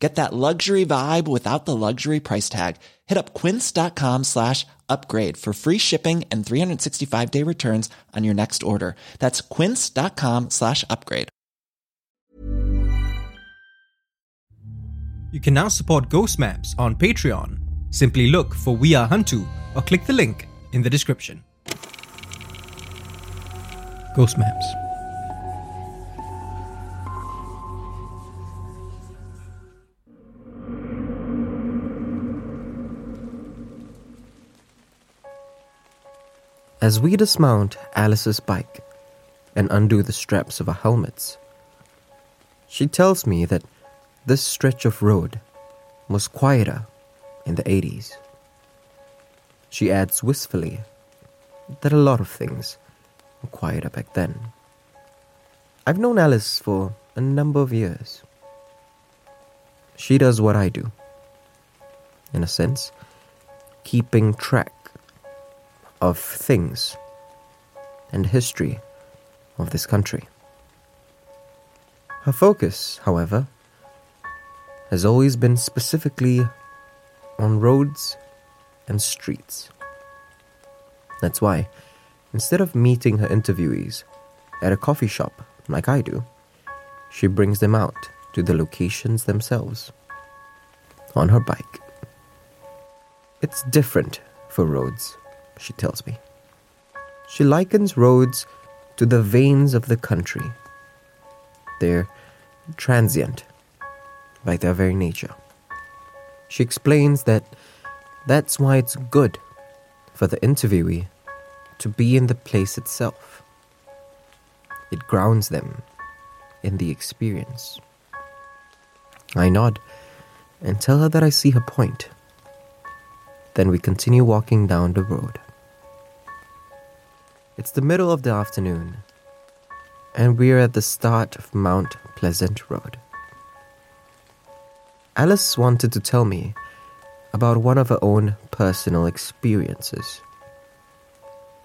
Get that luxury vibe without the luxury price tag. Hit up quince.com slash upgrade for free shipping and 365 day returns on your next order. That's quince.com slash upgrade. You can now support Ghost Maps on Patreon. Simply look for We Are Hantu or click the link in the description. Ghost Maps. As we dismount Alice's bike and undo the straps of our helmets, she tells me that this stretch of road was quieter in the 80s. She adds wistfully that a lot of things were quieter back then. I've known Alice for a number of years. She does what I do, in a sense, keeping track of things and history of this country. Her focus, however, has always been specifically on roads and streets. That's why, instead of meeting her interviewees at a coffee shop like I do, she brings them out to the locations themselves on her bike. It's different for roads she tells me. She likens roads to the veins of the country. They're transient by their very nature. She explains that that's why it's good for the interviewee to be in the place itself. It grounds them in the experience. I nod and tell her that I see her point. Then we continue walking down the road. It's the middle of the afternoon, and we are at the start of Mount Pleasant Road. Alice wanted to tell me about one of her own personal experiences,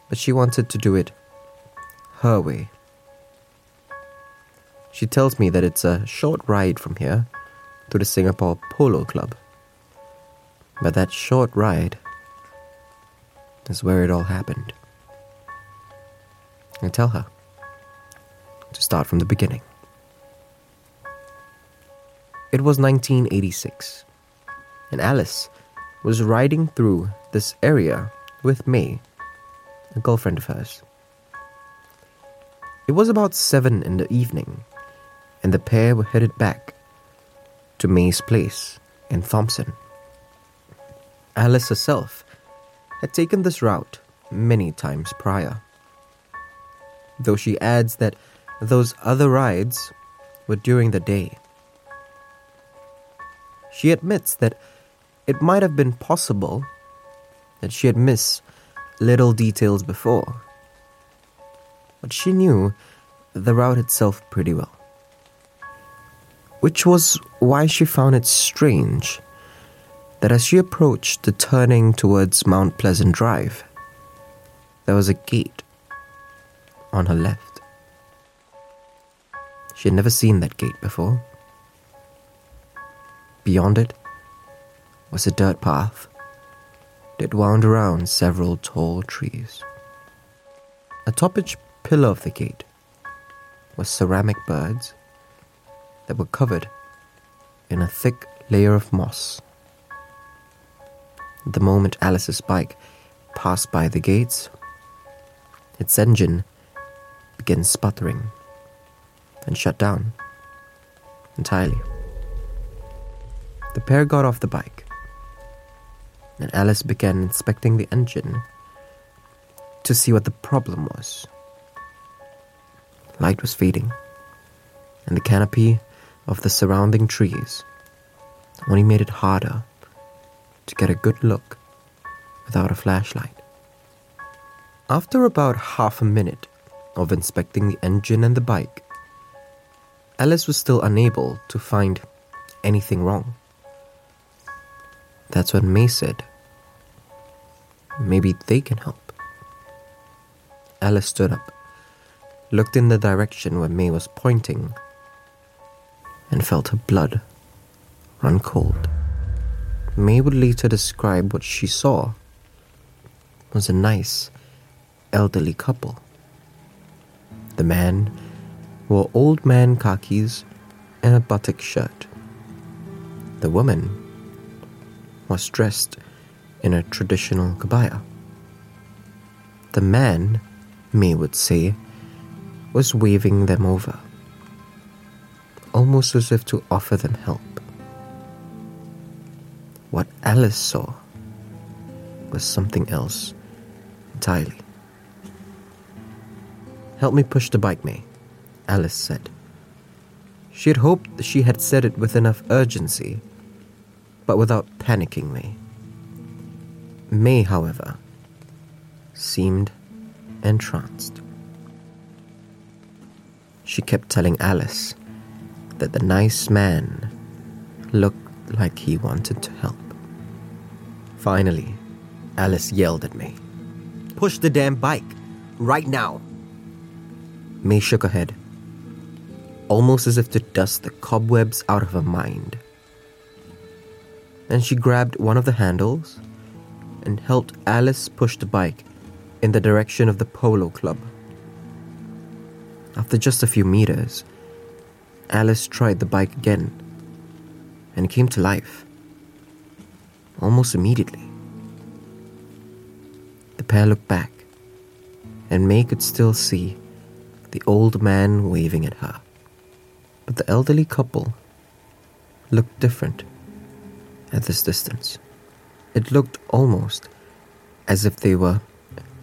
but she wanted to do it her way. She tells me that it's a short ride from here to the Singapore Polo Club. But that short ride is where it all happened. I tell her to start from the beginning. It was 1986, and Alice was riding through this area with May, a girlfriend of hers. It was about seven in the evening, and the pair were headed back to May's place in Thomson. Alice herself had taken this route many times prior though she adds that those other rides were during the day. She admits that it might have been possible that she had missed little details before, but she knew the route itself pretty well. Which was why she found it strange that as she approached the turning towards Mount Pleasant Drive, there was a gate on her left. She had never seen that gate before. Beyond it was a dirt path that wound around several tall trees. Atop each pillar of the gate were ceramic birds that were covered in a thick layer of moss. The moment Alice's bike passed by the gates, its engine began sputtering and shut down entirely. The pair got off the bike, and Alice began inspecting the engine to see what the problem was. Light was fading, and the canopy of the surrounding trees only made it harder to get a good look without a flashlight. After about half a minute of inspecting the engine and the bike, Alice was still unable to find anything wrong. That's what May said. Maybe they can help. Alice stood up, looked in the direction where May was pointing, and felt her blood run cold. May would later describe what she saw was a nice, elderly couple. The man wore old man khakis and a batik shirt. The woman was dressed in a traditional kebaya. The man, May would say, was waving them over, almost as if to offer them help. What Alice saw was something else entirely. Help May push the bike, May, Alice said. She had hoped she had said it with enough urgency, but without panicking me. May, however, seemed entranced. She kept telling Alice that the nice man looked like he wanted to help. Finally, Alice yelled at me. Push the damn bike, right now. May shook her head, almost as if to dust the cobwebs out of her mind. And she grabbed one of the handles and helped Alice push the bike in the direction of the polo club. After just a few meters, Alice tried the bike again and came to life almost immediately. The pair looked back, and May could still see the old man waving at her. But the elderly couple looked different at this distance. It looked almost as if they were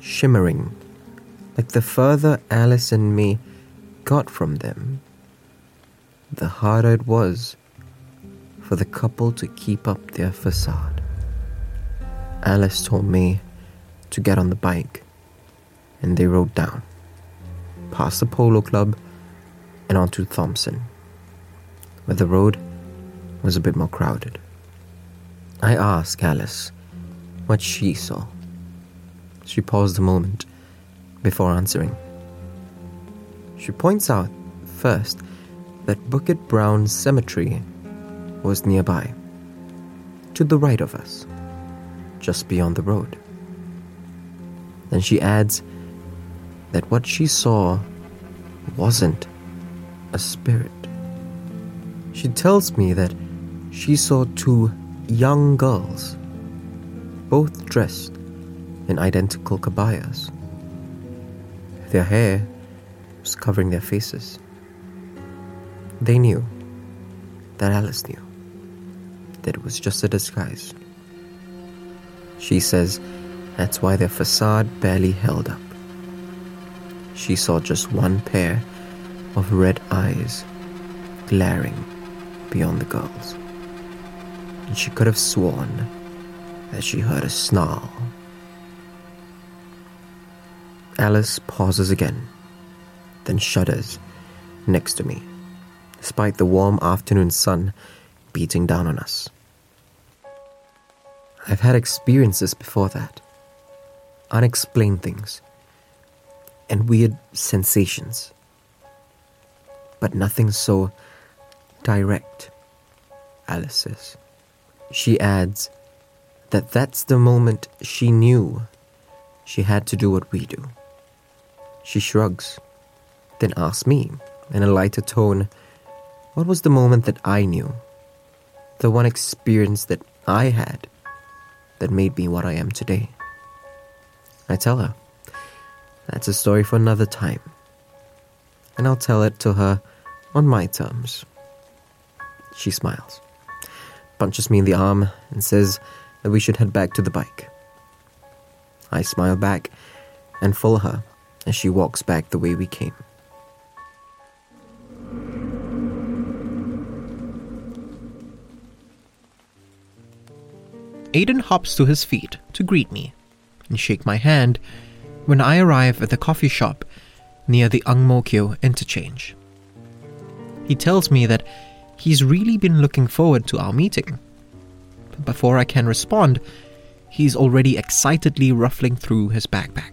shimmering, like the further Alice and May got from them, the harder it was for the couple to keep up their facade. Alice told me to get on the bike, and they rode down, past the polo club, and onto Thomson, where the road was a bit more crowded. I asked Alice what she saw. She paused a moment before answering. She points out first that Bukit Brown Cemetery was nearby, to the right of us, just beyond the road. Then she adds that what she saw wasn't a spirit. She tells me that she saw two young girls, both dressed in identical kebayas. Their hair was covering their faces. They knew that Alice knew that it was just a disguise. She says that's why their facade barely held up. She saw just one pair of red eyes glaring beyond the girls. And she could have sworn that she heard a snarl. Alice pauses again, then shudders next to me, despite the warm afternoon sun beating down on us. I've had experiences before that unexplained things and weird sensations, but nothing so direct, Alice says. She adds that that's the moment she knew she had to do what we do. She shrugs, then asks me, in a lighter tone, what was the moment that I knew? The one experience that I had that made me what I am today. I tell her, that's a story for another time. And I'll tell it to her on my terms. She smiles, punches me in the arm, and says that we should head back to the bike. I smile back and follow her as she walks back the way we came. Aiden hops to his feet to greet me and shake my hand when I arrive at the coffee shop near the Ang Mo Kio interchange. He tells me that he's really been looking forward to our meeting. But before I can respond, he's already excitedly ruffling through his backpack.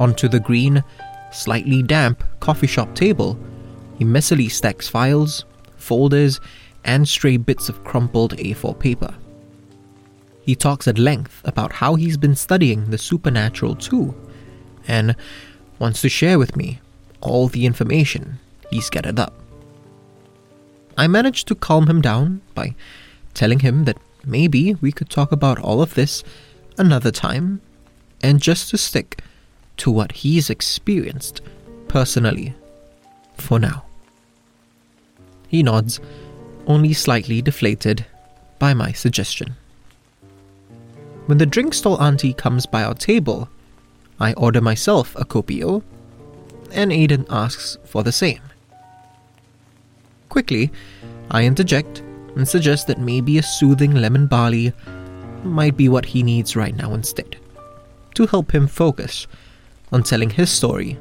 Onto the green, slightly damp coffee shop table, he messily stacks files, folders, and stray bits of crumpled A4 paper. He talks at length about how he's been studying the supernatural too, and wants to share with me all the information he's gathered up. I managed to calm him down by telling him that maybe we could talk about all of this another time, and just to stick to what he's experienced personally for now. He nods, only slightly deflated by my suggestion. When the drink stall auntie comes by our table, I order myself a kopi-o, and Aiden asks for the same. Quickly, I interject and suggest that maybe a soothing lemon barley might be what he needs right now instead, to help him focus on telling his story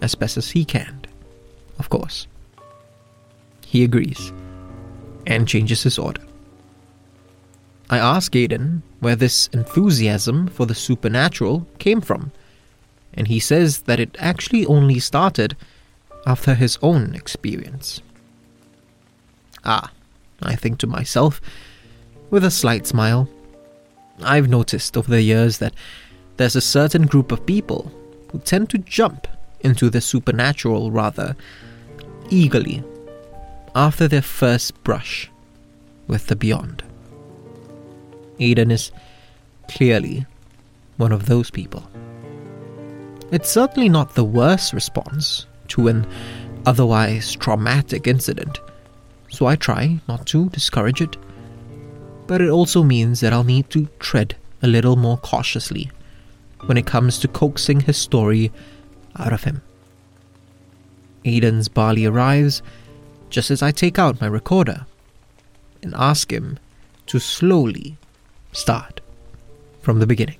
as best as he can, of course. He agrees and changes his order. I ask Aiden where this enthusiasm for the supernatural came from, and he says that it actually only started after his own experience. Ah, I think to myself, with a slight smile, I've noticed over the years that there's a certain group of people who tend to jump into the supernatural rather eagerly after their first brush with the beyond. Aiden is clearly one of those people. It's certainly not the worst response to an otherwise traumatic incident, so I try not to discourage it. But it also means that I'll need to tread a little more cautiously when it comes to coaxing his story out of him. Aiden's barley arrives just as I take out my recorder and ask him to slowly start from the beginning.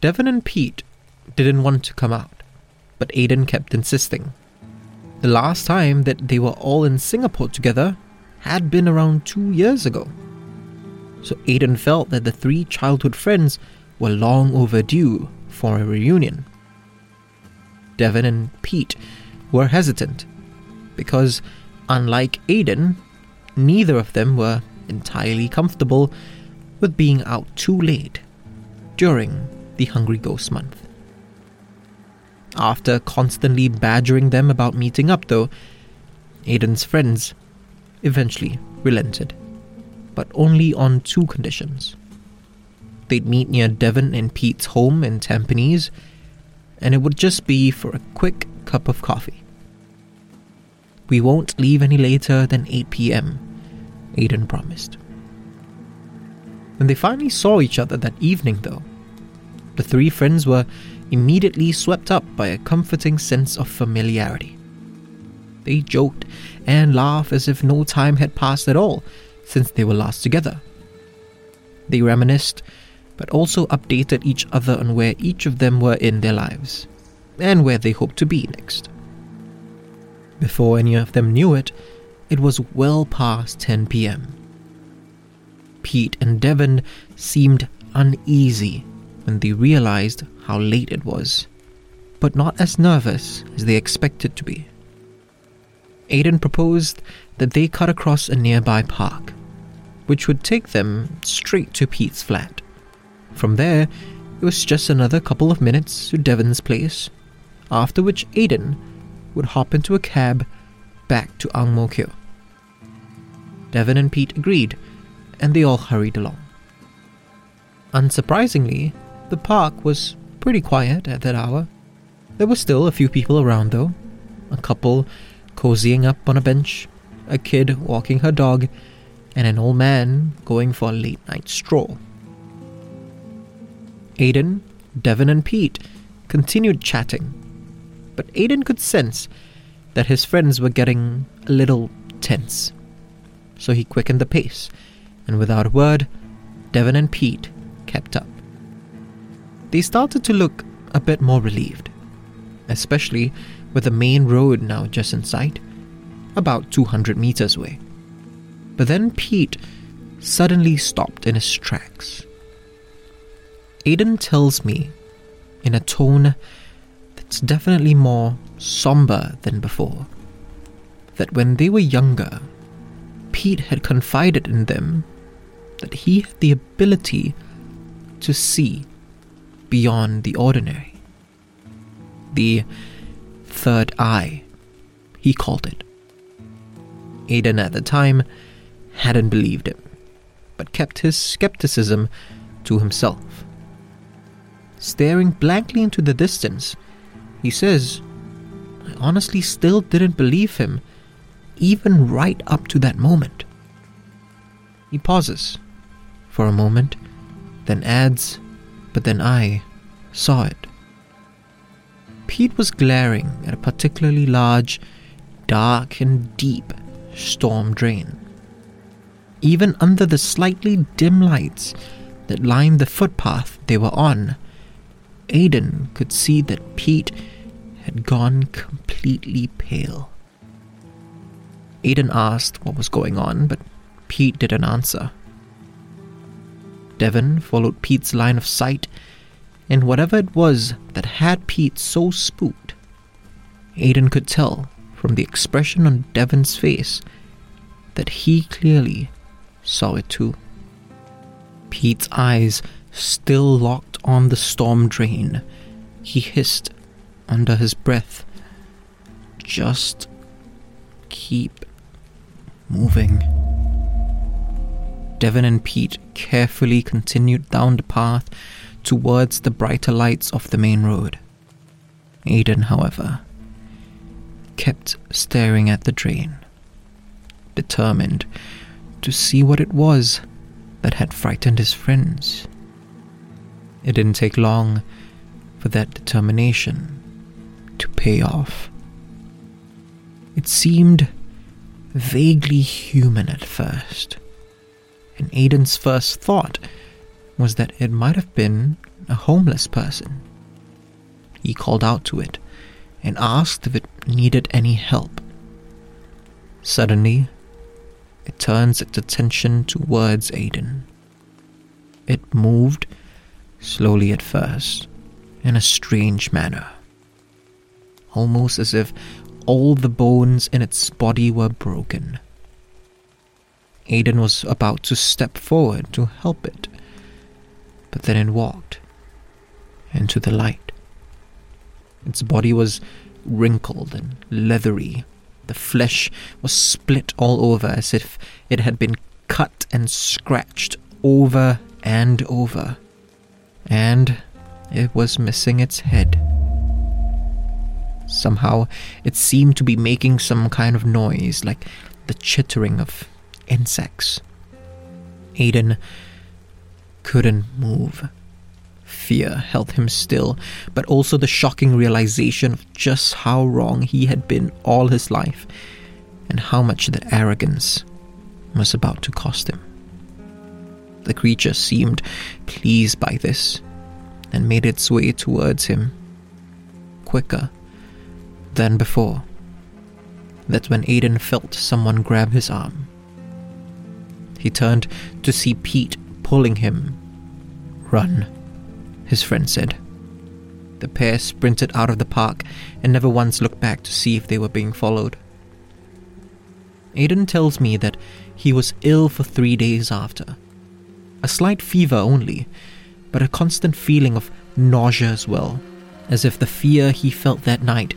Devon and Pete didn't want to come out, but Aiden kept insisting. The last time that they were all in Singapore together had been around two years ago. So Aiden felt that the three childhood friends were long overdue for a reunion. Devon and Pete were hesitant because, unlike Aiden, neither of them were entirely comfortable with being out too late during the Hungry Ghost Month. After constantly badgering them about meeting up, though, Aiden's friends eventually relented, but only on two conditions. They'd meet near Devon and Pete's home in Tampines, and it would just be for a quick cup of coffee. We won't leave any later than 8 pm, Aiden promised. When they finally saw each other that evening, though, the three friends were immediately swept up by a comforting sense of familiarity. They joked and laughed as if no time had passed at all since they were last together. They reminisced, but also updated each other on where each of them were in their lives and where they hoped to be next. Before any of them knew it, it was well past 10 pm. Pete and Devon seemed uneasy when they realized how late it was, but not as nervous as they expected to be. Aiden proposed that they cut across a nearby park, which would take them straight to Pete's flat. From there, it was just another couple of minutes to Devon's place, after which Aiden would hop into a cab back to Ang Mo Kio. Devon and Pete agreed, and they all hurried along. Unsurprisingly, the park was pretty quiet at that hour. There were still a few people around, though a couple cozying up on a bench, a kid walking her dog, and an old man going for a late night stroll. Aiden, Devon, and Pete continued chatting, but Aiden could sense that his friends were getting a little tense. So he quickened the pace, and without a word, Devon and Pete kept up. They started to look a bit more relieved, especially with the main road now just in sight, about 200 meters away. But then Pete suddenly stopped in his tracks. Aiden tells me, in a tone that's definitely more somber than before, that when they were younger, Pete had confided in them that he had the ability to see beyond the ordinary. The third eye, he called it. Aiden at the time hadn't believed him, but kept his skepticism to himself. Staring blankly into the distance, he says, I honestly still didn't believe him, even right up to that moment. He pauses for a moment, then adds, But then I saw it. Pete was glaring at a particularly large, dark, and deep storm drain. Even under the slightly dim lights that lined the footpath they were on, Aiden could see that Pete had gone completely pale. Aiden asked what was going on, but Pete didn't answer. Devon followed Pete's line of sight, and whatever it was that had Pete so spooked, Aiden could tell from the expression on Devon's face that he clearly saw it too. Pete's eyes still locked on the storm drain. He hissed under his breath. Just keep moving. Devon and Pete carefully continued down the path towards the brighter lights of the main road. Aiden, however, kept staring at the drain, determined to see what it was that had frightened his friends. It didn't take long for that determination to pay off. It seemed vaguely human at first, and Aiden's first thought was that it might have been a homeless person. He called out to it and asked if it needed any help. Suddenly, it turns its attention towards Aiden. It moved, slowly at first, in a strange manner. Almost as if all the bones in its body were broken. Aiden was about to step forward to help it, but then it walked into the light. Its body was wrinkled and leathery. The flesh was split all over as if it had been cut and scratched over and over. And it was missing its head. Somehow, it seemed to be making some kind of noise, like the chittering of insects. Aiden couldn't move. Fear held him still, but also the shocking realization of just how wrong he had been all his life, and how much that arrogance was about to cost him. The creature seemed pleased by this, and made its way towards him, quicker than before. That's when Aiden felt someone grab his arm. He turned to see Pete pulling him. Run, his friend said. The pair sprinted out of the park and never once looked back to see if they were being followed. Aiden tells me that he was ill for three days after. A slight fever only, but a constant feeling of nausea as well, as if the fear he felt that night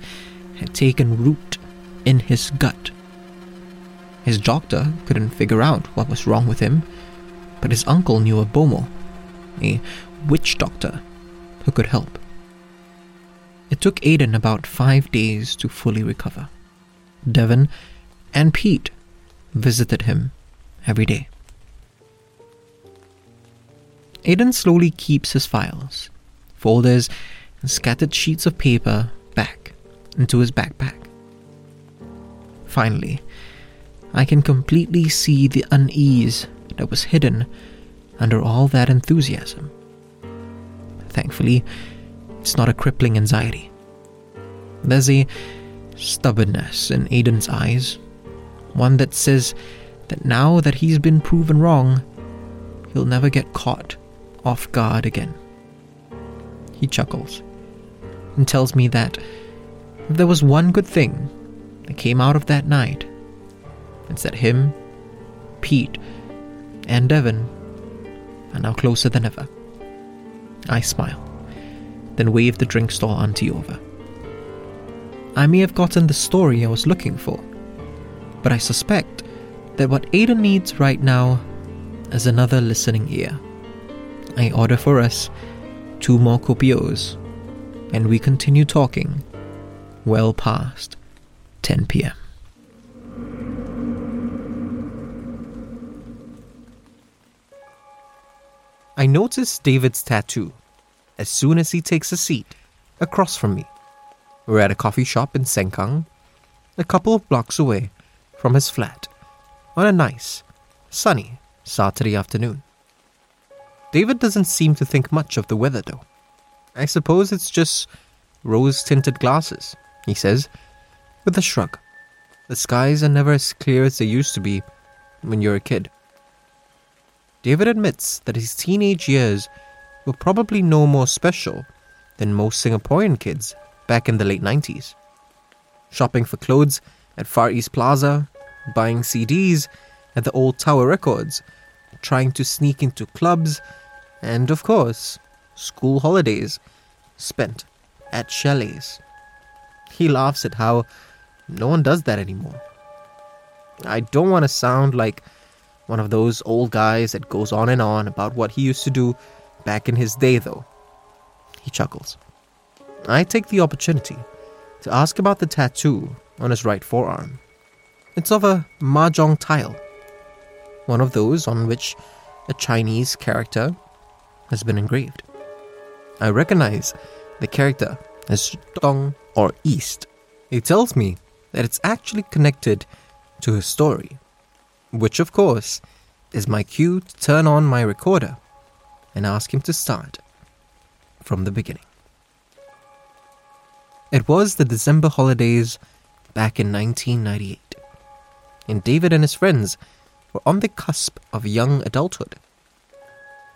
had taken root in his gut. His doctor couldn't figure out what was wrong with him, but his uncle knew a bomoh, a witch doctor, who could help. It took Aiden about five days to fully recover. Devon and Pete visited him every day. Aiden slowly keeps his files, folders, and scattered sheets of paper back into his backpack. Finally, I can completely see the unease that was hidden under all that enthusiasm. Thankfully, It's not a crippling anxiety. There's a stubbornness in Aiden's eyes, one that says that now that he's been proven wrong, he'll never get caught off guard again. He chuckles and tells me that if there was one good thing that came out of that night, it's that him, Pete, and Devon are now closer than ever. I smile, then wave the drink store auntie over. I may have gotten the story I was looking for, but I suspect that what Aiden needs right now is another listening ear. I order for us two more kopi-os, and we continue talking well past 10 p.m. I notice David's tattoo as soon as he takes a seat across from me. We're at a coffee shop in Sengkang, a couple of blocks away from his flat, on a nice, sunny Saturday afternoon. David doesn't seem to think much of the weather though. I suppose it's just rose tinted glasses, he says, with a shrug. The skies are never as clear as they used to be when you're a kid. David admits that his teenage years were probably no more special than most Singaporean kids back in the late 90s. Shopping for clothes at Far East Plaza, buying CDs at the old Tower Records, trying to sneak into clubs, and of course, school holidays spent at chalets. He laughs at how no one does that anymore. I don't want to sound like one of those old guys that goes on and on about what he used to do back in his day, though. He chuckles. I take the opportunity to ask about the tattoo on his right forearm. It's of a mahjong tile, one of those on which a Chinese character has been engraved. I recognize the character as Dong or East. It tells me that it's actually connected to his story which of course is my cue to turn on my recorder and ask him to start from the beginning. It was the December holidays back in 1998, and David and his friends were on the cusp of young adulthood.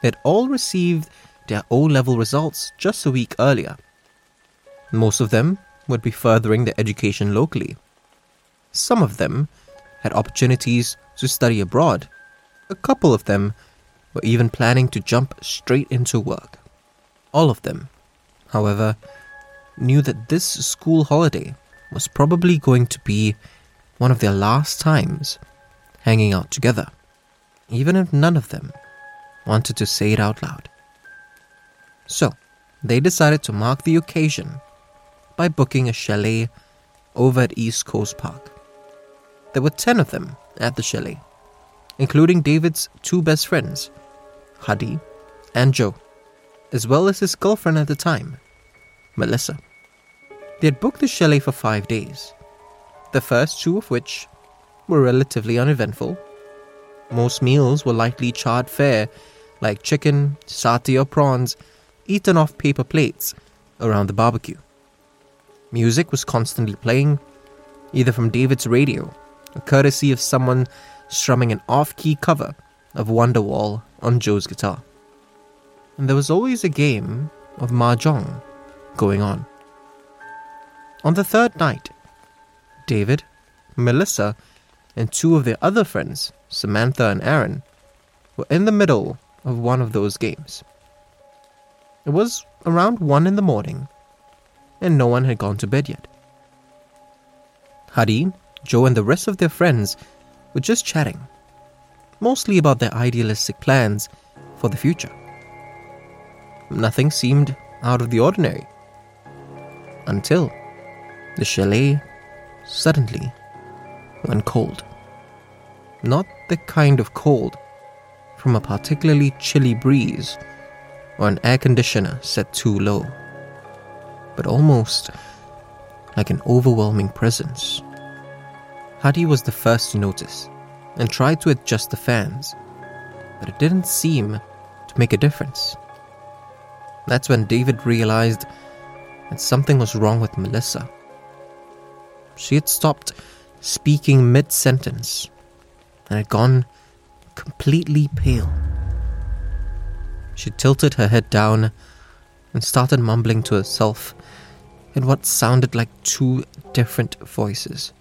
They'd all received their O level results just a week earlier. Most of them would be furthering their education locally. Some of them had opportunities to study abroad. A couple of them were even planning to jump straight into work. All of them, however, knew that this school holiday was probably going to be one of their last times hanging out together, even if none of them wanted to say it out loud. So, they decided to mark the occasion by booking a chalet over at East Coast Park. There were 10 of them at the chalet, including David's two best friends, Hadi and Joe, as well as his girlfriend at the time, Melissa. They had booked the chalet for five days, the first two of which were relatively uneventful. Most meals were lightly charred fare, like chicken, satay, or prawns, eaten off paper plates around the barbecue. Music was constantly playing, either from David's radio or courtesy of someone strumming an off key cover of Wonderwall on Joe's guitar. And there was always a game of Mahjong going on. On the third night, David, Melissa, and two of their other friends, Samantha and Aaron, were in the middle of one of those games. It was around one in the morning, and no one had gone to bed yet. Hadi Joe and the rest of their friends were just chatting, mostly about their idealistic plans for the future. Nothing seemed out of the ordinary until the chalet suddenly went cold. Not the kind of cold from a particularly chilly breeze or an air conditioner set too low, but almost like an overwhelming presence Hadi was the first to notice and tried to adjust the fans, but it didn't seem to make a difference. That's when David realized that something was wrong with Melissa. She had stopped speaking mid sentence and had gone completely pale. She tilted her head down and started mumbling to herself in what sounded like two different voices.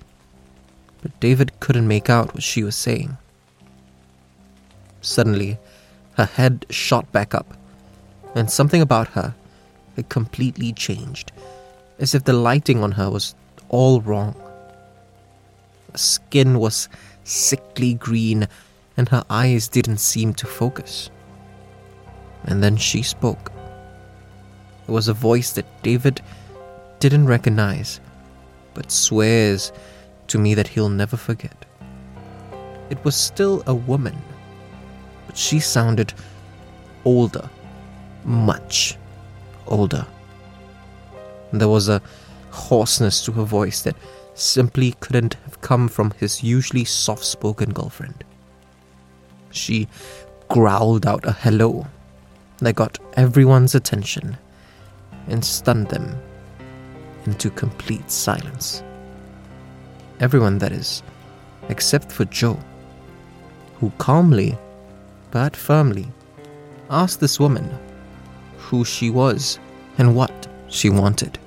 But David couldn't make out what she was saying. Suddenly, her head shot back up, and something about her had completely changed, as if the lighting on her was all wrong. Her skin was sickly green, and her eyes didn't seem to focus. And then she spoke. It was a voice that David didn't recognize, but swears to me that he'll never forget. It was still a woman, but she sounded older, much older. There was a hoarseness to her voice that simply couldn't have come from his usually soft spoken girlfriend. She growled out a hello that got everyone's attention and stunned them into complete silence. Everyone, that is, except for Joe, who calmly but firmly asked this woman who she was and what she wanted.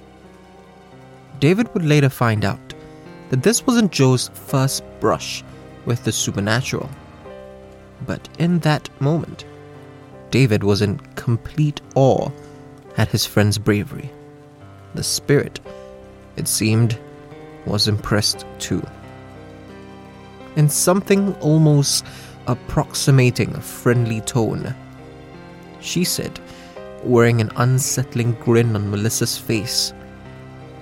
David would later find out that this wasn't Joe's first brush with the supernatural. But in that moment, David was in complete awe at his friend's bravery. The spirit, it seemed, was impressed too. In something almost approximating a friendly tone, she said, wearing an unsettling grin on Melissa's face,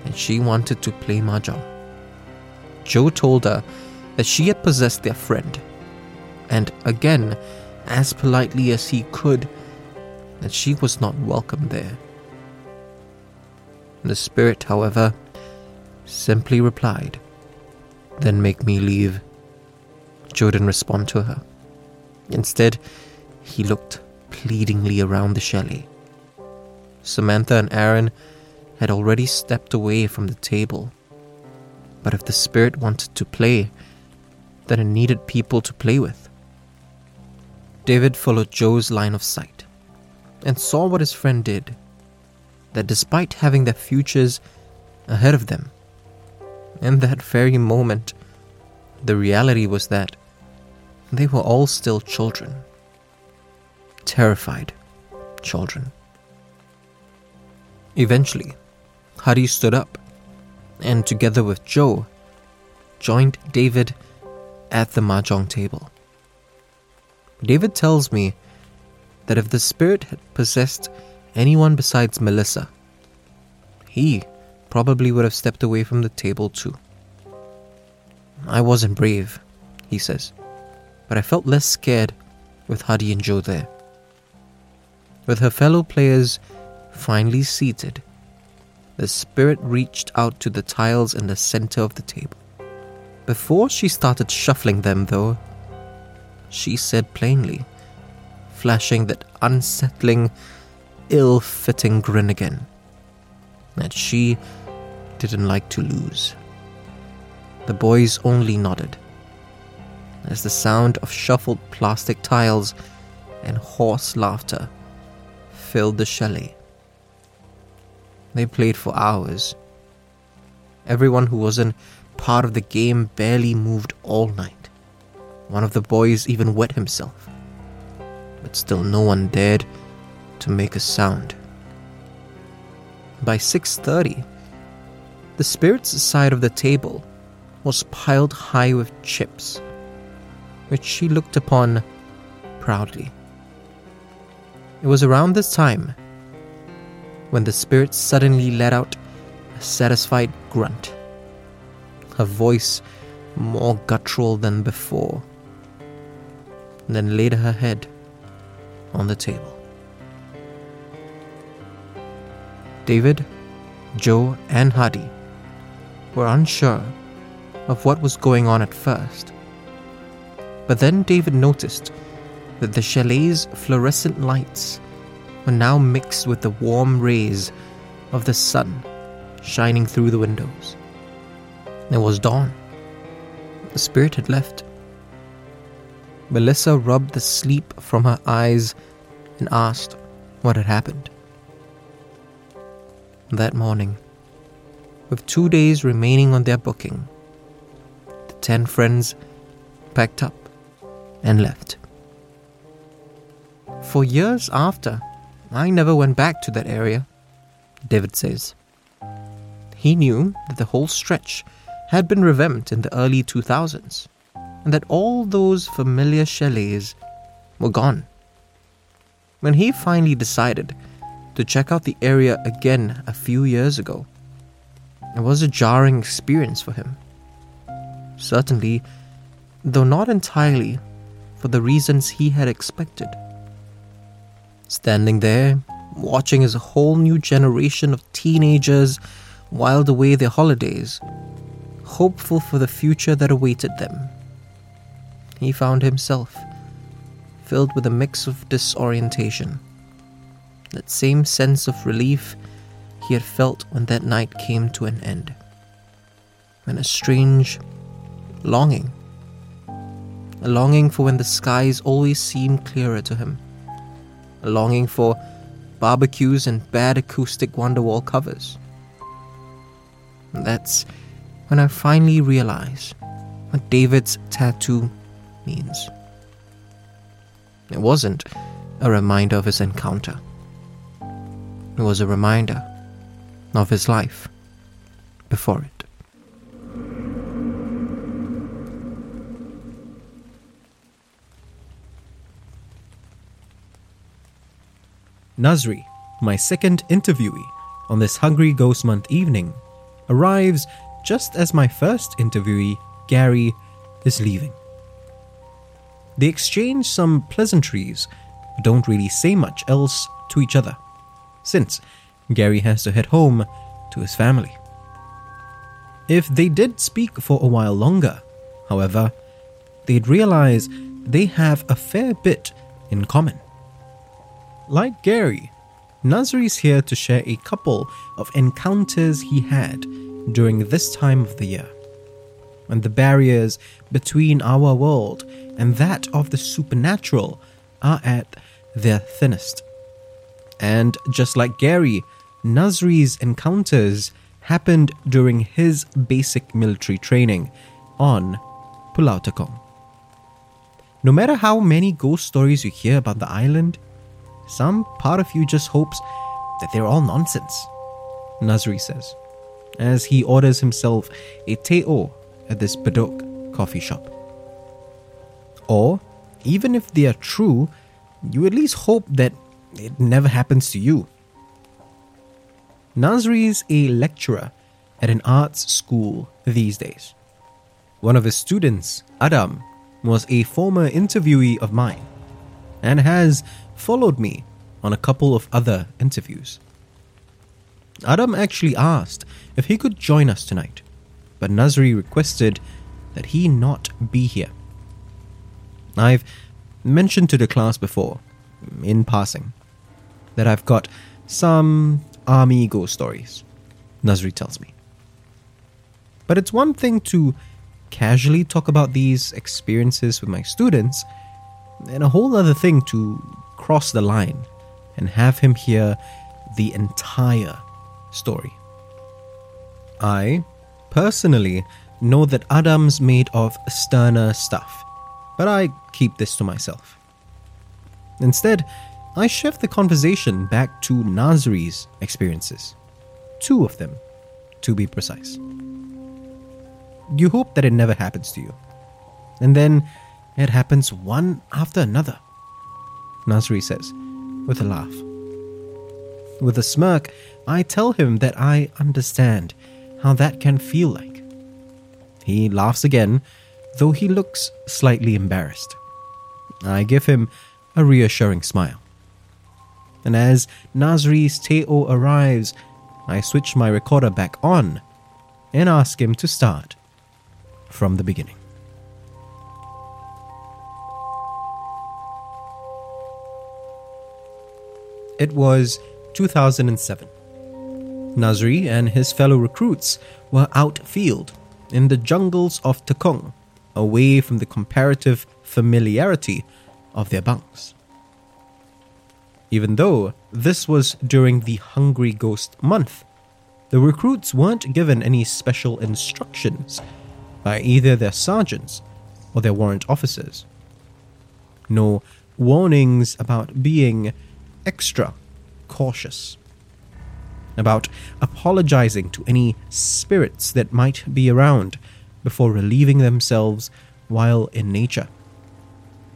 and she wanted to play mahjong. Joe told her that she had possessed their friend, and again, as politely as he could, that she was not welcome there. The spirit, however, simply replied, Then make me leave. Joe didn't respond to her. Instead, he looked pleadingly around the chalet. Samantha and Aaron had already stepped away from the table. But if the spirit wanted to play, then it needed people to play with. David followed Joe's line of sight and saw what his friend did. That despite having their futures ahead of them, in that very moment, the reality was that they were all still children. Terrified children. Eventually, Hadi stood up and, together with Joe, joined David at the mahjong table. David tells me that if the spirit had possessed anyone besides Melissa, he probably would have stepped away from the table too. I wasn't brave, he says, but I felt less scared with Hadi and Joe there. With her fellow players finally seated, the spirit reached out to the tiles in the center of the table. Before she started shuffling them, though, she said plainly, flashing that unsettling, ill fitting grin again, that she didn't like to lose. The boys only nodded as the sound of shuffled plastic tiles and hoarse laughter filled the chalet. They played for hours. Everyone who wasn't part of the game barely moved all night. One of the boys even wet himself. But still no one dared to make a sound. By 6:30, the spirit's side of the table was piled high with chips, which she looked upon proudly. It was around this time when the spirit suddenly let out a satisfied grunt, her voice more guttural than before, and then laid her head on the table. David, Joe, and Hadi were unsure of what was going on at first. But then David noticed that the chalet's fluorescent lights were now mixed with the warm rays of the sun shining through the windows. It was dawn. The spirit had left. Melissa rubbed the sleep from her eyes and asked what had happened. That morning, with two days remaining on their booking, the ten friends packed up and left. For years after, I never went back to that area, David says. He knew that the whole stretch had been revamped in the early 2000s and that all those familiar chalets were gone. When he finally decided to check out the area again a few years ago, it was a jarring experience for him. Certainly, though not entirely for the reasons he had expected. Standing there, watching as a whole new generation of teenagers whiled away their holidays, hopeful for the future that awaited them, he found himself filled with a mix of disorientation. That same sense of relief he had felt when that night came to an end. And a strange longing. A longing for when the skies always seemed clearer to him. A longing for barbecues and bad acoustic Wonderwall covers. And that's when I finally realized what David's tattoo means. It wasn't a reminder of his encounter, it was a reminder of his life before it. Nazri, my second interviewee on this Hungry Ghost Month evening, arrives just as my first interviewee, Gary, is leaving. They exchange some pleasantries, but don't really say much else to each other, since Gary has to head home to his family. If they did speak for a while longer, however, they'd realize they have a fair bit in common. Like Gary, Nazri's here to share a couple of encounters he had during this time of the year, when the barriers between our world and that of the supernatural are at their thinnest. And just like Gary, Nazri's encounters happened during his basic military training on Pulau Tekong. No matter how many ghost stories you hear about the island, some part of you just hopes that they're all nonsense, Nazri says, as he orders himself a teh at this Bedok coffee shop. Or, even if they are true, you at least hope that it never happens to you. Nazri is a lecturer at an arts school these days. One of his students, Adam, was a former interviewee of mine and has followed me on a couple of other interviews. Adam actually asked if he could join us tonight, but Nazri requested that he not be here. I've mentioned to the class before, in passing, that I've got some army ghost stories, Nazri tells me. But it's one thing to casually talk about these experiences with my students, and a whole other thing to cross the line and have him hear the entire story. I, personally, know that Adam's made of sterner stuff but I keep this to myself. Instead, I shift the conversation back to Nazri's experiences. Two of them, to be precise. You hope that it never happens to you. And then it happens one after another, Nazri says, with a laugh. With a smirk, I tell him that I understand how that can feel like. He laughs again though he looks slightly embarrassed. I give him a reassuring smile. And as Nazri's Teo arrives, I switch my recorder back on and ask him to start from the beginning. It was 2007. Nazri and his fellow recruits were outfield in the jungles of Tekong, away from the comparative familiarity of their bunks. Even though this was during the Hungry Ghost month, the recruits weren't given any special instructions by either their sergeants or their warrant officers. No warnings about being extra cautious, about apologizing to any spirits that might be around before relieving themselves while in nature,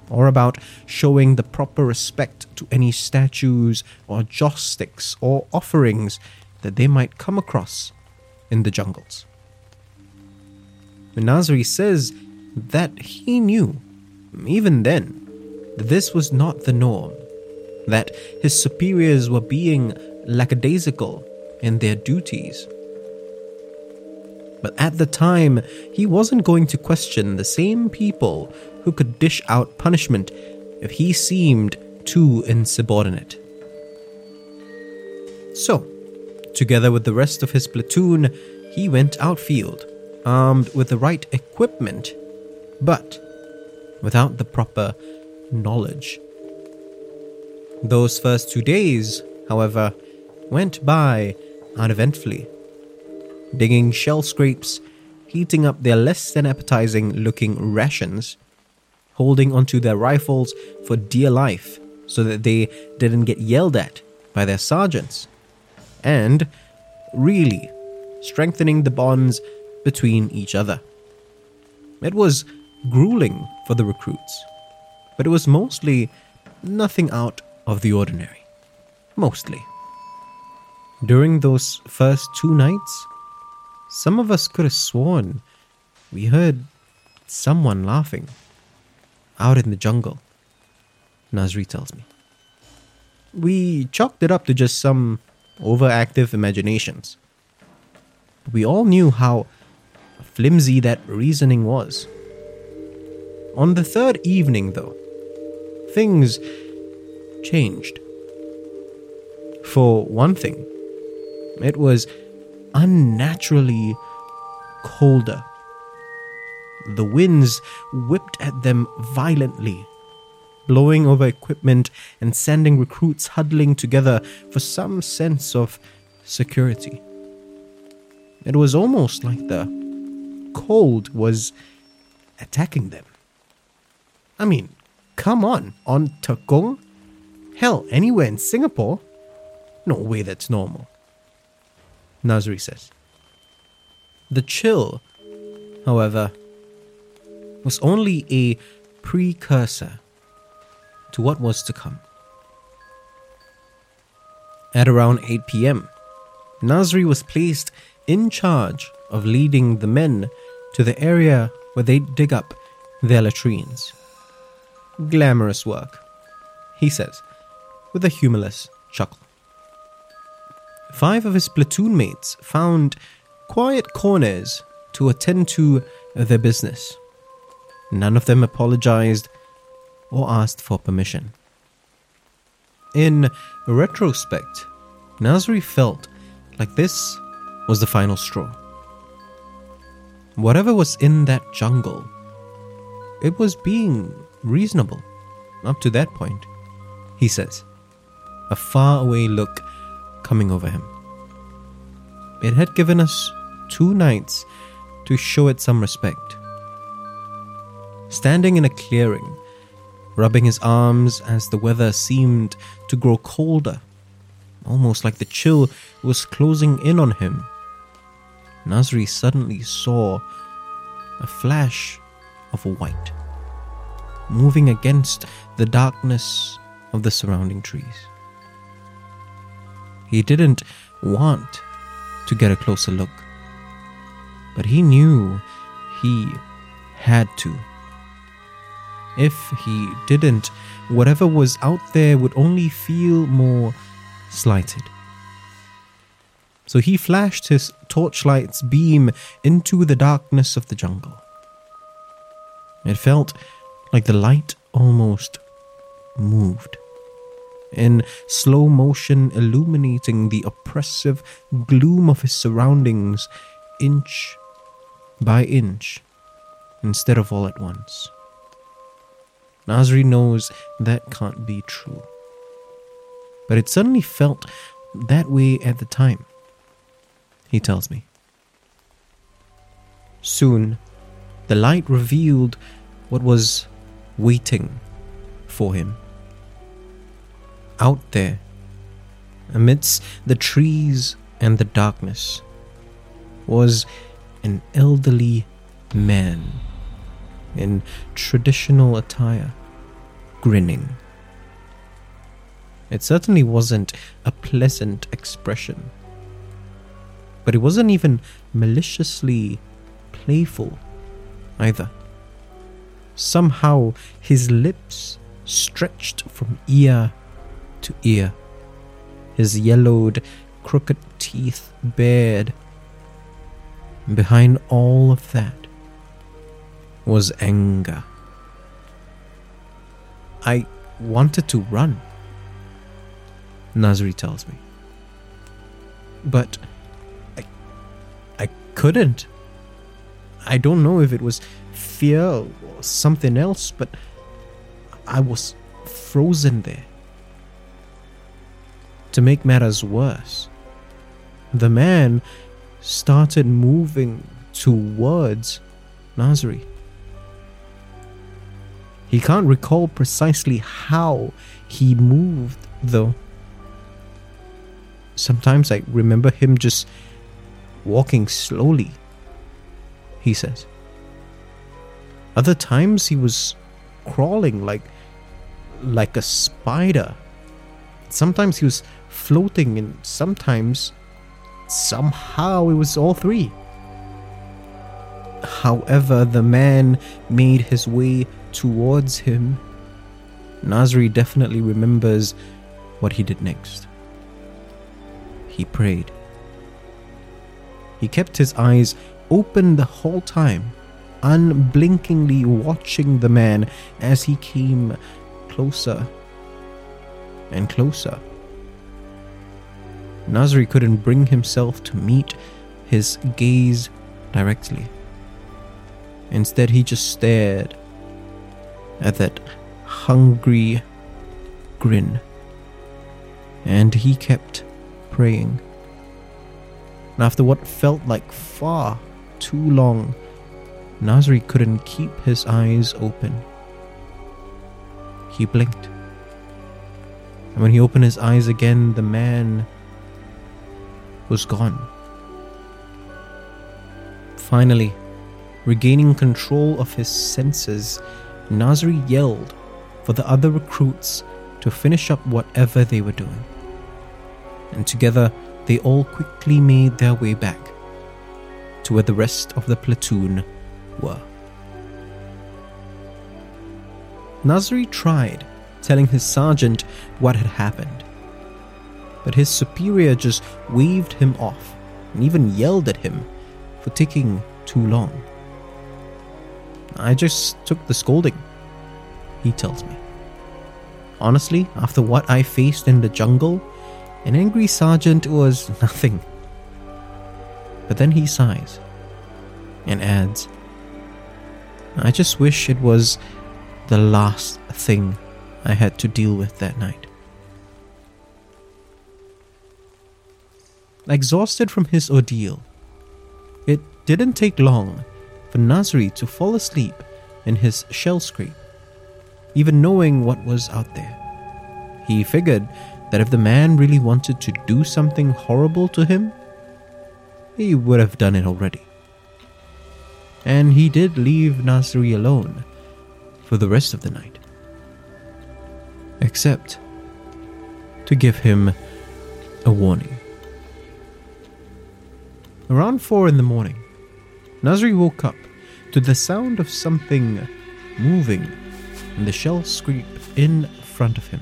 or about showing the proper respect to any statues or joss sticks or offerings that they might come across in the jungles. Menazri says that he knew, even then, that this was not the norm, that his superiors were being lackadaisical in their duties. But at the time, he wasn't going to question the same people who could dish out punishment if he seemed too insubordinate. So, together with the rest of his platoon, he went outfield, armed with the right equipment, but without the proper knowledge. Those first two days, however, went by uneventfully. Digging shell scrapes, heating up their less than appetizing looking rations, holding onto their rifles for dear life so that they didn't get yelled at by their sergeants, and really strengthening the bonds between each other. It was grueling for the recruits, but it was mostly nothing out of the ordinary. Mostly. During those first two nights, some of us could have sworn we heard someone laughing out in the jungle. Nazri tells me. We chalked it up to just some overactive imaginations. But we all knew how flimsy that reasoning was. On the third evening, though, things changed. For one thing, it was unnaturally colder. The winds whipped at them violently, blowing over equipment and sending recruits huddling together for some sense of security. It was almost like the cold was attacking them. I mean, come on, on Tekong? Hell, anywhere in Singapore? No way that's normal. Nazri says. The chill, however, was only a precursor to what was to come. At around 8 pm, Nazri was placed in charge of leading the men to the area where they'd dig up their latrines. Glamorous work, he says, with a humorless chuckle. Five of his platoon mates found quiet corners to attend to their business. None of them apologized or asked for permission. In retrospect, Nazri felt like this was the final straw. Whatever was in that jungle, it was being reasonable up to that point, he says, a faraway look coming over him. It had given us two nights to show it some respect. Standing in a clearing, rubbing his arms as the weather seemed to grow colder, almost like the chill was closing in on him, Nazri suddenly saw a flash of white moving against the darkness of the surrounding trees. He didn't want to get a closer look, but he knew he had to. If he didn't, whatever was out there would only feel more slighted. So he flashed his torchlight's beam into the darkness of the jungle. It felt like the light almost moved. in slow motion illuminating the oppressive gloom of his surroundings inch by inch instead of all at once. Nazri knows that can't be true. But it suddenly felt that way at the time, he tells me. Soon, the light revealed what was waiting for him. Out there, amidst the trees and the darkness, was an elderly man in traditional attire, grinning. It certainly wasn't a pleasant expression, but it wasn't even maliciously playful either. Somehow his lips stretched from ear to ear, his yellowed, crooked teeth bared. Behind all of that was anger. I wanted to run, Nazri tells me. But I, I couldn't. I don't know if it was fear or something else, but I was frozen there. To make matters worse, the man started moving towards Nazri. He can't recall precisely how he moved, though. Sometimes I remember him just walking slowly, he says. Other times he was crawling like like a spider. Sometimes he was floating and sometimes somehow it was all three. However, the man made his way towards him. Nazri definitely remembers what he did next. He prayed. He kept his eyes open the whole time, unblinkingly watching the man as he came closer and closer. Nazri couldn't bring himself to meet his gaze directly. Instead, he just stared at that hungry grin. And he kept praying. And after what felt like far too long, Nazri couldn't keep his eyes open. He blinked. And when he opened his eyes again, the man was gone. Finally, regaining control of his senses, Nazri yelled for the other recruits to finish up whatever they were doing. And together, they all quickly made their way back to where the rest of the platoon were. Nazri tried telling his sergeant what had happened, but his superior just waved him off and even yelled at him for taking too long. I just took the scolding, he tells me. Honestly, after what I faced in the jungle, an angry sergeant was nothing. But then he sighs and adds, I just wish it was the last thing I had to deal with that night. Exhausted from his ordeal, it didn't take long for Nazri to fall asleep in his shell scrape, even knowing what was out there. He figured that if the man really wanted to do something horrible to him, he would have done it already. And he did leave Nazri alone for the rest of the night. Except to give him a warning. Around four in the morning, Nazri woke up to the sound of something moving and the shell scrape in front of him.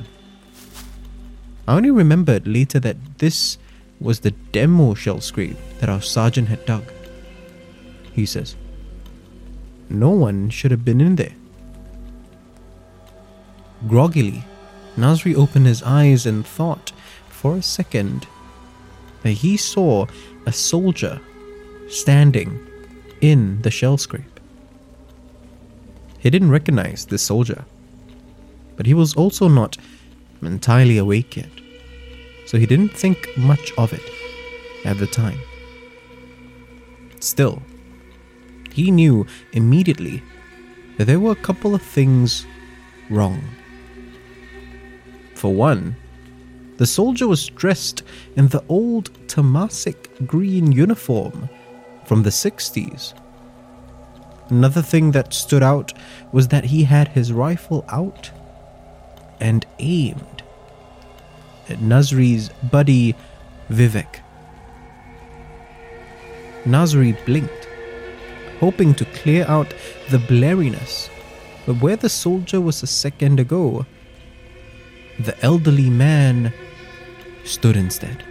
I only remembered later that this was the demo shell scrape that our sergeant had dug. He says, No one should have been in there. Groggily, Nazri opened his eyes and thought for a second that he saw a soldier standing in the shell scrape. He didn't recognize this soldier, but he was also not entirely awake yet, so he didn't think much of it at the time. Still, he knew immediately that there were a couple of things wrong. For one, the soldier was dressed in the old Temasek green uniform from the 60s. Another thing that stood out was that he had his rifle out and aimed at Nazri's buddy Vivek. Nazri blinked, hoping to clear out the blariness, but where the soldier was a second ago, the elderly man stood instead.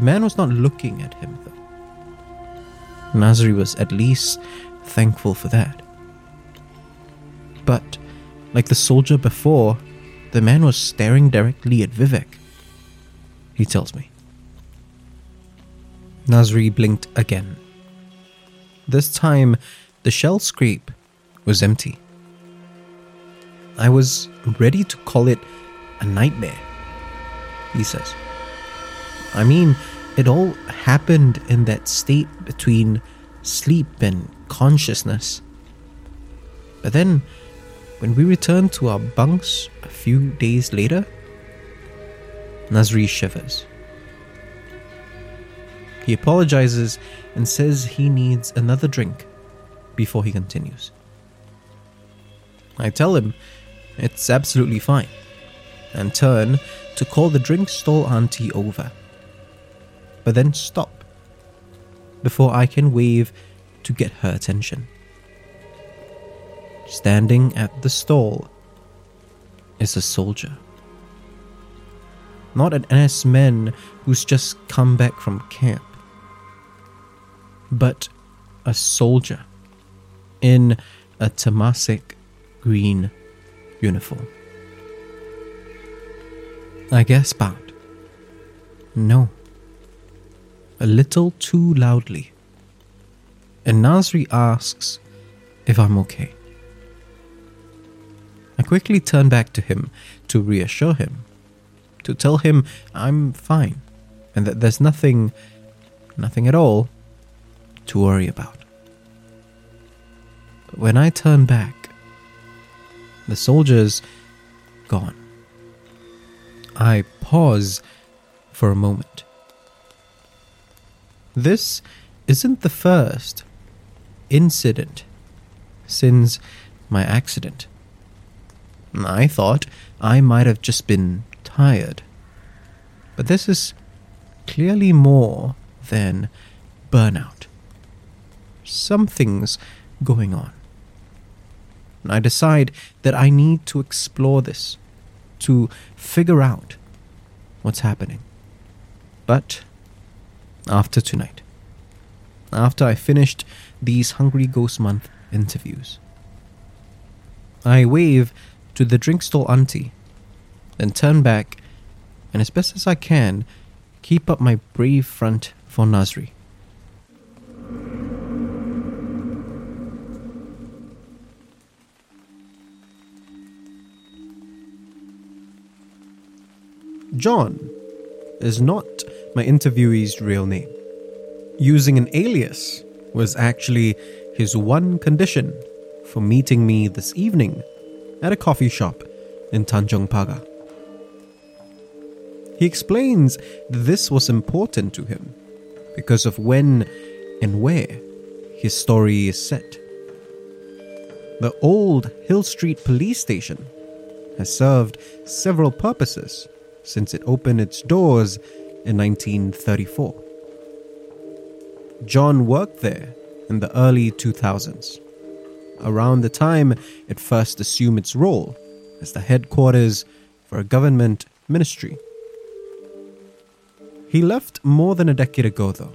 The man was not looking at him, though. Nazri was at least thankful for that. But, like the soldier before, the man was staring directly at Vivek. He tells me. Nazri blinked again. This time, the shell scrape was empty. I was ready to call it a nightmare, he says. I mean, it all happened in that state between sleep and consciousness. But then, when we returned to our bunks a few days later, Nazri shivers. He apologizes and says he needs another drink before he continues. I tell him it's absolutely fine and turn to call the drink stall auntie over, but then stop before I can wave to get her attention. Standing at the stall is a soldier. Not an NS man who's just come back from camp but a soldier in a Temasek green uniform. I guess out, No. A little too loudly. And Nazri asks if I'm okay. I quickly turn back to him to reassure him, to tell him I'm fine and that there's nothing, nothing at all to worry about. But when I turn back, the soldier's gone. I pause for a moment. This isn't the first incident since my accident. I thought I might have just been tired. But this is clearly more than burnout something's going on. And I decide that I need to explore this, to figure out what's happening. But after tonight, after I finished these Hungry Ghost Month interviews, I wave to the drink stall auntie, then turn back and, as best as I can, keep up my brave front for Nazri. John is not my interviewee's real name. Using an alias was actually his one condition for meeting me this evening at a coffee shop in Tanjong Pagar. He explains this was important to him because of when and where his story is set. The old Hill Street police station has served several purposes since it opened its doors in 1934. John worked there in the early 2000s, around the time it first assumed its role as the headquarters for a government ministry. He left more than a decade ago, though,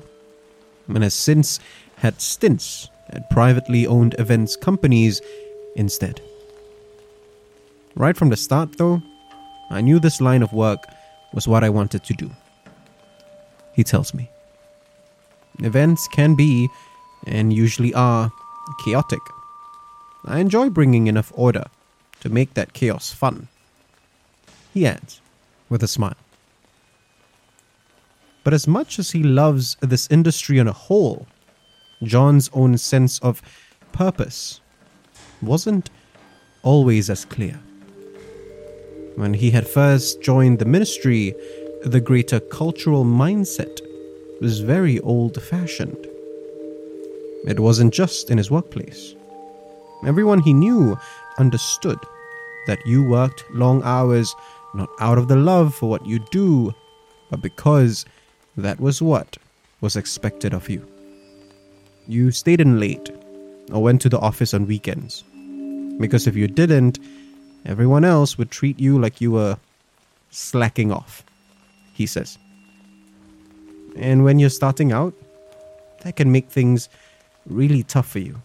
and has since had stints at privately owned events companies instead. Right from the start, though, I knew this line of work was what I wanted to do. He tells me. Events can be, and usually are, chaotic. I enjoy bringing enough order to make that chaos fun. He adds, with a smile. But as much as he loves this industry on a whole, John's own sense of purpose wasn't always as clear. When he had first joined the ministry, the greater cultural mindset was very old fashioned. It wasn't just in his workplace. Everyone he knew understood that you worked long hours not out of the love for what you do, but because that was what was expected of you. You stayed in late or went to the office on weekends. Because if you didn't, everyone else would treat you like you were slacking off, he says. And when you're starting out, that can make things really tough for you.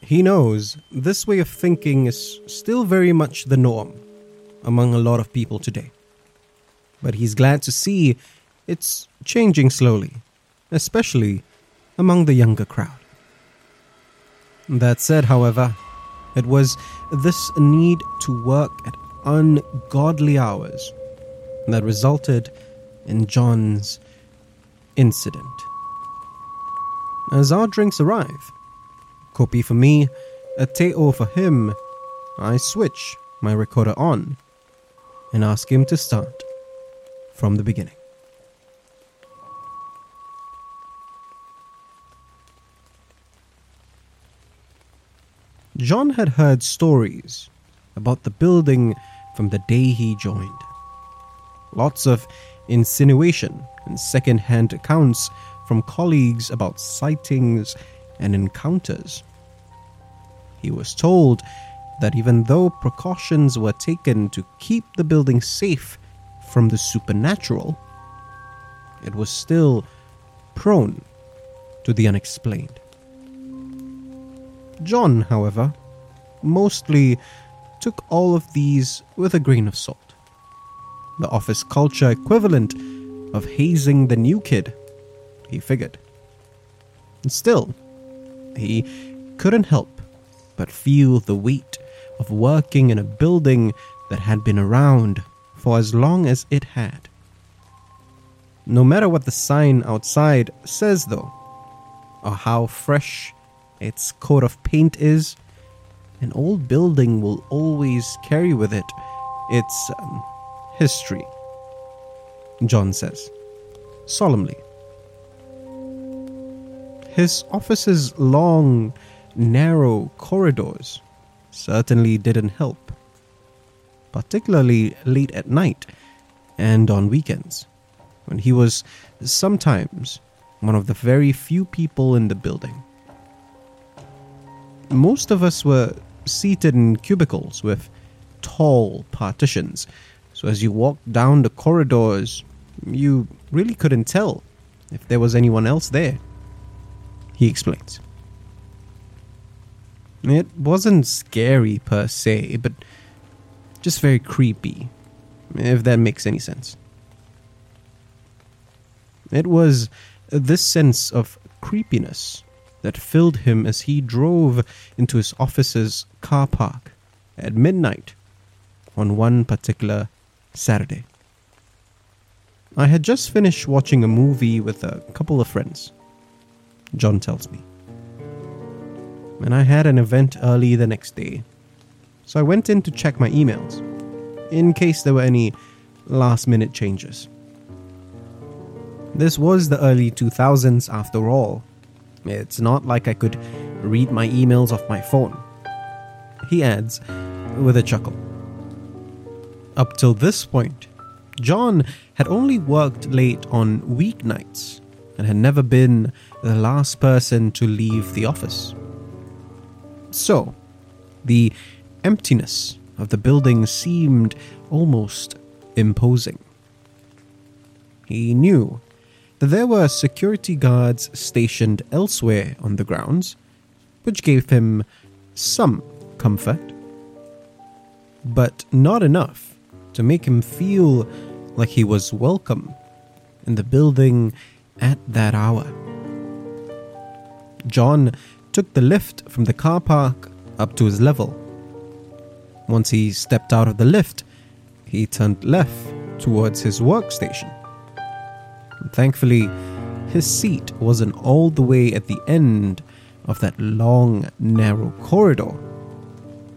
He knows this way of thinking is still very much the norm among a lot of people today. But he's glad to see it's changing slowly, especially among the younger crowd. That said, however, it was this need to work at ungodly hours that resulted in John's incident. As our drinks arrive, kopi for me, a teh-o for him, I switch my recorder on and ask him to start from the beginning. John had heard stories about the building from the day he joined. Lots of insinuation and second hand accounts from colleagues about sightings and encounters. He was told that even though precautions were taken to keep the building safe from the supernatural, it was still prone to the unexplained. John, however, mostly took all of these with a grain of salt. The office culture equivalent of hazing the new kid, he figured. And still, he couldn't help but feel the weight of working in a building that had been around for as long as it had. No matter what the sign outside says, though, or how fresh its coat of paint is, an old building will always carry with it its um, history. John says, solemnly. His office's long, narrow corridors certainly didn't help, particularly late at night and on weekends, when he was sometimes one of the very few people in the building. Most of us were seated in cubicles with tall partitions, so as you walked down the corridors, you really couldn't tell if there was anyone else there. He explains. It wasn't scary per se, but just very creepy, if that makes any sense. It was this sense of creepiness that filled him as he drove into his office's car park at midnight on one particular Saturday. I had just finished watching a movie with a couple of friends, John tells me. And I had an event early the next day, so I went in to check my emails in case there were any last minute changes. This was the early 2000s after all, it's not like I could read my emails off my phone. He adds, with a chuckle. Up till this point, John had only worked late on weeknights and had never been the last person to leave the office. So, the emptiness of the building seemed almost imposing. He knew that there were security guards stationed elsewhere on the grounds, which gave him some comfort. but not enough to make him feel like he was welcome in the building at that hour. John took the lift from the car park up to his level. Once he stepped out of the lift, he turned left towards his workstation. Thankfully, his seat wasn't all the way at the end of that long, narrow corridor,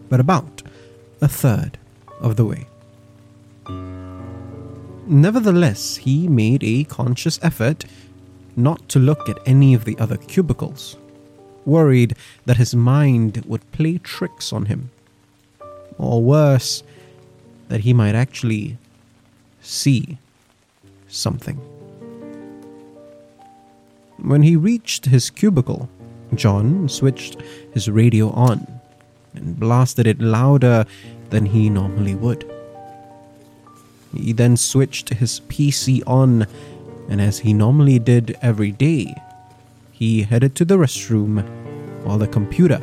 but about a third of the way. Nevertheless, he made a conscious effort not to look at any of the other cubicles, worried that his mind would play tricks on him. Or worse, that he might actually see something. When he reached his cubicle, John switched his radio on and blasted it louder than he normally would. He then switched his PC on, and as he normally did every day, he headed to the restroom while the computer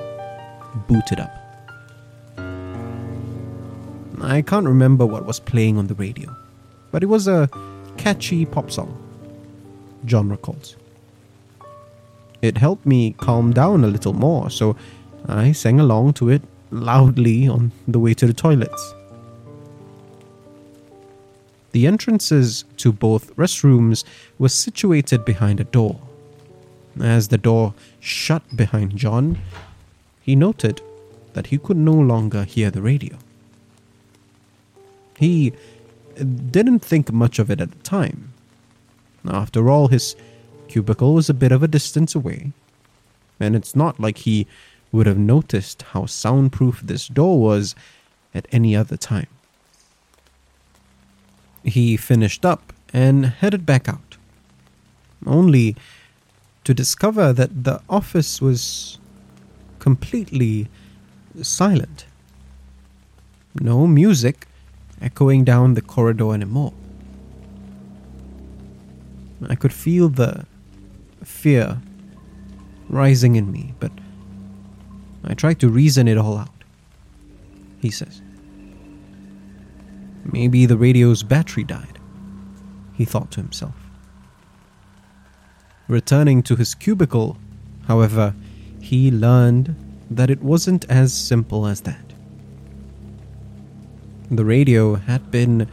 booted up. I can't remember what was playing on the radio, but it was a catchy pop song, John recalls. It helped me calm down a little more, so I sang along to it loudly on the way to the toilets. The entrances to both restrooms were situated behind a door. As the door shut behind John, he noted that he could no longer hear the radio. He didn't think much of it at the time. After all, his cubicle was a bit of a distance away, and it's not like he would have noticed how soundproof this door was at any other time. He finished up and headed back out, only to discover that the office was completely silent. No music echoing down the corridor anymore. I could feel the fear rising in me, but I tried to reason it all out. He says. Maybe the radio's battery died, he thought to himself. Returning to his cubicle, however, he learned that it wasn't as simple as that. The radio had been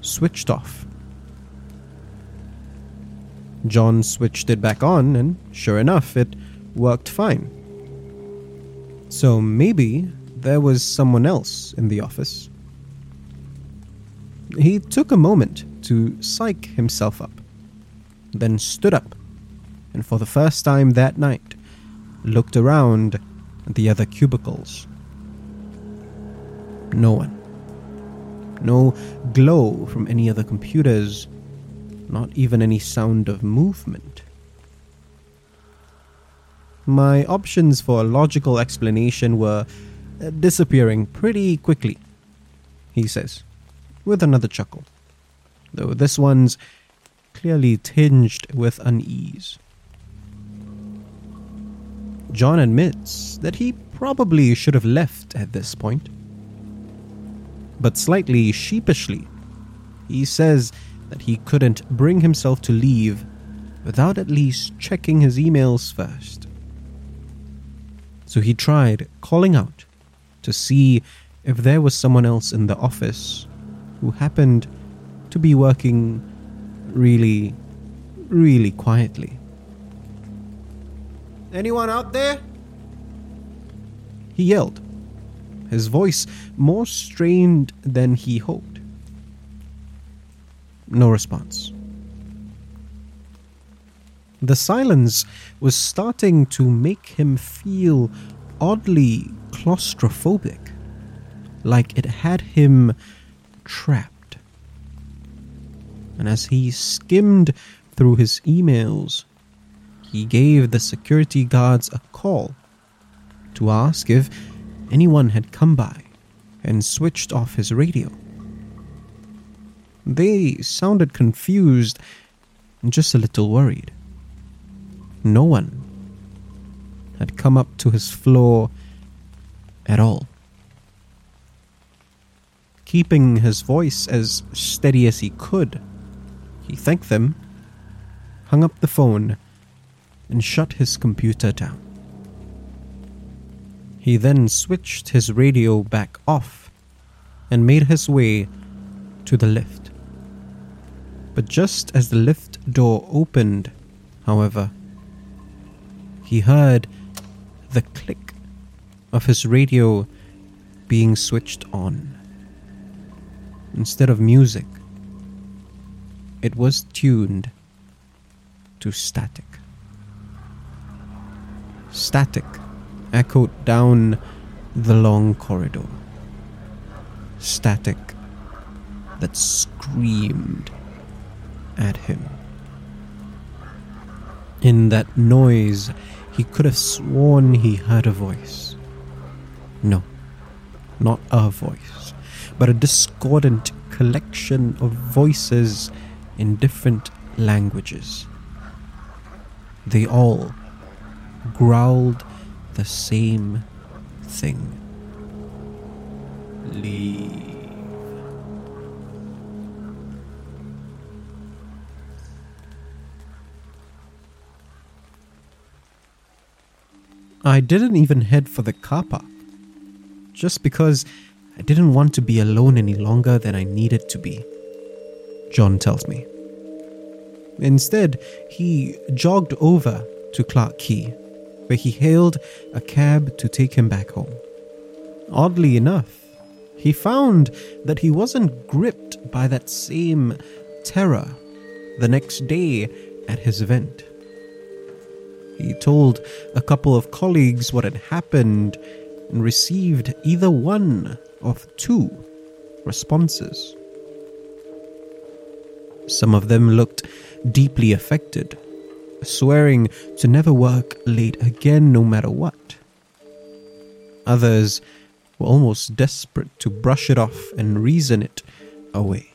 switched off. John switched it back on, and sure enough, it worked fine. So maybe there was someone else in the office. He took a moment to psych himself up, then stood up, and for the first time that night, looked around at the other cubicles. No one. No glow from any other computers, not even any sound of movement. My options for a logical explanation were uh, disappearing pretty quickly, he says, with another chuckle, though this one's clearly tinged with unease. John admits that he probably should have left at this point but slightly sheepishly. He says that he couldn't bring himself to leave without at least checking his emails first. So he tried calling out to see if there was someone else in the office who happened to be working really, really quietly. Anyone out there? He yelled his voice more strained than he hoped. No response. The silence was starting to make him feel oddly claustrophobic, like it had him trapped. And as he skimmed through his emails, he gave the security guards a call to ask if anyone had come by and switched off his radio. They sounded confused and just a little worried. No one had come up to his floor at all. Keeping his voice as steady as he could. He thanked them, hung up the phone, and shut his computer down. He then switched his radio back off and made his way to the lift. But just as the lift door opened, however, he heard the click of his radio being switched on. Instead of music, it was tuned to static. Static echoed down the long corridor. Static that screamed at him. In that noise, he could have sworn he heard a voice. No, not a voice, but a discordant collection of voices in different languages. They all growled the same thing. Leave. I didn't even head for the car park. Just because I didn't want to be alone any longer than I needed to be. John tells me. Instead, he jogged over to Clarke Quay, where he hailed a cab to take him back home. Oddly enough, he found that he wasn't gripped by that same terror the next day at his event. He told a couple of colleagues what had happened and received either one of two responses. Some of them looked deeply affected, swearing to never work late again no matter what. Others were almost desperate to brush it off and reason it away.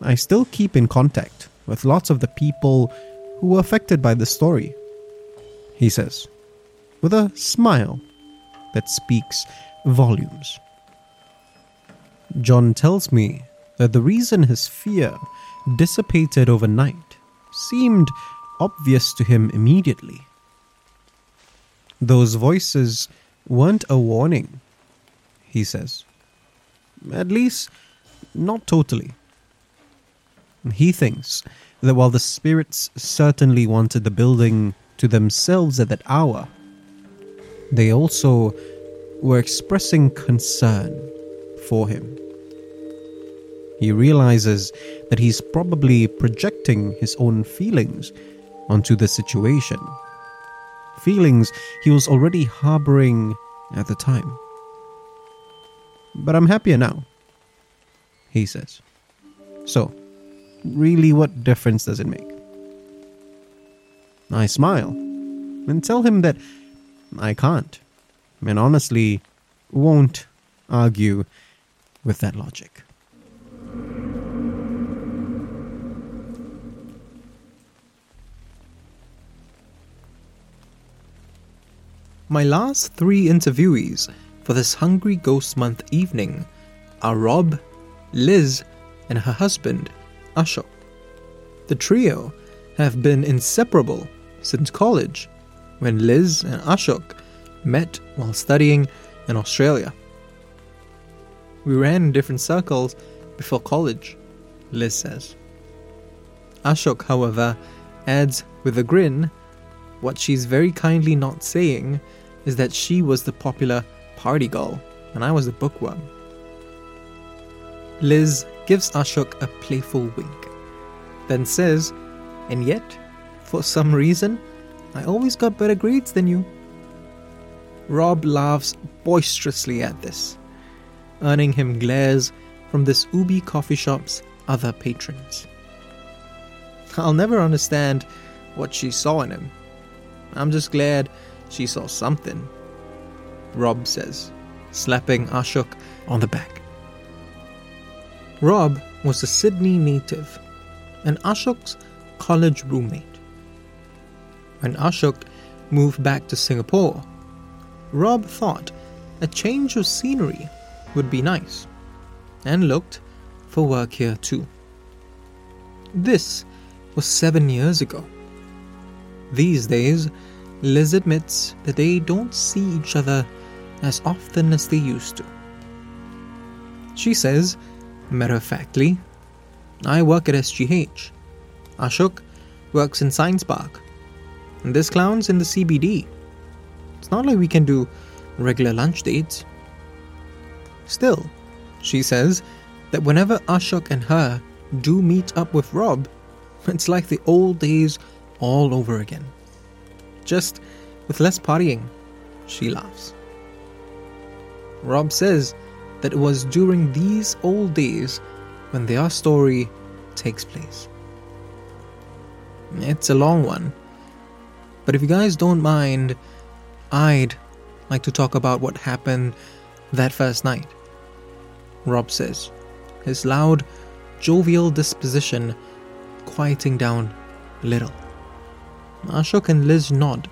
I still keep in contact with lots of the people who were affected by the story, he says, with a smile that speaks volumes. John tells me that the reason his fear dissipated overnight seemed obvious to him immediately. Those voices weren't a warning, he says. At least, not totally. He thinks that while the spirits certainly wanted the building to themselves at that hour, they also were expressing concern for him. He realizes that he's probably projecting his own feelings onto the situation. Feelings he was already harboring at the time. But I'm happier now, he says. So, really, what difference does it make? I smile and tell him that I can't, and honestly, won't argue with that logic. My last three interviewees for this Hungry Ghost Month evening are Rob, Liz, and her husband, Ashok. The trio have been inseparable since college, when Liz and Ashok met while studying in Australia. We ran in different circles before college, Liz says. Ashok, however, adds with a grin what she's very kindly not saying is that she was the popular party girl and I was the bookworm. Liz gives Ashok a playful wink, then says, And yet, for some reason, I always got better grades than you. Rob laughs boisterously at this, earning him glares from this Ubi coffee shop's other patrons. I'll never understand what she saw in him. I'm just glad she saw something, Rob says, slapping Ashok on the back. Rob was a Sydney native and Ashok's college roommate. When Ashok moved back to Singapore, Rob thought a change of scenery would be nice, and looked for work here too. This was seven years ago. These days, Liz admits that they don't see each other as often as they used to. She says, matter of factly, I work at SGH. Ashok works in Science Park. This clown's in the CBD. It's not like we can do regular lunch dates. Still, she says that whenever Ashok and her do meet up with Rob, it's like the old days all over again. Just with less partying, she laughs. Rob says that it was during these old days when their story takes place. It's a long one, but if you guys don't mind, I'd like to talk about what happened that first night. Rob says, his loud, jovial disposition quieting down a little. Ashok and Liz nod,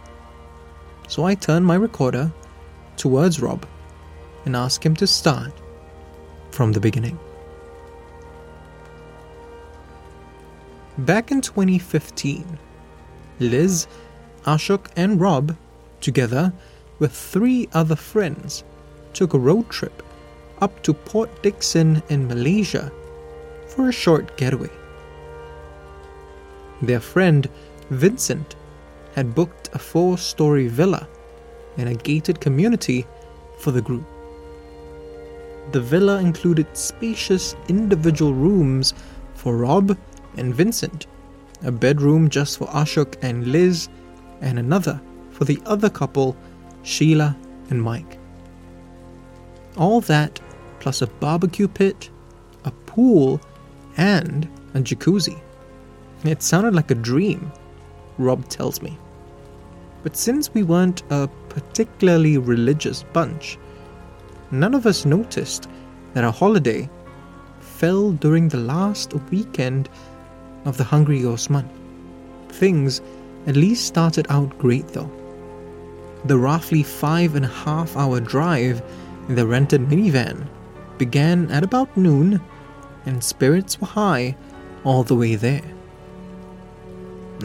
so I turn my recorder towards Rob and ask him to start from the beginning. Back in 2015, Liz, Ashok, and Rob, together with three other friends, took a road trip up to Port Dickson in Malaysia for a short getaway. Their friend Vincent had booked a four story villa in a gated community for the group. The villa included spacious individual rooms for Rob and Vincent, a bedroom just for Ashok and Liz, and another for the other couple, Sheila and Mike. All that plus a barbecue pit, a pool, and a jacuzzi. It sounded like a dream, Rob tells me. But since we weren't a particularly religious bunch, none of us noticed that our holiday fell during the last weekend of the Hungry Ghost month. Things at least started out great though. The roughly five and a half hour drive in the rented minivan began at about noon, and spirits were high all the way there.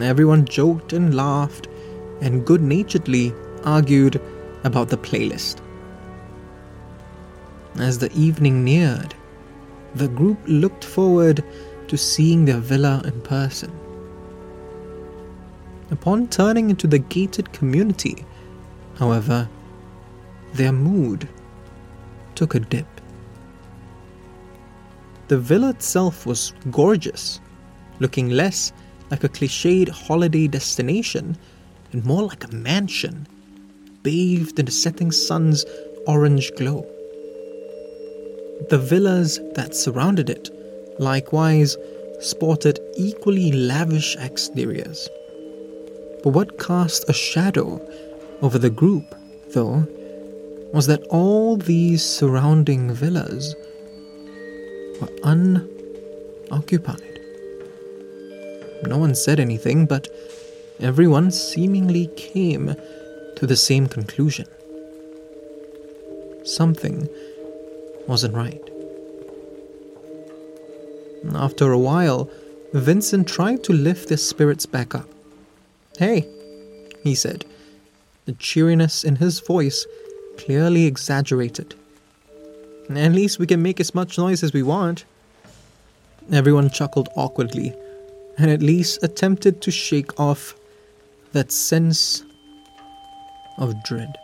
Everyone joked and laughed and good naturedly argued about the playlist. As the evening neared, the group looked forward to seeing their villa in person. Upon turning into the gated community, however, their mood took a dip. The villa itself was gorgeous, looking less like a cliched holiday destination and more like a mansion, bathed in the setting sun's orange glow. The villas that surrounded it likewise sported equally lavish exteriors. But what cast a shadow over the group, though, was that all these surrounding villas were unoccupied. No one said anything, but everyone seemingly came to the same conclusion. Something wasn't right. After a while, Vincent tried to lift their spirits back up. Hey, he said, the cheeriness in his voice clearly exaggerated. At least we can make as much noise as we want. Everyone chuckled awkwardly and at least attempted to shake off that sense of dread.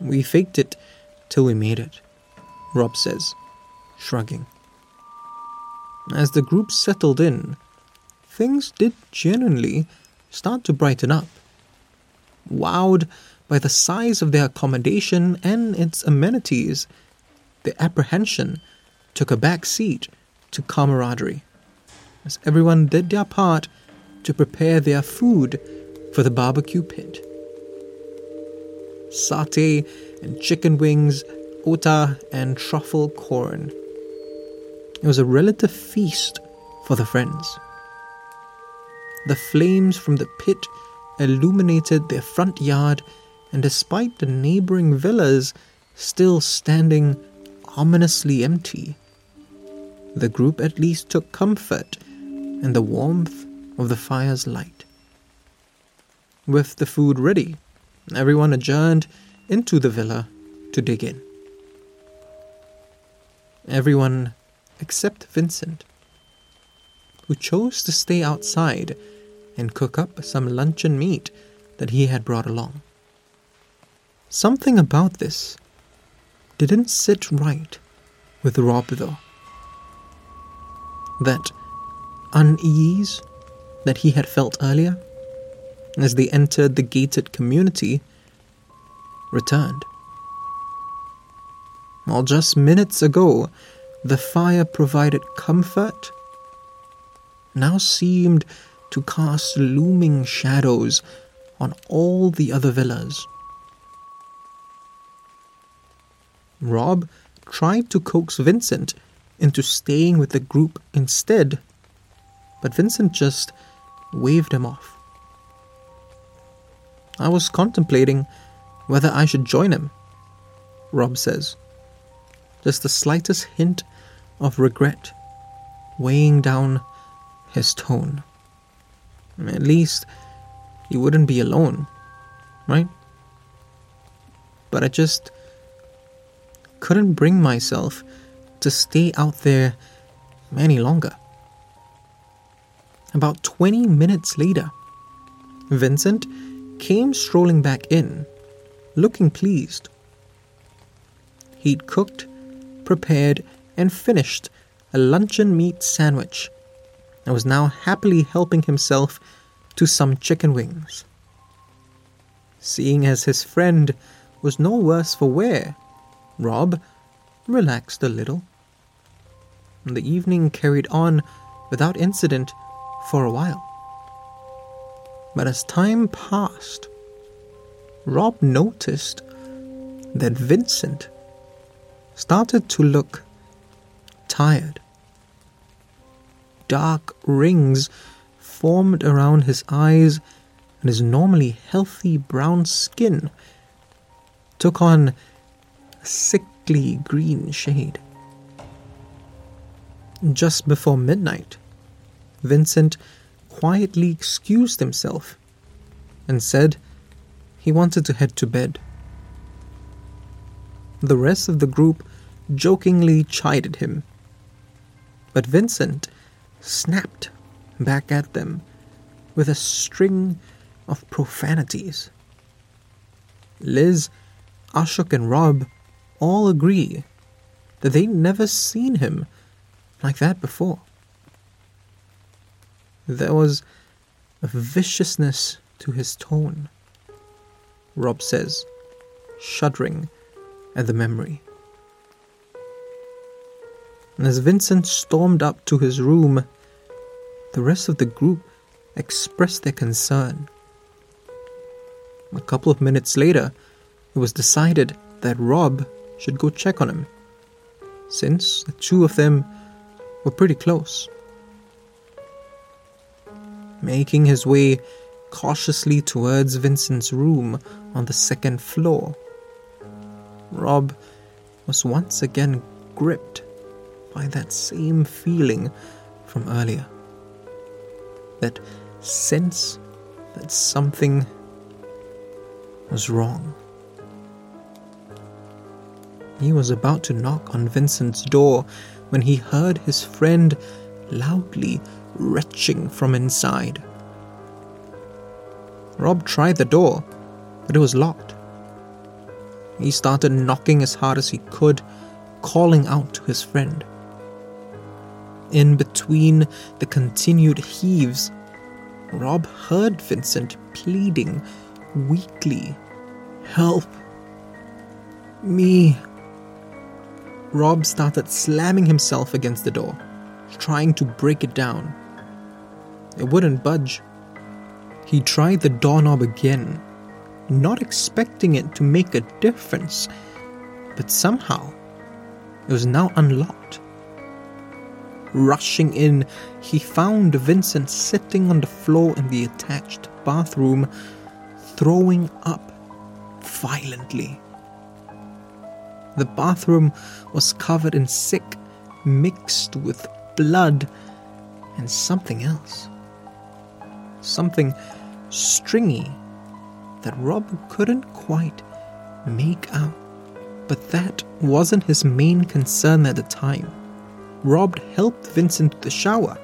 We faked it till we made it, Rob says, shrugging. As the group settled in, things did genuinely start to brighten up. Wowed by the size of their accommodation and its amenities, the apprehension took a back seat to camaraderie, as everyone did their part to prepare their food for the barbecue pit. Satay and chicken wings, ota and truffle corn. It was a relative feast for the friends. The flames from the pit illuminated their front yard, and despite the neighboring villas still standing ominously empty, the group at least took comfort in the warmth of the fire's light. With the food ready, everyone adjourned into the villa to dig in. Everyone except Vincent, who chose to stay outside and cook up some luncheon meat that he had brought along. Something about this didn't sit right with Rob, though. That unease that he had felt earlier as they entered the gated community returned. While just minutes ago the fire provided comfort, now seemed to cast looming shadows on all the other villas. Rob tried to coax Vincent into staying with the group instead, but Vincent just waved him off. I was contemplating whether I should join him, Rob says. Just the slightest hint of regret weighing down his tone. At least you wouldn't be alone, right? But I just couldn't bring myself to stay out there any longer. About 20 minutes later, Vincent came strolling back in, looking pleased. He'd cooked, prepared, and finished a luncheon meat sandwich and was now happily helping himself to some chicken wings. Seeing as his friend was no worse for wear, Rob relaxed a little. And the evening carried on without incident for a while. But as time passed, Rob noticed that Vincent started to look tired. Dark rings formed around his eyes, and his normally healthy brown skin took on a sickly green shade. Just before midnight, Vincent quietly excused himself and said he wanted to head to bed. The rest of the group jokingly chided him, but Vincent snapped back at them with a string of profanities. Liz, Ashok, and Rob all agree that they'd never seen him like that before. There was a viciousness to his tone, Rob says, shuddering at the memory. And as Vincent stormed up to his room, the rest of the group expressed their concern. A couple of minutes later, it was decided that Rob should go check on him, since the two of them were pretty close making his way cautiously towards Vincent's room on the second floor. Rob was once again gripped by that same feeling from earlier. That sense that something was wrong. He was about to knock on Vincent's door when he heard his friend loudly retching from inside. Rob tried the door, but it was locked. He started knocking as hard as he could, calling out to his friend. In between the continued heaves, Rob heard Vincent pleading weakly, Help me. Rob started slamming himself against the door, trying to break it down. It wouldn't budge. He tried the doorknob again, not expecting it to make a difference, but somehow it was now unlocked. Rushing in, he found Vincent sitting on the floor in the attached bathroom, throwing up violently. The bathroom was covered in sick, mixed with blood and something else. Something stringy that Rob couldn't quite make out. But that wasn't his main concern at the time. Rob helped Vincent to the shower,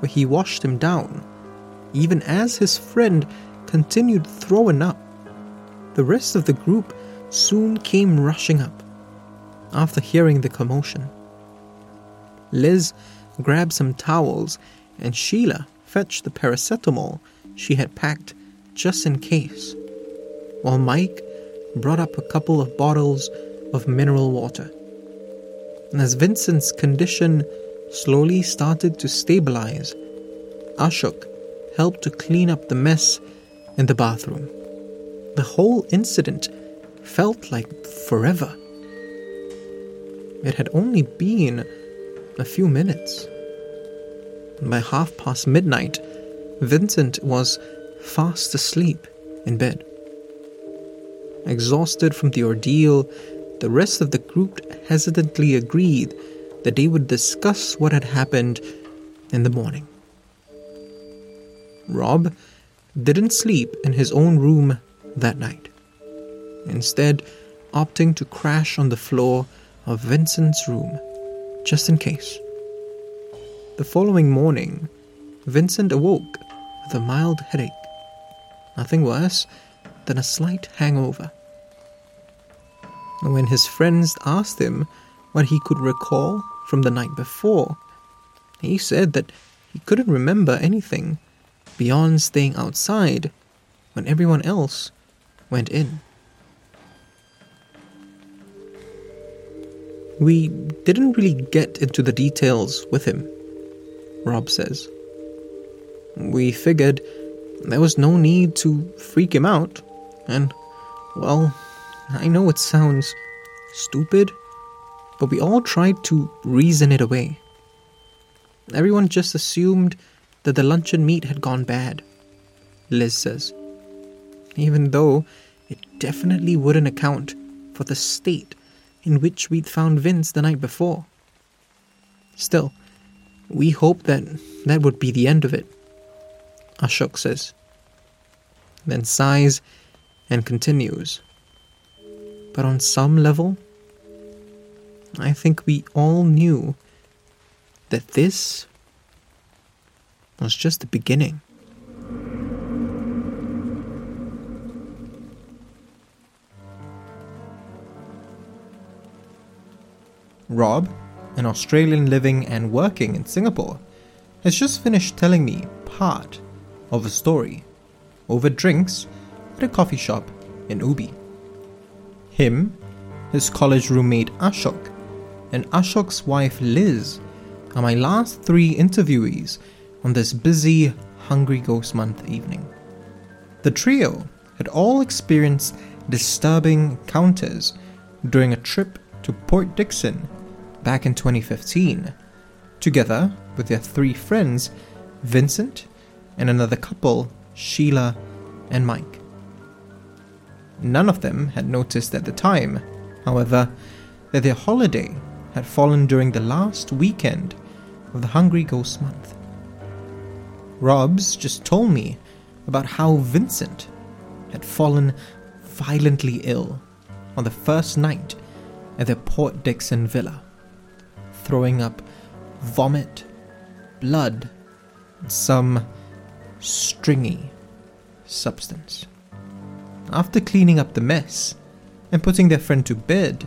where he washed him down, even as his friend continued throwing up. The rest of the group soon came rushing up after hearing the commotion. Liz grabbed some towels, and Sheila fetched the paracetamol she had packed just in case, while Mike brought up a couple of bottles of mineral water. And as Vincent's condition slowly started to stabilize, Ashok helped to clean up the mess in the bathroom. The whole incident felt like forever. It had only been a few minutes. By half past midnight, Vincent was fast asleep in bed. Exhausted from the ordeal, the rest of the group hesitantly agreed that they would discuss what had happened in the morning. Rob didn't sleep in his own room that night, instead, opting to crash on the floor of Vincent's room, just in case. The following morning, Vincent awoke with a mild headache, nothing worse than a slight hangover. When his friends asked him what he could recall from the night before, he said that he couldn't remember anything beyond staying outside when everyone else went in. We didn't really get into the details with him, Rob says. We figured there was no need to freak him out, and, well, I know it sounds stupid, but we all tried to reason it away. Everyone just assumed that the luncheon meat had gone bad, Liz says. Even though it definitely wouldn't account for the state in which we'd found Vince the night before. Still, we hoped that that would be the end of it, Ashok says. Then sighs and continues. But on some level, I think we all knew that this was just the beginning. Rob, an Australian living and working in Singapore, has just finished telling me part of a story over drinks at a coffee shop in Ubi. Him, his college roommate Ashok, and Ashok's wife Liz are my last three interviewees on this busy Hungry Ghost Month evening. The trio had all experienced disturbing encounters during a trip to Port Dickson back in 2015, together with their three friends, Vincent and another couple, Sheila and Mike. None of them had noticed at the time, however, that their holiday had fallen during the last weekend of the Hungry Ghost Month. Rob's just told me about how Vincent had fallen violently ill on the first night at the Port Dickson villa, throwing up vomit, blood, and some stringy substance. After cleaning up the mess and putting their friend to bed,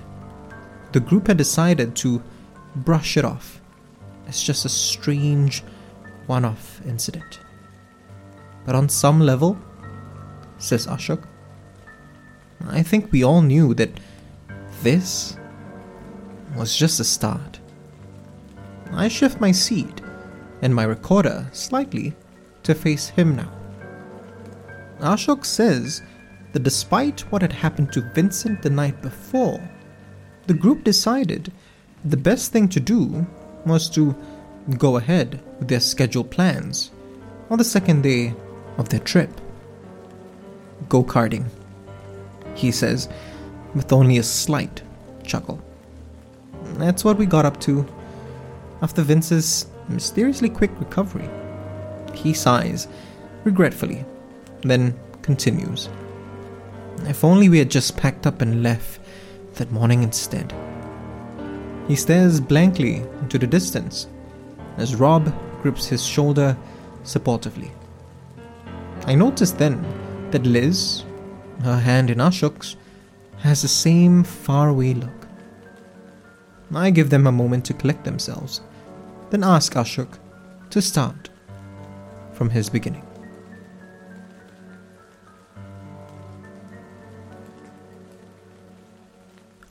the group had decided to brush it off as just a strange one off incident. But on some level, says Ashok, I think we all knew that this was just a start. I shift my seat and my recorder slightly to face him now. Ashok says that despite what had happened to Vincent the night before, the group decided the best thing to do was to go ahead with their scheduled plans on the second day of their trip. Go karting, he says, with only a slight chuckle. That's what we got up to after Vince's mysteriously quick recovery. He sighs, regretfully, then continues. If only we had just packed up and left that morning instead. He stares blankly into the distance as Rob grips his shoulder supportively. I notice then that Liz, her hand in Ashok's, has the same faraway look. I give them a moment to collect themselves, then ask Ashok to start from his beginning.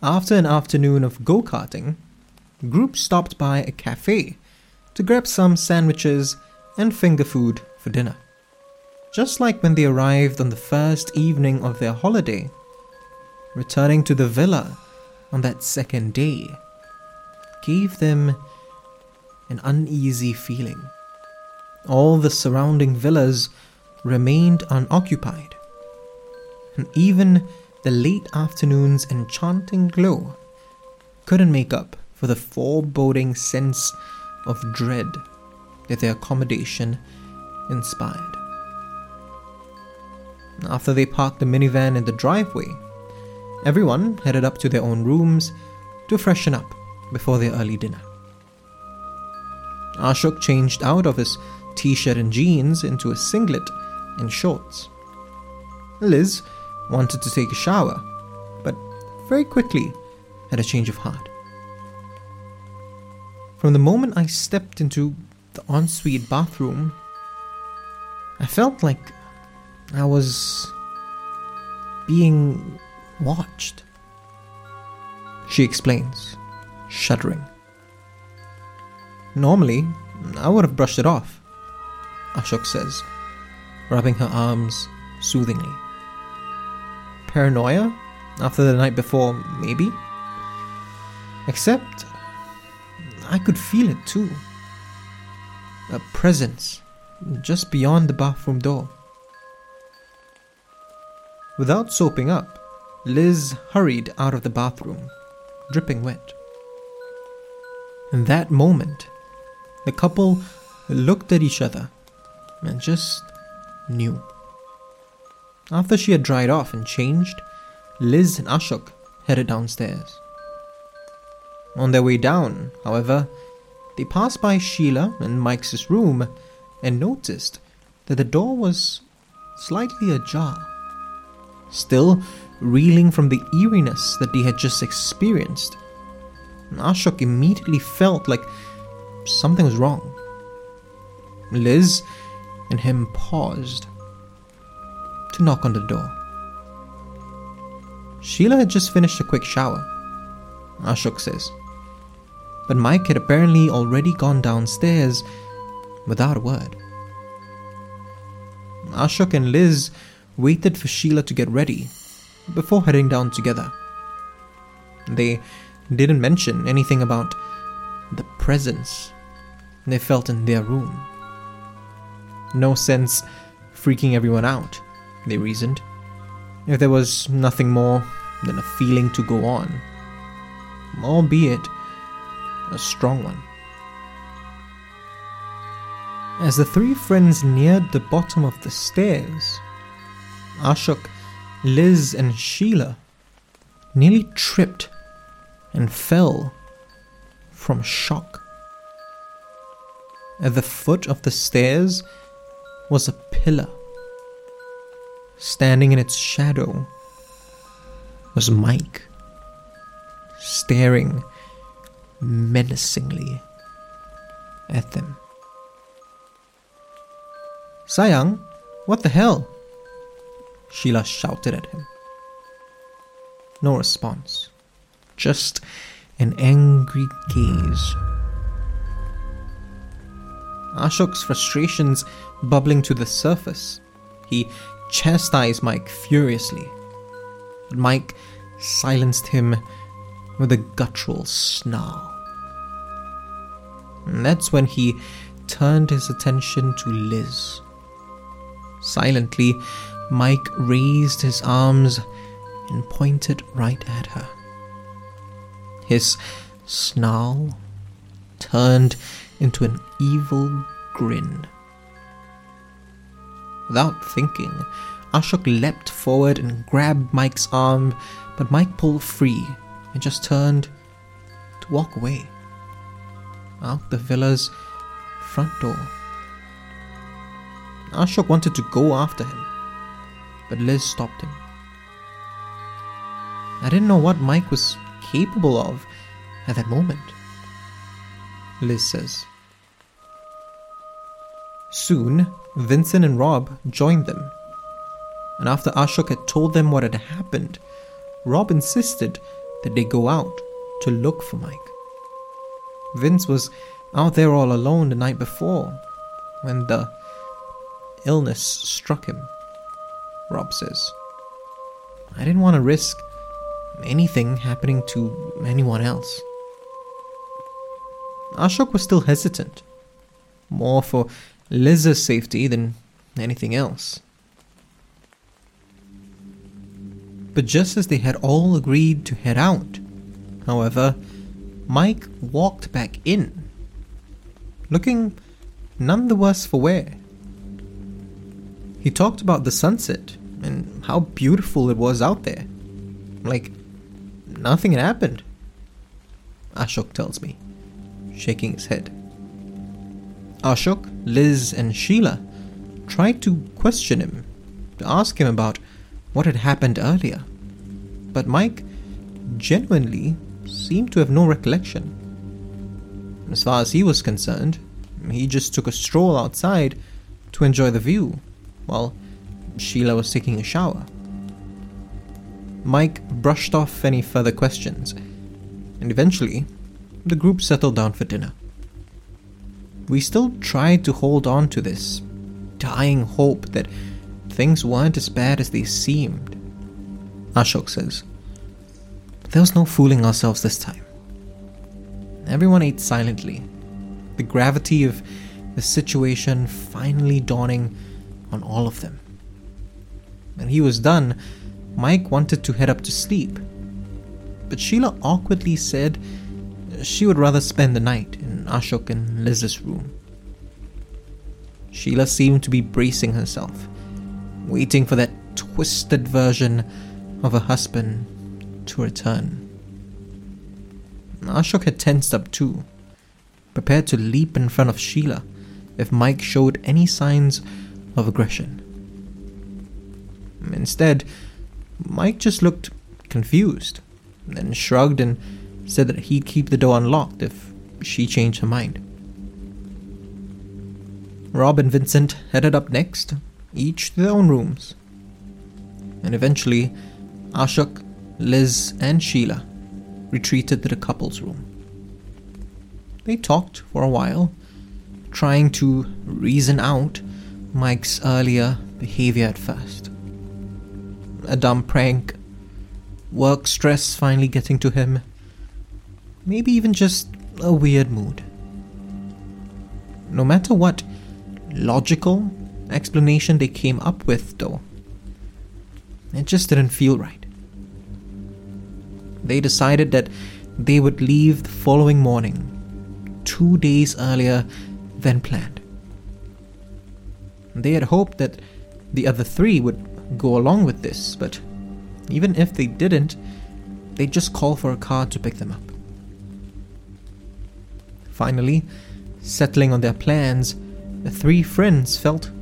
After an afternoon of go karting, group stopped by a cafe to grab some sandwiches and finger food for dinner. Just like when they arrived on the first evening of their holiday, returning to the villa on that second day gave them an uneasy feeling. All the surrounding villas remained unoccupied, and even the late afternoon's enchanting glow couldn't make up for the foreboding sense of dread that their accommodation inspired. After they parked the minivan in the driveway, everyone headed up to their own rooms to freshen up before their early dinner. Ashok changed out of his t shirt and jeans into a singlet and shorts. Liz wanted to take a shower, but very quickly had a change of heart. From the moment I stepped into the ensuite bathroom, I felt like I was being watched. She explains, shuddering. Normally, I would have brushed it off, Ashok says, rubbing her arms soothingly. Paranoia? After the night before, maybe? Except, I could feel it too. A presence just beyond the bathroom door. Without soaping up, Liz hurried out of the bathroom, dripping wet. In that moment, the couple looked at each other and just knew. After she had dried off and changed, Liz and Ashok headed downstairs. On their way down, however, they passed by Sheila and Mike's room and noticed that the door was slightly ajar. Still reeling from the eeriness that they had just experienced, Ashok immediately felt like something was wrong. Liz and him paused to knock on the door. Sheila had just finished a quick shower, Ashok says. But Mike had apparently already gone downstairs without a word. Ashok and Liz waited for Sheila to get ready before heading down together. They didn't mention anything about the presence they felt in their room. No sense freaking everyone out, they reasoned, if there was nothing more than a feeling to go on, albeit a strong one. As the three friends neared the bottom of the stairs, Ashok, Liz, and Sheila nearly tripped and fell from shock. At the foot of the stairs was a pillar. Standing in its shadow was Mike, staring menacingly at them. Sayang, what the hell? Sheila shouted at him. No response, just an angry gaze. Ashok's frustrations bubbling to the surface. He chastised Mike furiously. But Mike silenced him with a guttural snarl. And that's when he turned his attention to Liz. Silently, Mike raised his arms and pointed right at her. His snarl turned into an evil grin. Without thinking, Ashok leapt forward and grabbed Mike's arm, but Mike pulled free and just turned to walk away. Out the villa's front door. Ashok wanted to go after him, but Liz stopped him. I didn't know what Mike was capable of at that moment. Liz says. Soon, Vincent and Rob joined them. And after Ashok had told them what had happened, Rob insisted that they go out to look for Mike. Vince was out there all alone the night before when the illness struck him, Rob says. I didn't want to risk anything happening to anyone else. Ashok was still hesitant, more for Liz's safety than anything else. But just as they had all agreed to head out, however, Mike walked back in, looking none the worse for wear. He talked about the sunset and how beautiful it was out there. Like nothing had happened. Ashok tells me, shaking his head. Ashok, Liz, and Sheila tried to question him, to ask him about what had happened earlier. But Mike genuinely seemed to have no recollection. As far as he was concerned, he just took a stroll outside to enjoy the view, while Sheila was taking a shower. Mike brushed off any further questions, and eventually, the group settled down for dinner. We still tried to hold on to this dying hope that things weren't as bad as they seemed. Ashok says. There was no fooling ourselves this time. Everyone ate silently, the gravity of the situation finally dawning on all of them. When he was done, Mike wanted to head up to sleep. But Sheila awkwardly said she would rather spend the night in Ashok and Liz's room. Sheila seemed to be bracing herself, waiting for that twisted version of her husband to return. Ashok had tensed up too, prepared to leap in front of Sheila if Mike showed any signs of aggression. Instead, Mike just looked confused, then shrugged and said that he'd keep the door unlocked if she changed her mind. Rob and Vincent headed up next, each to their own rooms. And eventually, Ashok, Liz, and Sheila retreated to the couple's room. They talked for a while, trying to reason out Mike's earlier behavior at first. A dumb prank, work stress finally getting to him, maybe even just a weird mood. No matter what logical explanation they came up with, though, it just didn't feel right. They decided that they would leave the following morning, two days earlier than planned. They had hoped that the other three would go along with this, but even if they didn't, they'd just call for a car to pick them up. Finally, settling on their plans, the three friends felt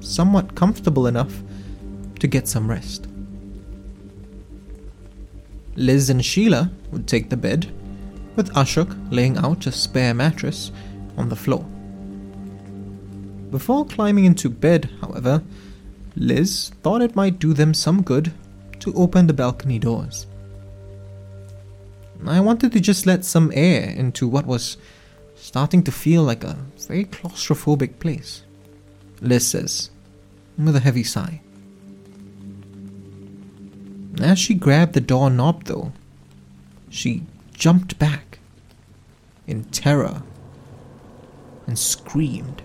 somewhat comfortable enough to get some rest. Liz and Sheila would take the bed, with Ashok laying out a spare mattress on the floor. Before climbing into bed, however, Liz thought it might do them some good to open the balcony doors. I wanted to just let some air into what was starting to feel like a very claustrophobic place. Liz says, with a heavy sigh. As she grabbed the door knob, though, she jumped back in terror and screamed.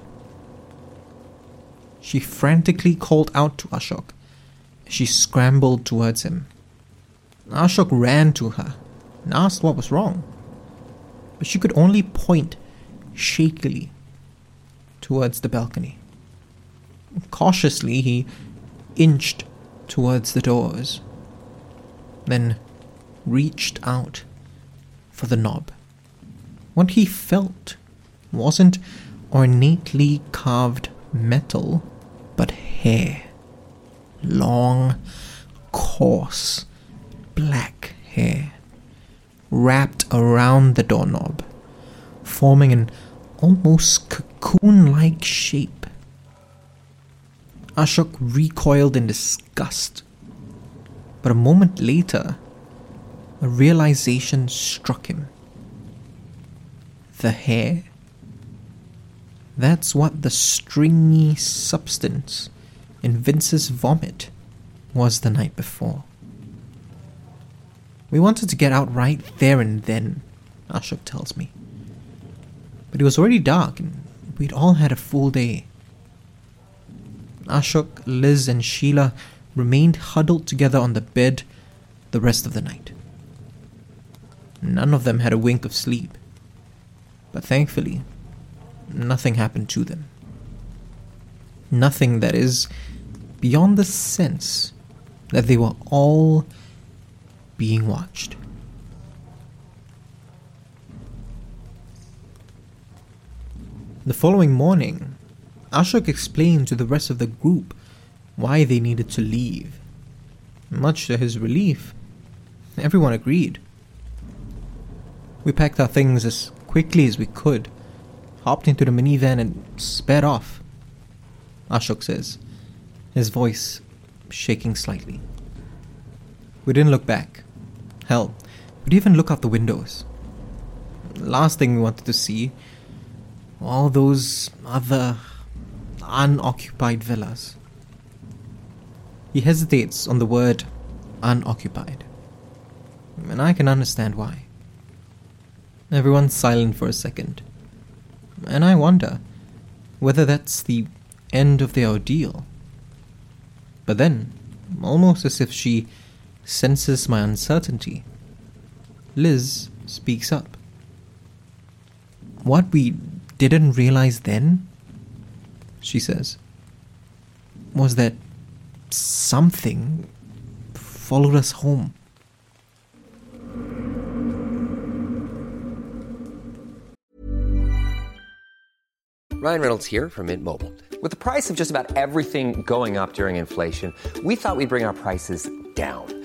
She frantically called out to Ashok. She scrambled towards him. Ashok ran to her, and asked what was wrong. But she could only point shakily towards the balcony. Cautiously, he inched towards the doors, then reached out for the knob. What he felt wasn't ornately carved metal, but hair. Long, coarse, black hair wrapped around the doorknob, forming an almost cocoon like shape. Ashok recoiled in disgust. But a moment later, a realization struck him. The hair. That's what the stringy substance in Vince's vomit was the night before. We wanted to get out right there and then, Ashok tells me. But it was already dark and we'd all had a full day. Ashok, Liz, and Sheila remained huddled together on the bed the rest of the night. None of them had a wink of sleep, but thankfully, nothing happened to them. Nothing that is beyond the sense that they were all being watched. The following morning, Ashok explained to the rest of the group why they needed to leave. Much to his relief, everyone agreed. We packed our things as quickly as we could, hopped into the minivan, and sped off. Ashok says, his voice shaking slightly. We didn't look back. Hell, we didn't even look out the windows. last thing we wanted to see all those other unoccupied villas. He hesitates on the word unoccupied, and I can understand why. Everyone's silent for a second, and I wonder whether that's the end of the ordeal. But then, almost as if she senses my uncertainty, Liz speaks up. What we didn't realize then she says, was that something followed us home. Ryan Reynolds here from Mint Mobile. With the price of just about everything going up during inflation, we thought we'd bring our prices down.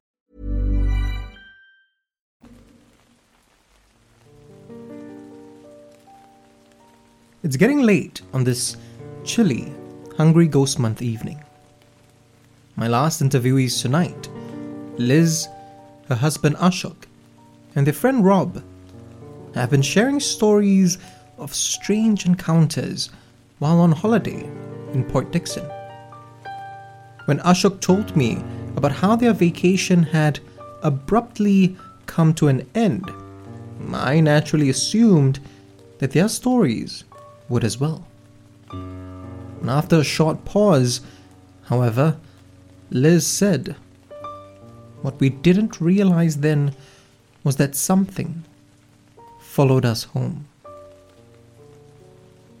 It's getting late on this chilly, Hungry Ghost Month evening. My last interviewees tonight Liz, her husband Ashok, and their friend Rob have been sharing stories of strange encounters while on holiday in Port Dickson. When Ashok told me about how their vacation had abruptly come to an end, I naturally assumed that their stories would as well. And after a short pause, however, Liz said, What we didn't realize then was that something followed us home.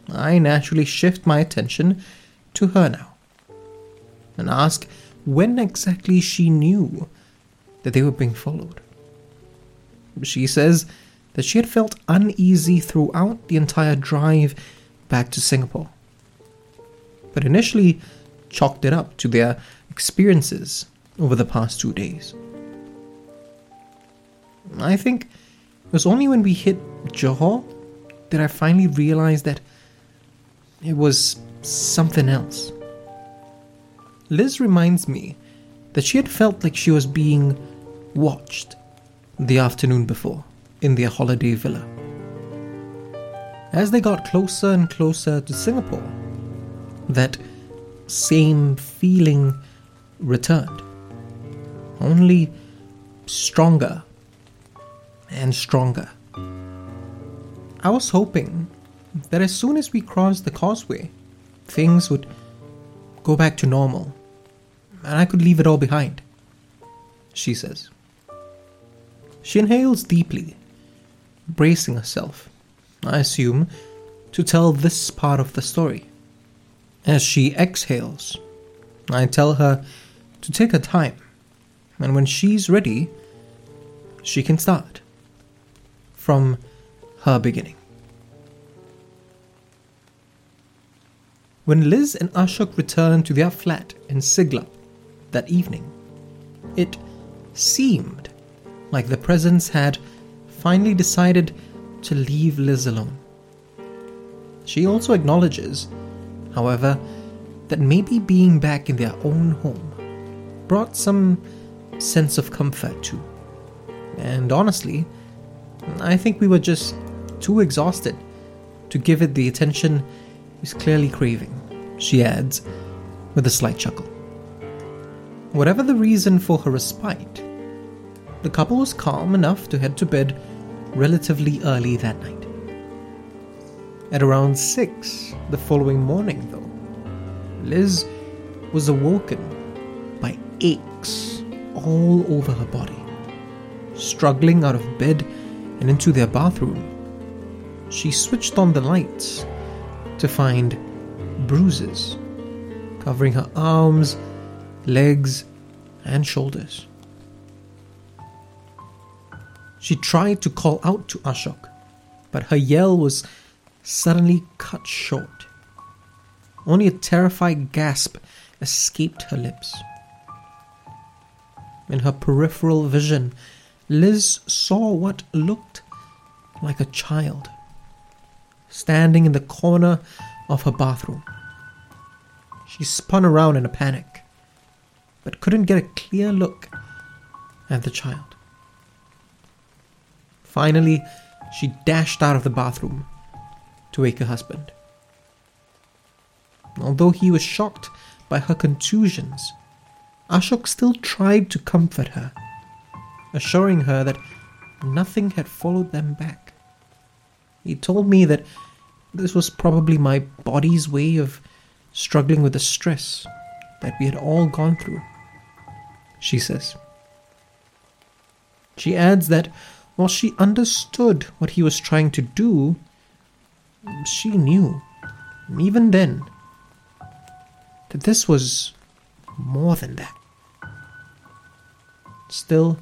I naturally shift my attention to her now and ask when exactly she knew that they were being followed. She says that she had felt uneasy throughout the entire drive back to Singapore, but initially chalked it up to their experiences over the past two days. I think it was only when we hit Johor that I finally realized that it was something else. Liz reminds me that she had felt like she was being watched the afternoon before in their holiday villa. As they got closer and closer to Singapore, that same feeling returned. Only stronger and stronger. I was hoping that as soon as we crossed the causeway, things would go back to normal and I could leave it all behind, she says. She inhales deeply, bracing herself, I assume, to tell this part of the story. As she exhales, I tell her to take her time, and when she's ready, she can start from her beginning. When Liz and Ashok returned to their flat in Siglap that evening, it seemed like the presence had finally decided to leave Liz alone. She also acknowledges, however, that maybe being back in their own home brought some sense of comfort too. And honestly, I think we were just too exhausted to give it the attention it's clearly craving, she adds with a slight chuckle. Whatever the reason for her respite, the couple was calm enough to head to bed relatively early that night. At around 6 the following morning, though, Liz was awoken by aches all over her body. Struggling out of bed and into their bathroom, she switched on the lights to find bruises covering her arms, legs, and shoulders. She tried to call out to Ashok, but her yell was suddenly cut short. Only a terrified gasp escaped her lips. In her peripheral vision, Liz saw what looked like a child standing in the corner of her bathroom. She spun around in a panic, but couldn't get a clear look at the child. Finally, she dashed out of the bathroom to wake her husband. Although he was shocked by her contusions, Ashok still tried to comfort her, assuring her that nothing had followed them back. He told me that this was probably my body's way of struggling with the stress that we had all gone through, she says. She adds that while she understood what he was trying to do, she knew, even then, that this was more than that. Still,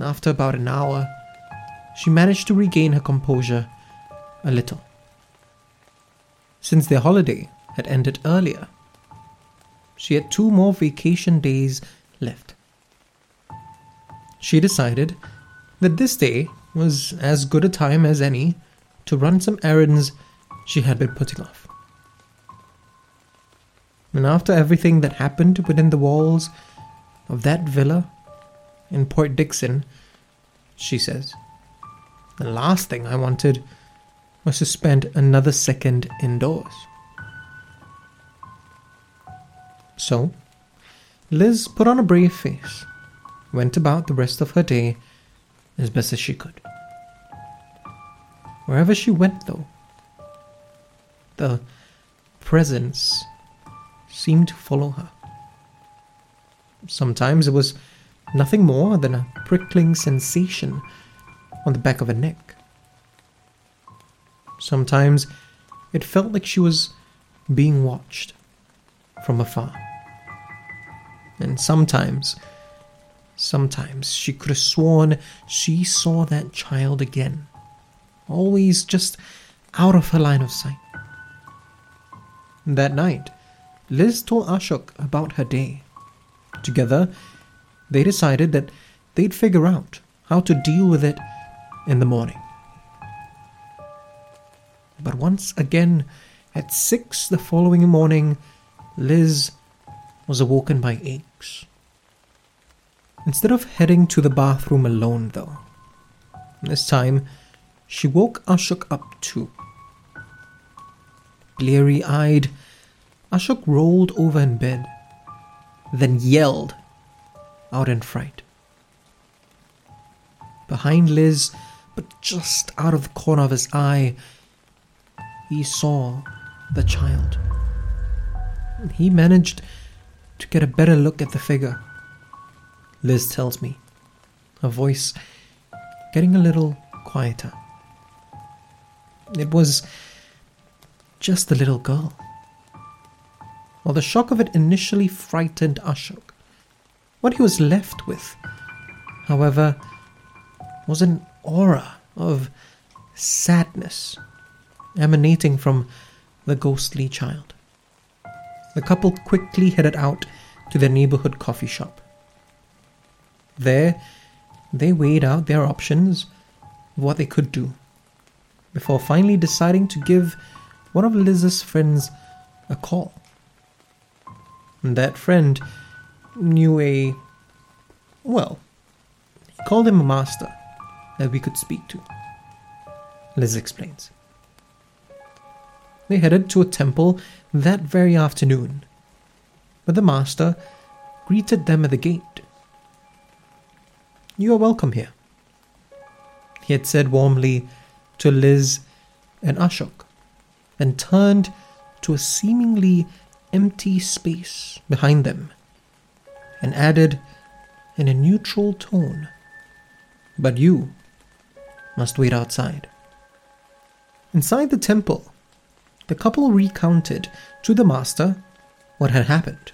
after about an hour, she managed to regain her composure a little. Since their holiday had ended earlier, she had two more vacation days left. She decided that this day was as good a time as any to run some errands she had been putting off. And after everything that happened within the walls of that villa in Port Dickson, she says, the last thing I wanted was to spend another second indoors. So, Liz put on a brave face, went about the rest of her day as best as she could. Wherever she went, though, the presence seemed to follow her. Sometimes it was nothing more than a prickling sensation on the back of her neck. Sometimes it felt like she was being watched from afar. And sometimes, sometimes she could have sworn she saw that child again, always just out of her line of sight. That night, Liz told Ashok about her day. Together, they decided that they'd figure out how to deal with it in the morning. But once again, at six the following morning, Liz was awoken by aches. Instead of heading to the bathroom alone, though, this time she woke Ashok up too. Bleary eyed, Ashok rolled over in bed, then yelled out in fright. Behind Liz, but just out of the corner of his eye, he saw the child. He managed to get a better look at the figure. Liz tells me, her voice getting a little quieter. It was just a little girl. While the shock of it initially frightened Ashok, what he was left with, however, was an aura of sadness emanating from the ghostly child. The couple quickly headed out to their neighborhood coffee shop. There, they weighed out their options what they could do before finally deciding to give one of Liz's friends a call. And that friend knew a. well, he called him a master that we could speak to. Liz explains. They headed to a temple that very afternoon, but the master greeted them at the gate. You are welcome here, he had said warmly to Liz and Ashok, and turned to a seemingly empty space behind them and added in a neutral tone, But you must wait outside. Inside the temple, the couple recounted to the master what had happened.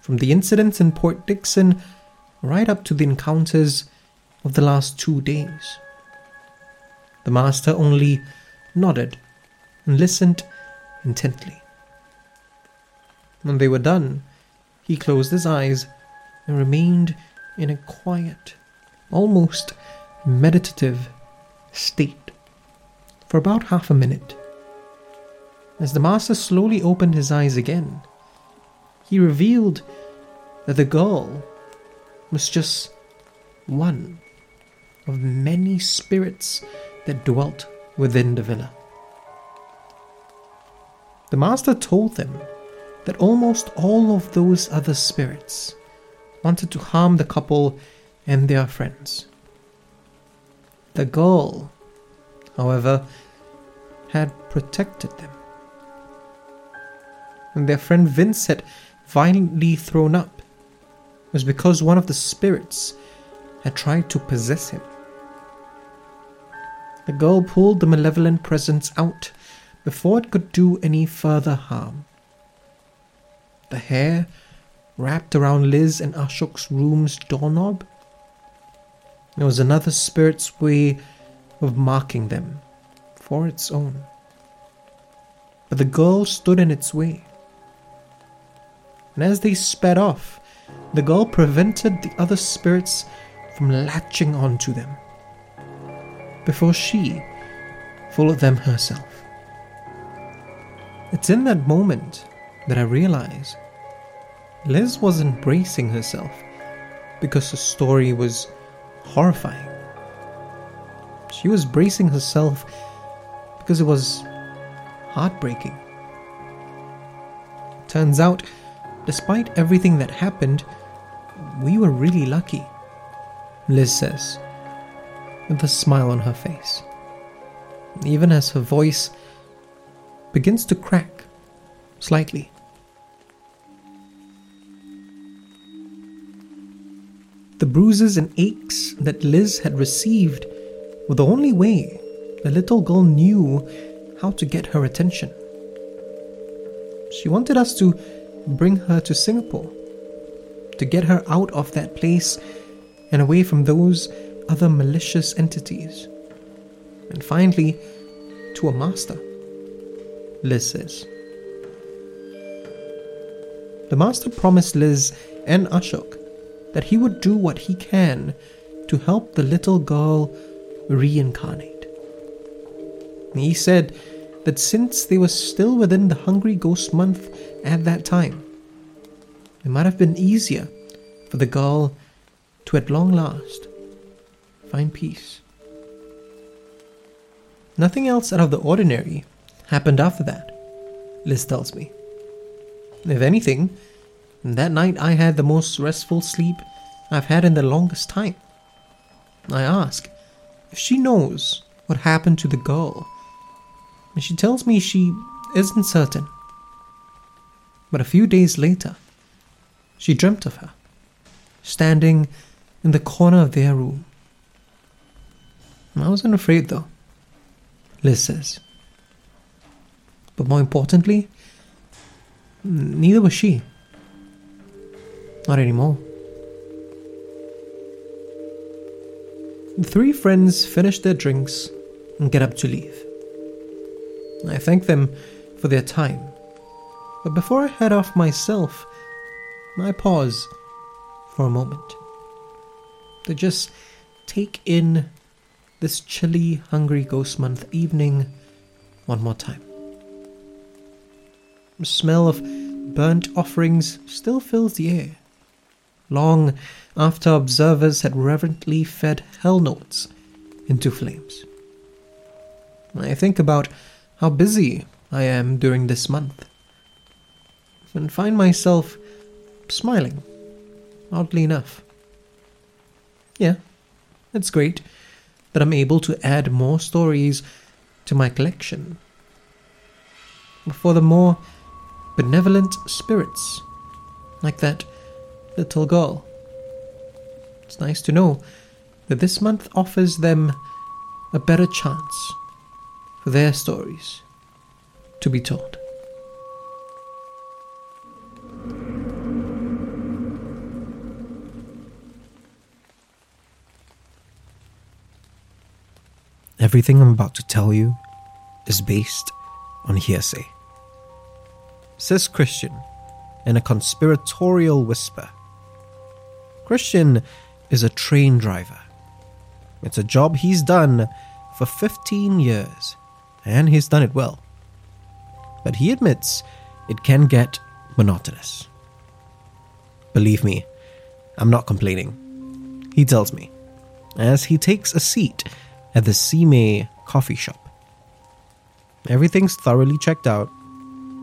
From the incidents in Port Dickson right up to the encounters of the last two days. The master only nodded and listened intently. When they were done, he closed his eyes and remained in a quiet, almost meditative state for about half a minute. As the master slowly opened his eyes again, he revealed that the girl was just one of many spirits that dwelt within the villa. The master told them that almost all of those other spirits wanted to harm the couple and their friends. The girl, however, had protected them. And their friend Vince had violently thrown up was because one of the spirits had tried to possess him. The girl pulled the malevolent presence out before it could do any further harm. The hair wrapped around Liz and Ashok's room's doorknob. It was another spirit's way of marking them for its own. But the girl stood in its way. And as they sped off, the girl prevented the other spirits from latching onto them before she followed them herself. It's in that moment that I realize Liz was embracing herself because the story was horrifying. She was bracing herself because it was heartbreaking. Turns out, despite everything that happened, we were really lucky, Liz says, with a smile on her face, even as her voice begins to crack slightly. The bruises and aches that Liz had received were the only way the little girl knew how to get her attention. She wanted us to bring her to Singapore, to get her out of that place and away from those other malicious entities. And finally, to a master, Liz says. The master promised Liz and Ashok that he would do what he can to help the little girl reincarnate. He said that since they were still within the Hungry Ghost month at that time, it might have been easier for the girl to at long last find peace. Nothing else out of the ordinary happened after that, Liz tells me. If anything, that night I had the most restful sleep I've had in the longest time. I ask if she knows what happened to the girl, and she tells me she isn't certain. But a few days later, she dreamt of her, standing in the corner of their room. I wasn't afraid though, Liz says. But more importantly, neither was she. Not anymore. The three friends finish their drinks and get up to leave. I thank them for their time, but before I head off myself, I pause for a moment to just take in this chilly, hungry ghost month evening one more time. The smell of burnt offerings still fills the air, long after observers had reverently fed hell notes into flames. I think about how busy I am during this month and find myself smiling, oddly enough. Yeah, it's great that I'm able to add more stories to my collection. For the more benevolent spirits, like that little girl. It's nice to know that this month offers them a better chance their stories to be told. Everything I'm about to tell you is based on hearsay. Says Christian in a conspiratorial whisper. Christian is a train driver. It's a job he's done for 15 years, and he's done it well. But he admits it can get monotonous. Believe me, I'm not complaining. He tells me, as he takes a seat at the Sime coffee shop. Everything's thoroughly checked out.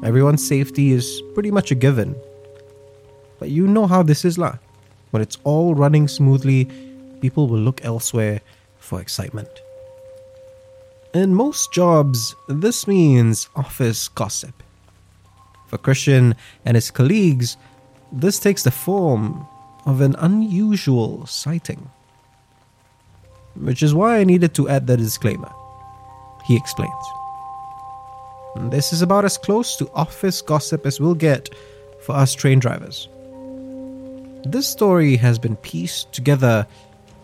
Everyone's safety is pretty much a given. But you know how this is, lah. When it's all running smoothly, people will look elsewhere for excitement. In most jobs, this means office gossip. For Christian and his colleagues, this takes the form of an unusual sighting which is why I needed to add the disclaimer. He explains. This is about as close to office gossip as we'll get for us train drivers. This story has been pieced together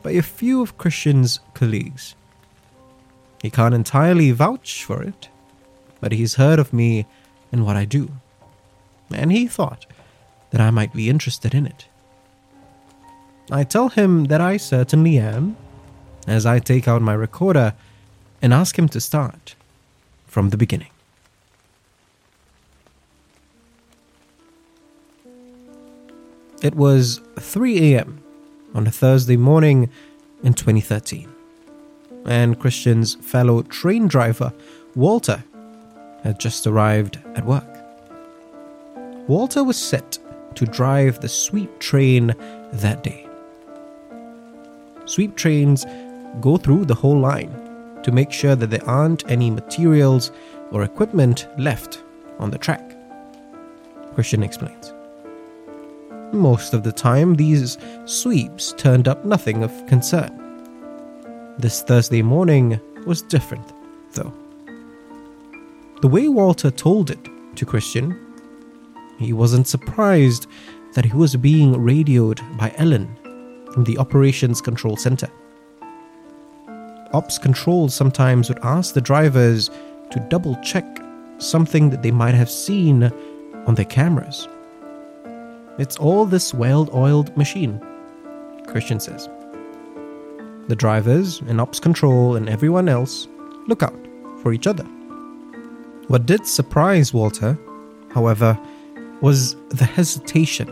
by a few of Christian's colleagues. He can't entirely vouch for it, but he's heard of me and what I do, and he thought that I might be interested in it. I tell him that I certainly am, as I take out my recorder and ask him to start from the beginning. It was 3 a.m. on a Thursday morning in 2013, and Christian's fellow train driver, Walter, had just arrived at work. Walter was set to drive the sweep train that day. Sweep trains go through the whole line to make sure that there aren't any materials or equipment left on the track. Christian explains. Most of the time, these sweeps turned up nothing of concern. This Thursday morning was different, though. The way Walter told it to Christian, he wasn't surprised that he was being radioed by Ellen from the Operations Control Center. Ops Control sometimes would ask the drivers to double check something that they might have seen on their cameras. It's all this well oiled machine, Christian says. The drivers and Ops Control and everyone else look out for each other. What did surprise Walter, however, was the hesitation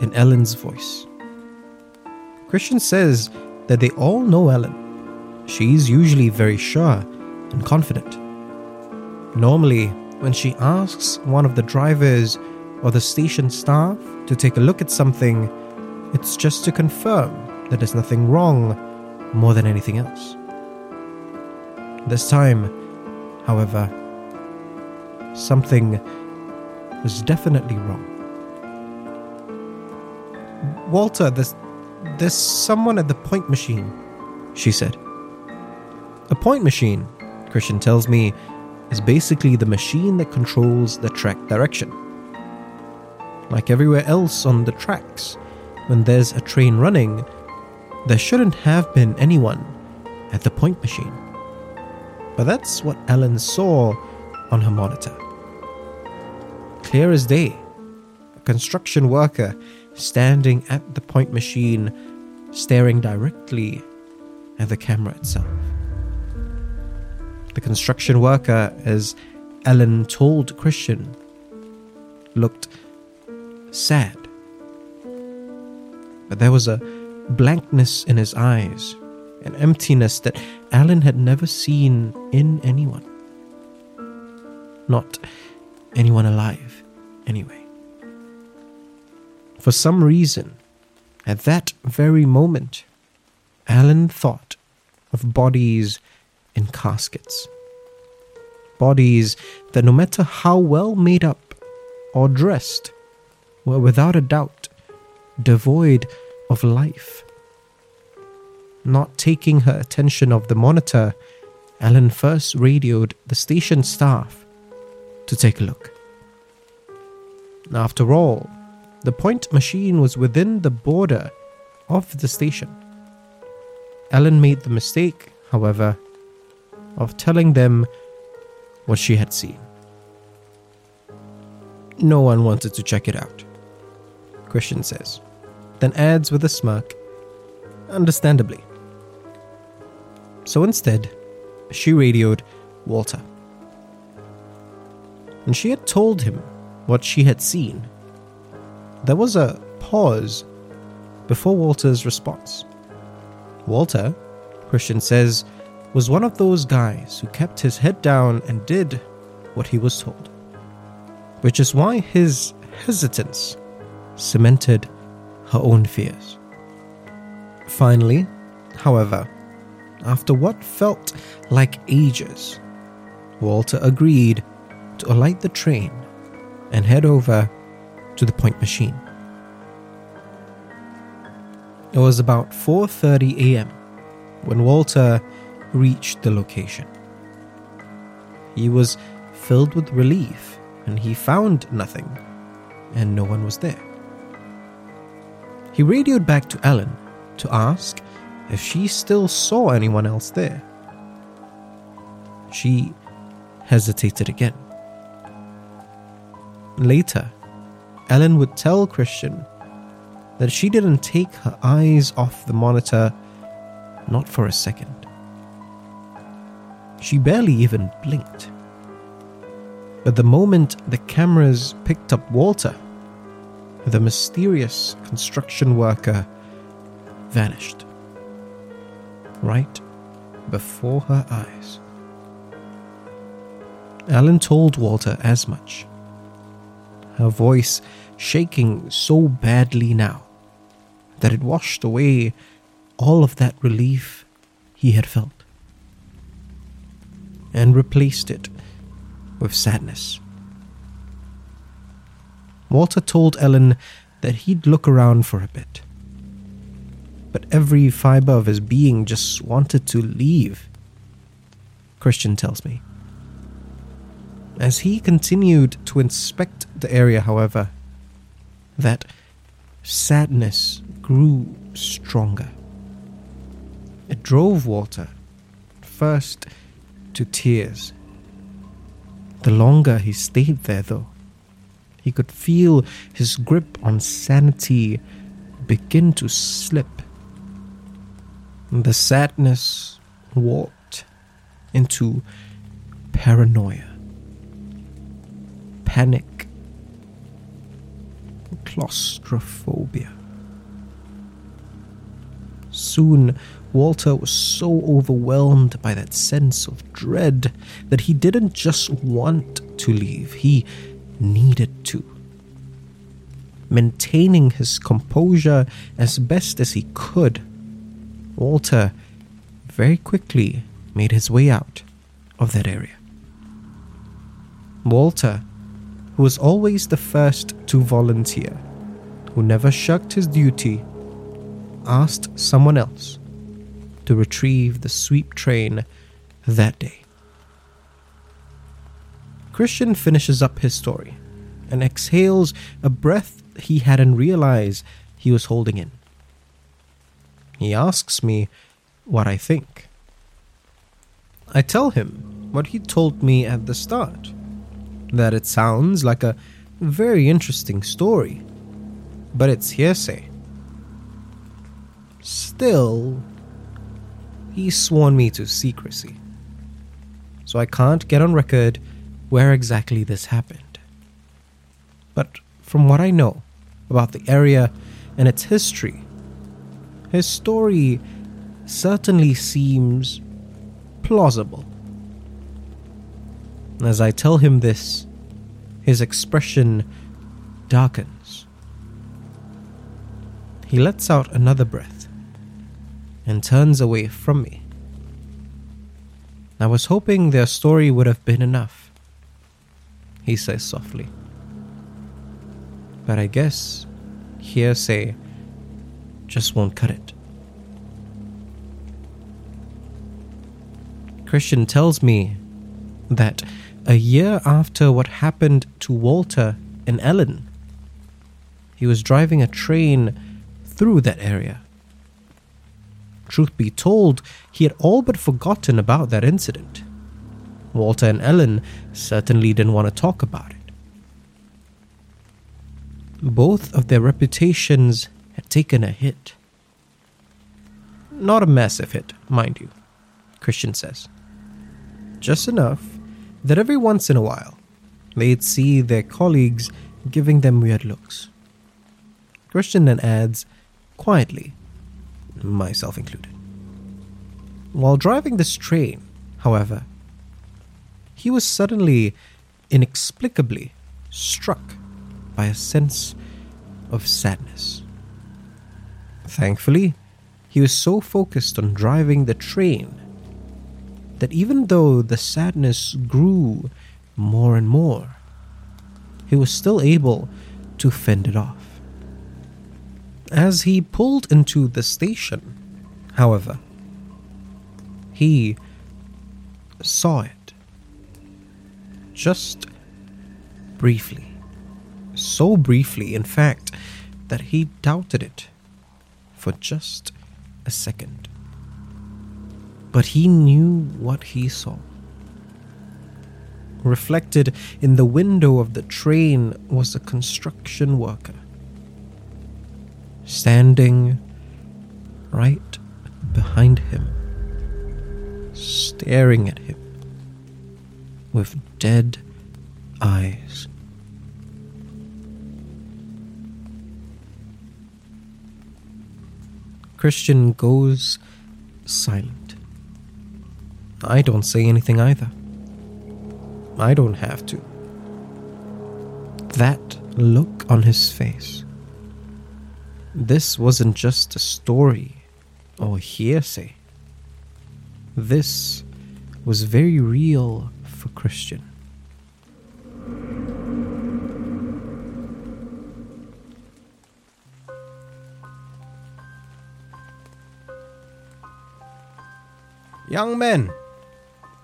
in Ellen's voice. Christian says that they all know Ellen she's usually very sure and confident. Normally, when she asks one of the drivers or the station staff to take a look at something, it's just to confirm that there's nothing wrong more than anything else. This time, however, something was definitely wrong. Walter, there's, there's someone at the point machine, she said. A point machine, Christian tells me, is basically the machine that controls the track direction. Like everywhere else on the tracks, when there's a train running, there shouldn't have been anyone at the point machine. But that's what Ellen saw on her monitor. Clear as day, a construction worker standing at the point machine, staring directly at the camera itself. The construction worker, as Ellen told Christian, looked sad. But there was a blankness in his eyes, an emptiness that Alan had never seen in anyone. Not anyone alive, anyway. For some reason, at that very moment, Alan thought of bodies in caskets. Bodies that, no matter how well made up or dressed, were without a doubt devoid of life. Not taking her attention off the monitor, Ellen first radioed the station staff to take a look. After all, the point machine was within the border of the station. Ellen made the mistake, however, of telling them what she had seen. No one wanted to check it out, Christian says, then adds with a smirk, understandably. So instead, she radioed Walter. And she had told him what she had seen. There was a pause before Walter's response. Walter, Christian says, was one of those guys who kept his head down and did what he was told. Which is why his hesitance cemented her own fears. Finally, however, after what felt like ages, Walter agreed to alight the train and head over to the point machine. It was about 4:30 a.m. when Walter reached the location. He was filled with relief and he found nothing, and no one was there. He radioed back to Ellen to ask if she still saw anyone else there. She hesitated again. Later, Ellen would tell Christian that she didn't take her eyes off the monitor, not for a second. She barely even blinked. But the moment the cameras picked up Walter, the mysterious construction worker vanished. Right before her eyes. Alan told Walter as much, her voice shaking so badly now that it washed away all of that relief he had felt and replaced it with sadness. Walter told Ellen that he'd look around for a bit. But every fiber of his being just wanted to leave, Christian tells me. As he continued to inspect the area, however, that sadness grew stronger. It drove Walter, first to tears. The longer he stayed there, though, he could feel his grip on sanity begin to slip. The sadness warped into paranoia, panic, claustrophobia. Soon, Walter was so overwhelmed by that sense of dread that he didn't just want to leave, he needed to. maintaining his composure as best as he could, Walter very quickly made his way out of that area. Walter, who was always the first to volunteer, who never shirked his duty, asked someone else to retrieve the sweep train that day. Christian finishes up his story and exhales a breath he hadn't realized he was holding in. He asks me what I think. I tell him what he told me at the start that it sounds like a very interesting story, but it's hearsay. Still, he's sworn me to secrecy, so I can't get on record where exactly this happened. But from what I know about the area and its history, his story certainly seems plausible. As I tell him this, his expression darkens. He lets out another breath and turns away from me. I was hoping their story would have been enough, he says softly. But I guess hearsay just won't cut it. Christian tells me that a year after what happened to Walter and Ellen, he was driving a train through that area. Truth be told, he had all but forgotten about that incident. Walter and Ellen certainly didn't want to talk about it. Both of their reputations had taken a hit. Not a massive hit, mind you, Christian says. Just enough that every once in a while they'd see their colleagues giving them weird looks. Christian then adds, quietly, myself included. While driving this train, however, he was suddenly, inexplicably struck by a sense of sadness. Thankfully, he was so focused on driving the train that even though the sadness grew more and more, he was still able to fend it off. As he pulled into the station, however, he saw it. Just briefly. So briefly, in fact, that he doubted it for just a second. But he knew what he saw. Reflected in the window of the train was a construction worker. Standing right behind him, staring at him with dead eyes. Christian goes silent. I don't say anything either. I don't have to. That look on his face. This wasn't just a story or hearsay. This was very real for Christian. Young men,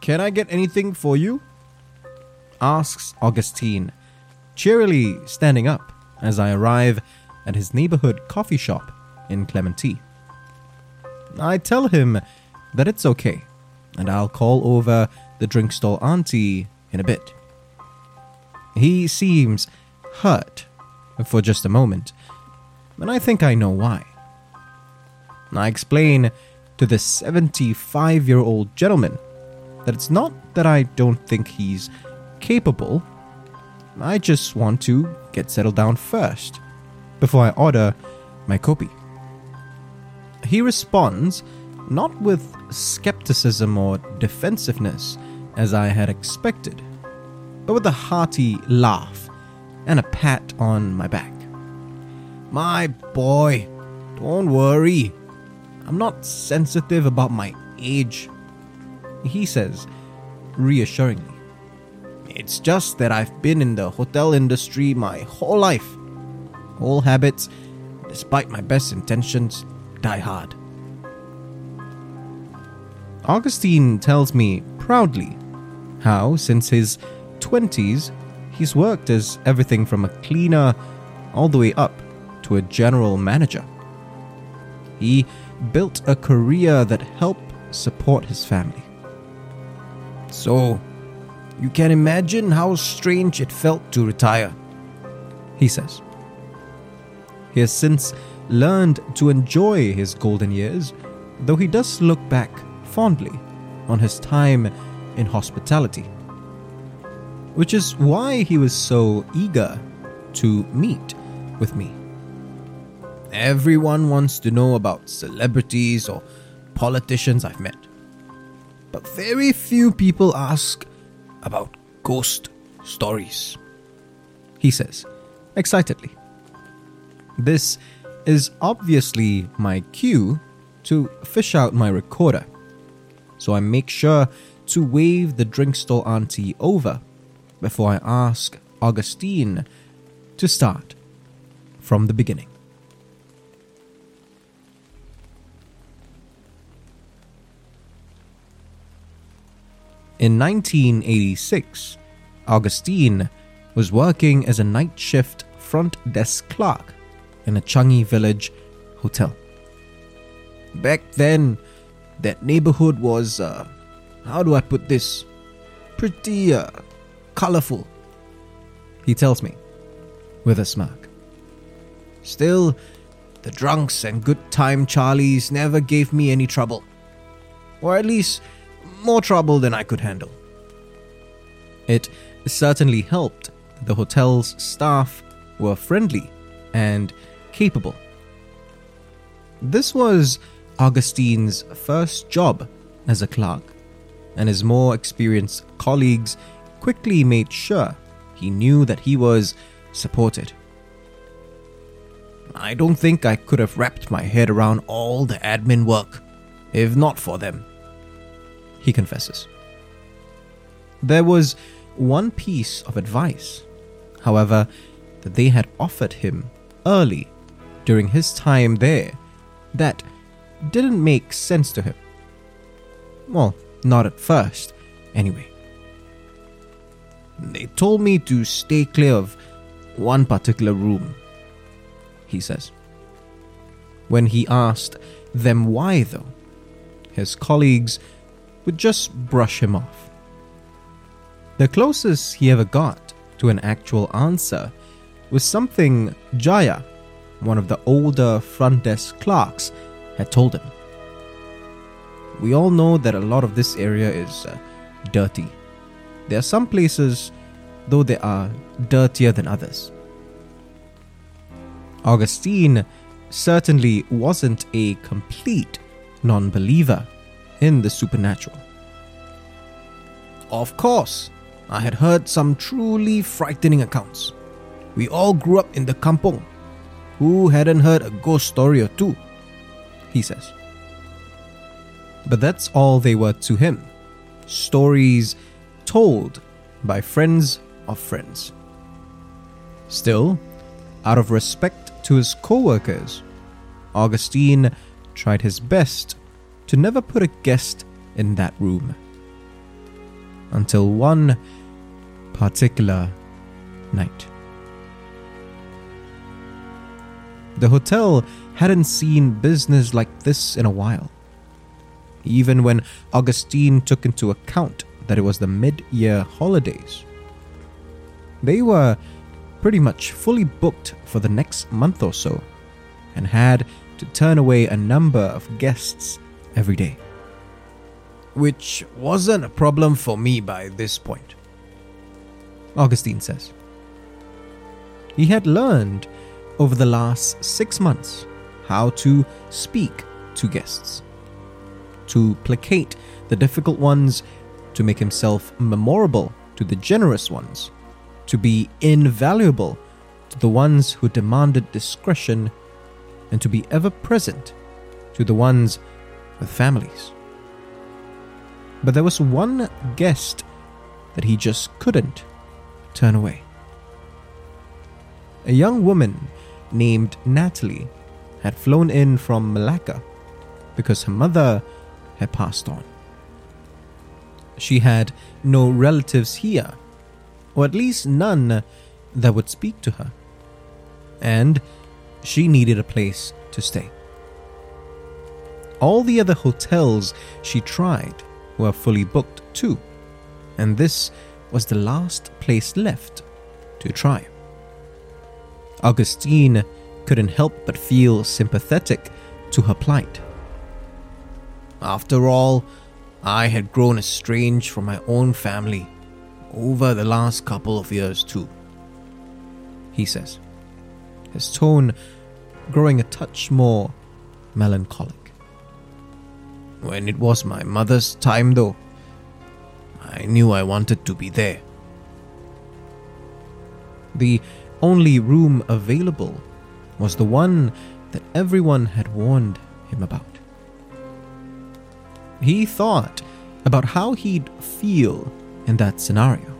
can I get anything for you? asks Augustine, cheerily standing up as I arrive at his neighborhood coffee shop in Clementi. I tell him that it's okay, and I'll call over the drink stall auntie in a bit. He seems hurt for just a moment, and I think I know why. I explain to the 75 year old gentleman that it's not that I don't think he's capable, I just want to get settled down first before I order my kopi. He responds not with skepticism or defensiveness as I had expected, but with a hearty laugh and a pat on my back. My boy, don't worry. I'm not sensitive about my age. He says, reassuringly. It's just that I've been in the hotel industry my whole life. All habits, despite my best intentions, die hard. Augustine tells me proudly how, since his 20s, he's worked as everything from a cleaner all the way up to a general manager. He built a career that helped support his family. So, you can imagine how strange it felt to retire, he says. He has since learned to enjoy his golden years, though he does look back fondly on his time in hospitality. Which is why he was so eager to meet with me. Everyone wants to know about celebrities or politicians I've met. But very few people ask about ghost stories. He says, excitedly. This is obviously my cue to fish out my recorder. So I make sure to wave the drink stall auntie over before I ask Augustine to start from the beginning. In 1986, Augustine was working as a night shift front desk clerk in a Changi Village hotel. Back then, that neighborhood was, uh, how do I put this? Pretty uh, colorful, he tells me, with a smirk. Still, the drunks and good time Charlies never gave me any trouble. Or at least, more trouble than I could handle. It certainly helped the hotel's staff were friendly and capable. This was Augustine's first job as a clerk, and his more experienced colleagues quickly made sure he knew that he was supported. I don't think I could have wrapped my head around all the admin work if not for them, he confesses. There was one piece of advice, however, that they had offered him early during his time there that didn't make sense to him. Well, not at first, anyway. They told me to stay clear of one particular room, he says. When he asked them why, though, his colleagues would just brush him off. The closest he ever got to an actual answer was something Jaya, one of the older front desk clerks, had told him. We all know that a lot of this area is uh, dirty. There are some places, though, they are dirtier than others. Augustine certainly wasn't a complete non believer in the supernatural. Of course, I had heard some truly frightening accounts. We all grew up in the kampong. Who hadn't heard a ghost story or two? He says. But that's all they were to him stories told by friends of friends. Still, out of respect to his co workers, Augustine tried his best to never put a guest in that room. Until one particular night. The hotel hadn't seen business like this in a while. Even when Augustine took into account that it was the mid year holidays. They were pretty much fully booked for the next month or so and had to turn away a number of guests every day. Which wasn't a problem for me by this point. Augustine says. He had learned over the last six months how to speak to guests, to placate the difficult ones, to make himself memorable to the generous ones, to be invaluable to the ones who demanded discretion and to be ever present to the ones with families. But there was one guest that he just couldn't turn away. A young woman named Natalie had flown in from Malacca because her mother had passed on. She had no relatives here, or at least none that would speak to her, and she needed a place to stay. All the other hotels she tried were fully booked too, and this was the last place left to try. Augustine couldn't help but feel sympathetic to her plight. After all, I had grown estranged from my own family over the last couple of years, too, he says, his tone growing a touch more melancholic. When it was my mother's time, though, I knew I wanted to be there. The only room available was the one that everyone had warned him about. He thought about how he'd feel in that scenario.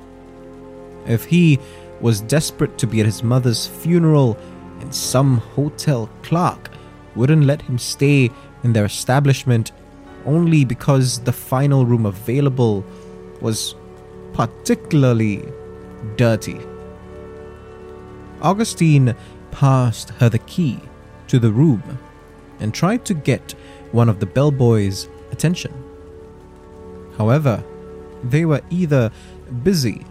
If he was desperate to be at his mother's funeral and some hotel clerk wouldn't let him stay in their establishment only because the final room available was particularly dirty. Augustine passed her the key to the room and tried to get one of the bellboys' attention. However, they were either busy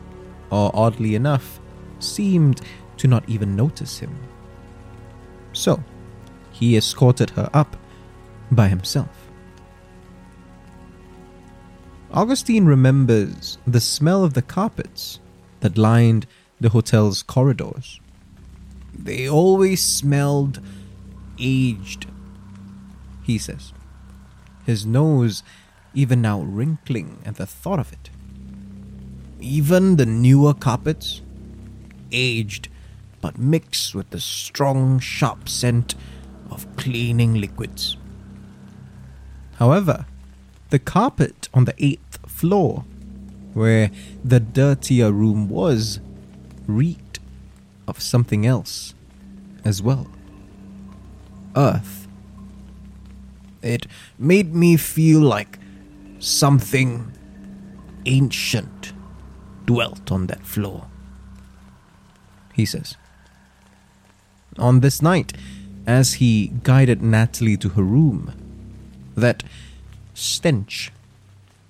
or, oddly enough, seemed to not even notice him. So, he escorted her up by himself. Augustine remembers the smell of the carpets that lined the hotel's corridors. They always smelled aged, he says, his nose even now wrinkling at the thought of it. Even the newer carpets, aged but mixed with the strong, sharp scent of cleaning liquids. However, the carpet on the eighth floor, where the dirtier room was, reeked of something else as well. Earth. It made me feel like something ancient dwelt on that floor. He says. On this night, as he guided Natalie to her room, that stench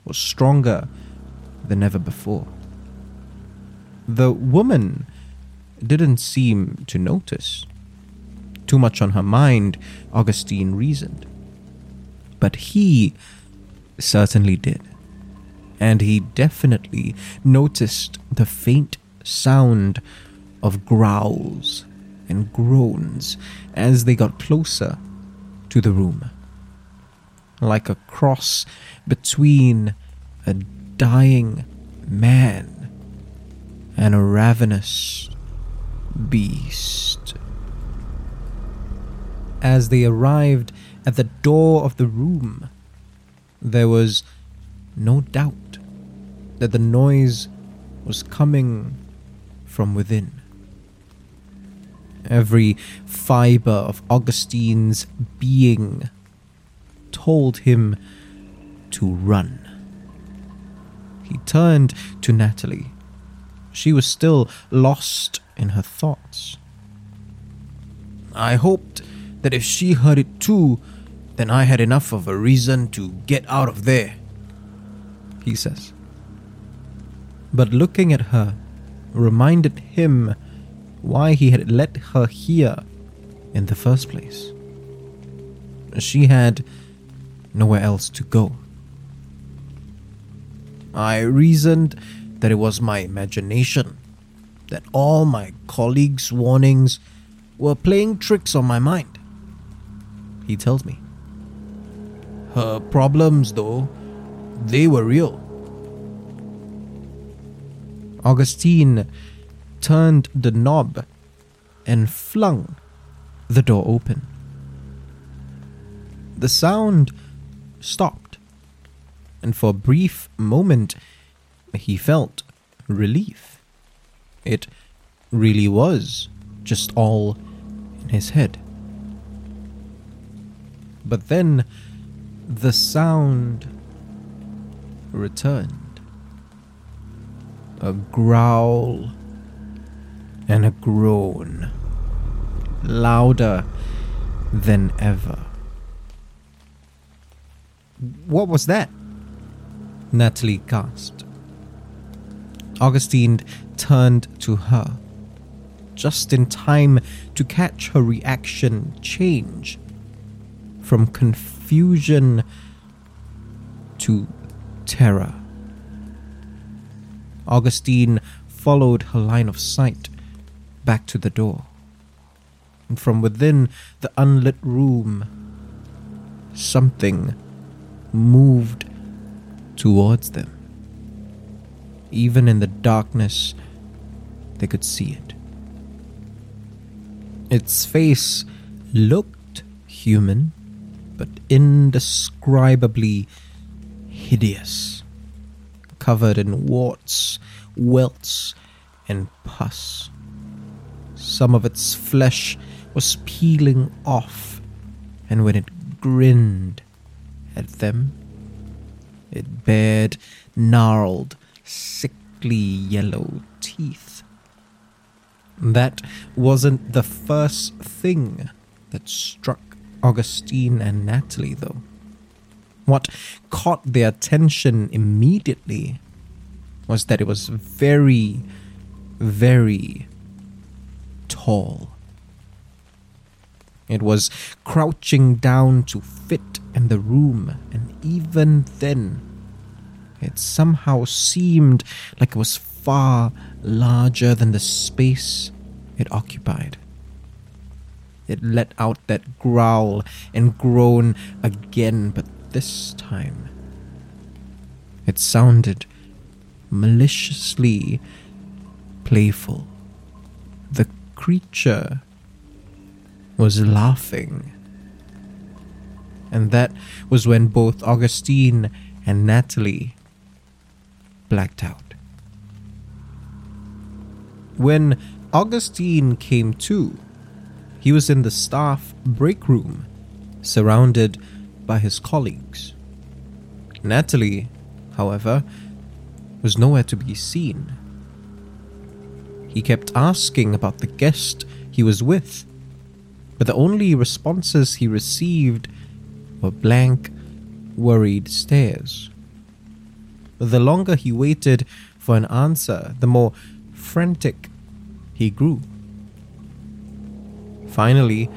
was stronger than ever before. The woman didn't seem to notice. Too much on her mind, Augustine reasoned. But he certainly did. And he definitely noticed the faint sound of growls and groans as they got closer to the room. Like a cross between a dying man and a ravenous beast. As they arrived at the door of the room, there was no doubt that the noise was coming from within. Every fiber of Augustine's being told him to run. He turned to Natalie. She was still lost in her thoughts. I hoped that if she heard it too, then I had enough of a reason to get out of there, he says. But looking at her reminded him why he had let her here in the first place. She had nowhere else to go. I reasoned that it was my imagination, that all my colleagues' warnings were playing tricks on my mind. He tells me. Her problems, though, they were real. Augustine turned the knob and flung the door open. The sound stopped, and for a brief moment he felt relief. It really was just all in his head. But then the sound returned. A growl and a groan, louder than ever. What was that? Natalie gasped. Augustine turned to her, just in time to catch her reaction change from confusion to terror. Augustine followed her line of sight back to the door. And from within the unlit room, something moved towards them. Even in the darkness, they could see it. Its face looked human, but indescribably hideous, covered in warts, welts, and pus. Some of its flesh was peeling off, and when it grinned at them, it bared gnarled, sickly yellow teeth. That wasn't the first thing that struck Augustine and Natalie, though. What caught their attention immediately was that it was very, very tall. It was crouching down to fit in the room, and even then, it somehow seemed like it was far larger than the space it occupied. It let out that growl and groan again, but this time it sounded maliciously playful. The creature was laughing. And that was when both Augustine and Natalie blacked out. When Augustine came to, he was in the staff break room, surrounded by his colleagues. Natalie, however, was nowhere to be seen. He kept asking about the guest he was with, but the only responses he received were blank, worried stares. The longer he waited for an answer, the more frantic he grew. Finally,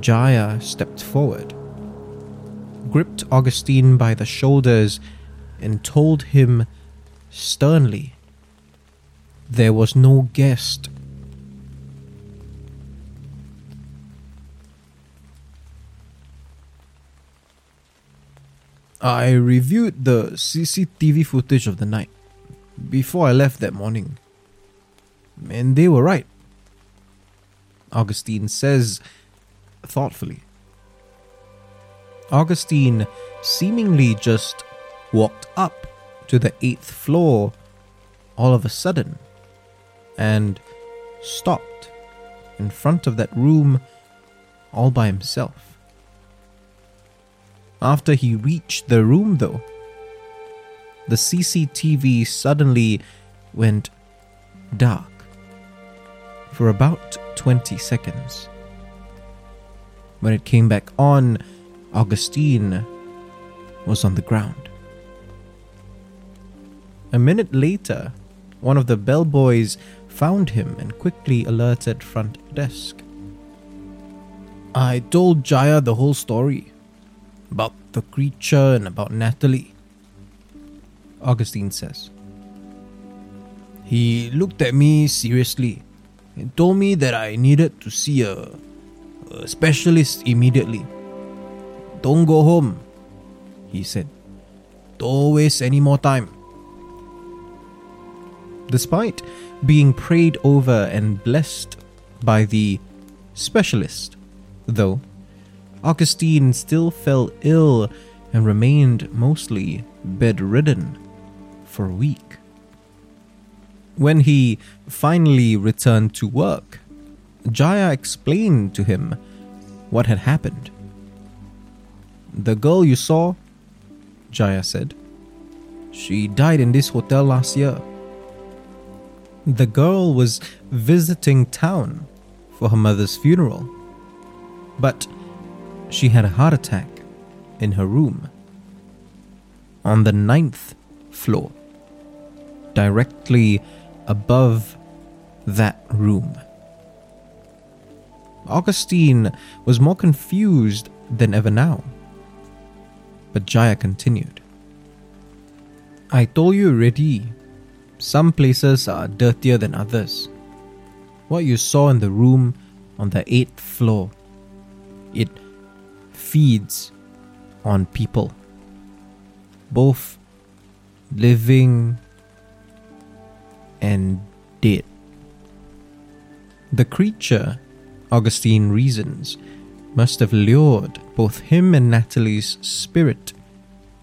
Jaya stepped forward, gripped Augustine by the shoulders, and told him sternly there was no guest. I reviewed the CCTV footage of the night before I left that morning, and they were right. Augustine says thoughtfully. Augustine seemingly just walked up to the eighth floor all of a sudden and stopped in front of that room all by himself. After he reached the room, though, the CCTV suddenly went dark for about 20 seconds. When it came back on, Augustine was on the ground. A minute later, one of the bellboys found him and quickly alerted front desk. I told Jaya the whole story about the creature and about Natalie. Augustine says. He looked at me seriously and told me that I needed to see a, a specialist immediately. Don't go home, he said. Don't waste any more time. Despite being prayed over and blessed by the specialist, though Augustine still fell ill and remained mostly bedridden for a week. When he finally returned to work, Jaya explained to him what had happened. The girl you saw, Jaya said, she died in this hotel last year. The girl was visiting town for her mother's funeral, but she had a heart attack in her room on the ninth floor, directly above that room. Augustine was more confused than ever now. But Jaya continued. I told you already, some places are dirtier than others. What you saw in the room on the eighth floor, it feeds on people, both living and dead. The creature, Augustine reasons, must have lured both him and Natalie's spirit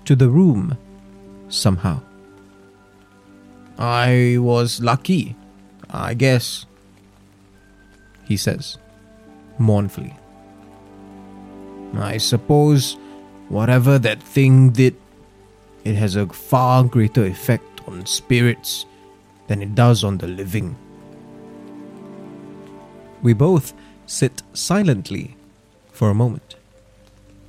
to the room somehow. I was lucky, I guess, he says, mournfully. I suppose whatever that thing did, it has a far greater effect on spirits than it does on the living. We both sit silently for a moment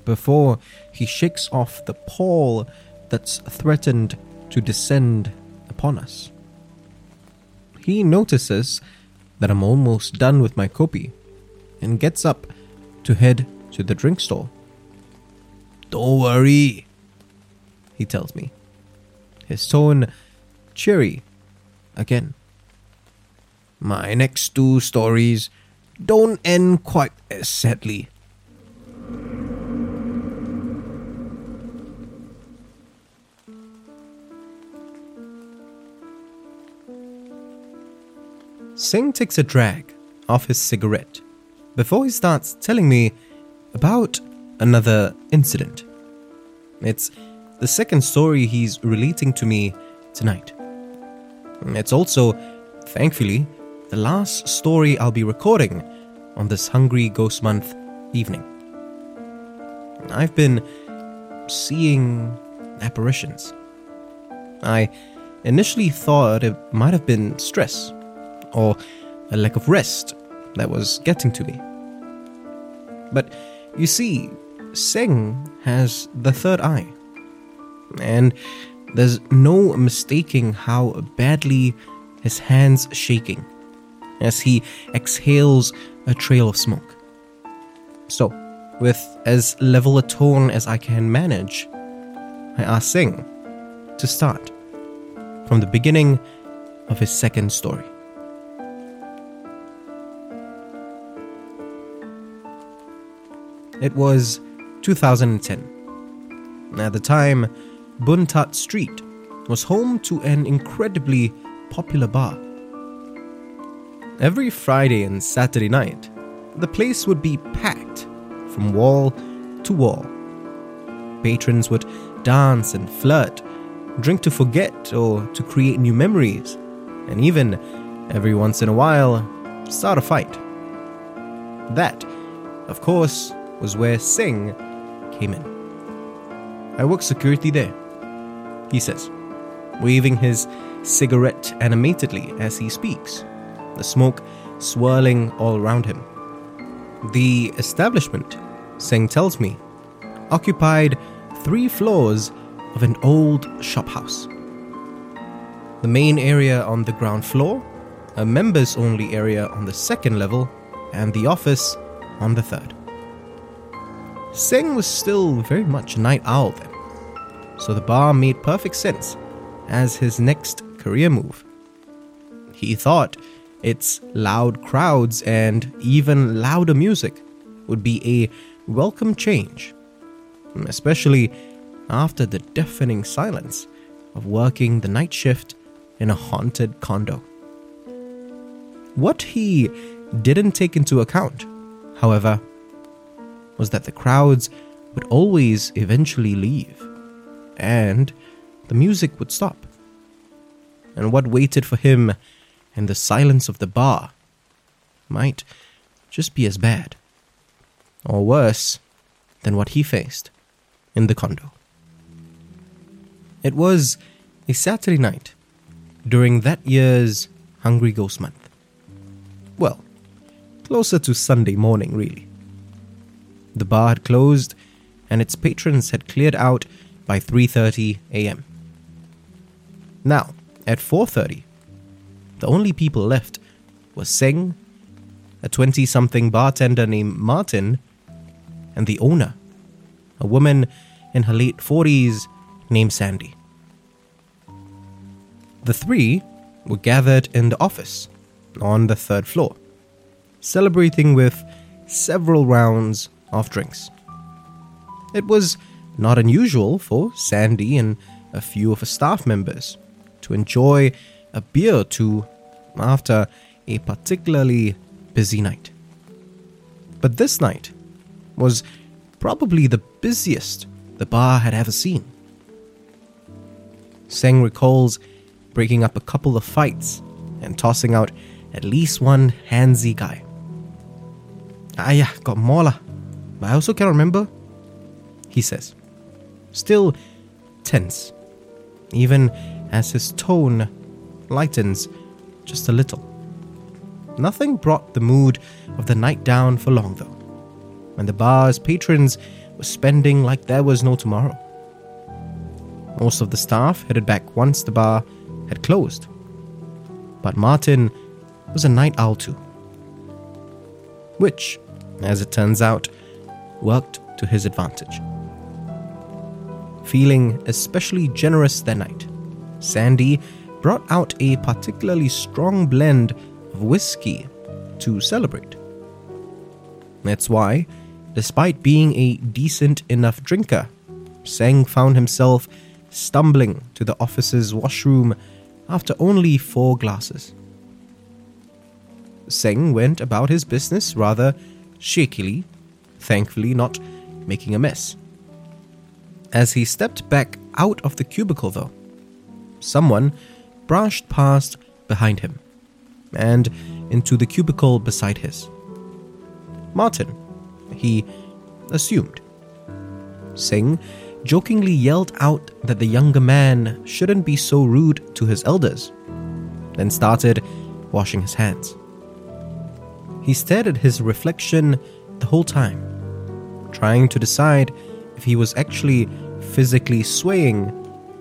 before he shakes off the pall that's threatened to descend upon us. He notices that I'm almost done with my kopi and gets up to head to the drink store. Don't worry, he tells me, his tone cheery again. My next two stories don't end quite as sadly. Singh takes a drag off his cigarette before he starts telling me about another incident. It's the second story he's relating to me tonight. Mm, it's also, thankfully, the last story I'll be recording on this Hungry Ghost Month evening. I've been seeing apparitions. I initially thought it might have been stress or a lack of rest that was getting to me. But you see, Singh has the third eye. And there's no mistaking how badly his hands shaking as he exhales a trail of smoke. So, with as level a tone as I can manage, I ask Singh to start from the beginning of his second story. It was 2010. At the time, Boon Tat Street was home to an incredibly popular bar. Every Friday and Saturday night, the place would be packed from wall to wall. Patrons would dance and flirt, drink to forget or to create new memories, and even, every once in a while, start a fight. That, of course, was where Singh came in. I worked security there, he says, waving his cigarette animatedly as he speaks, the smoke swirling all around him. The establishment, Singh tells me, occupied three floors of an old shophouse. The main area on the ground floor, a members only area on the second level, and the office on the third. Singh was still very much a night owl then, so the bar made perfect sense as his next career move. He thought its loud crowds and even louder music would be a welcome change, especially after the deafening silence of working the night shift in a haunted condo. What he didn't take into account, however, was that the crowds would always eventually leave, and the music would stop. And what waited for him in the silence of the bar might just be as bad, or worse, than what he faced in the condo. It was a Saturday night during that year's Hungry Ghost Month. Well, closer to Sunday morning, really. The bar had closed and its patrons had cleared out by 3:30 a.m. Now, at 4:30, the only people left were Singh, a 20-something bartender named Martin, and the owner, a woman in her late 40s named Sandy. The three were gathered in the office on the third floor, celebrating with several rounds of drinks. It was not unusual for Sandy and a few of her staff members to enjoy a beer or two after a particularly busy night. But this night was probably the busiest the bar had ever seen. Singh recalls breaking up a couple of fights and tossing out at least one handsy guy. Ah, yeah, got more lah. But I also can't remember, he says, still tense, even as his tone lightens just a little. Nothing brought the mood of the night down for long, though, and the bar's patrons were spending like there was no tomorrow. Most of the staff headed back once the bar had closed. But Martin was a night owl too. Which, as it turns out, worked to his advantage. Feeling especially generous that night, Sandy brought out a particularly strong blend of whiskey to celebrate. That's why, despite being a decent enough drinker, Singh found himself stumbling to the office's washroom after only four glasses. Singh went about his business rather shakily, thankfully not making a mess. As he stepped back out of the cubicle, though, someone brushed past behind him and into the cubicle beside his. Martin, he assumed. Singh jokingly yelled out that the younger man shouldn't be so rude to his elders, then started washing his hands. He stared at his reflection the whole time, trying to decide if he was actually physically swaying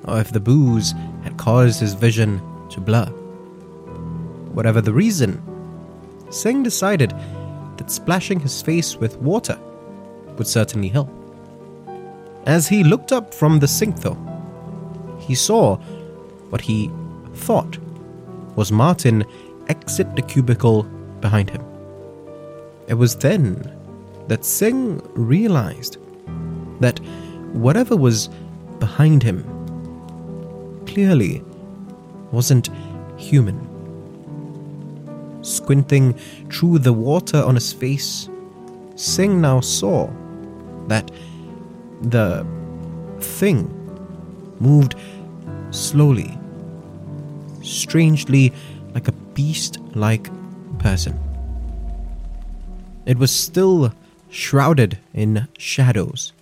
or if the booze had caused his vision to blur. Whatever the reason, Singh decided that splashing his face with water would certainly help. As he looked up from the sink, though, he saw what he thought was Martin exit the cubicle behind him. It was then that Singh realized that whatever was behind him clearly wasn't human. Squinting through the water on his face, Singh now saw that the thing moved slowly, strangely like a beast like person. It was still shrouded in shadows,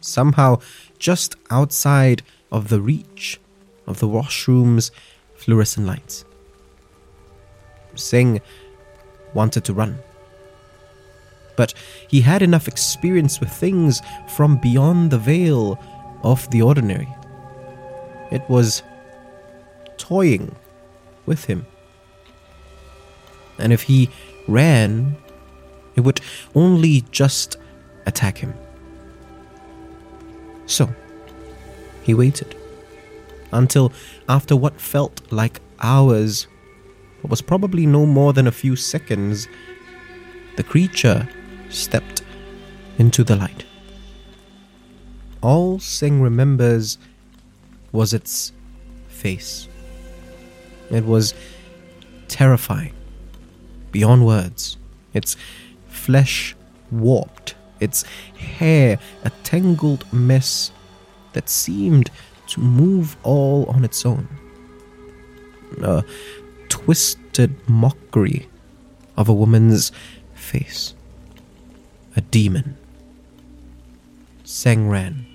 somehow just outside of the reach of the washroom's fluorescent lights. Singh wanted to run but he had enough experience with things from beyond the veil of the ordinary. It was toying with him. And if he ran, it would only just attack him. So, he waited until, after what felt like hours, but was probably no more than a few seconds, the creature stepped into the light. All Singh remembers was its face. It was terrifying, beyond words. its flesh warped, its hair a tangled mess that seemed to move all on its own. A twisted mockery of a woman's face. A demon. Singh ran,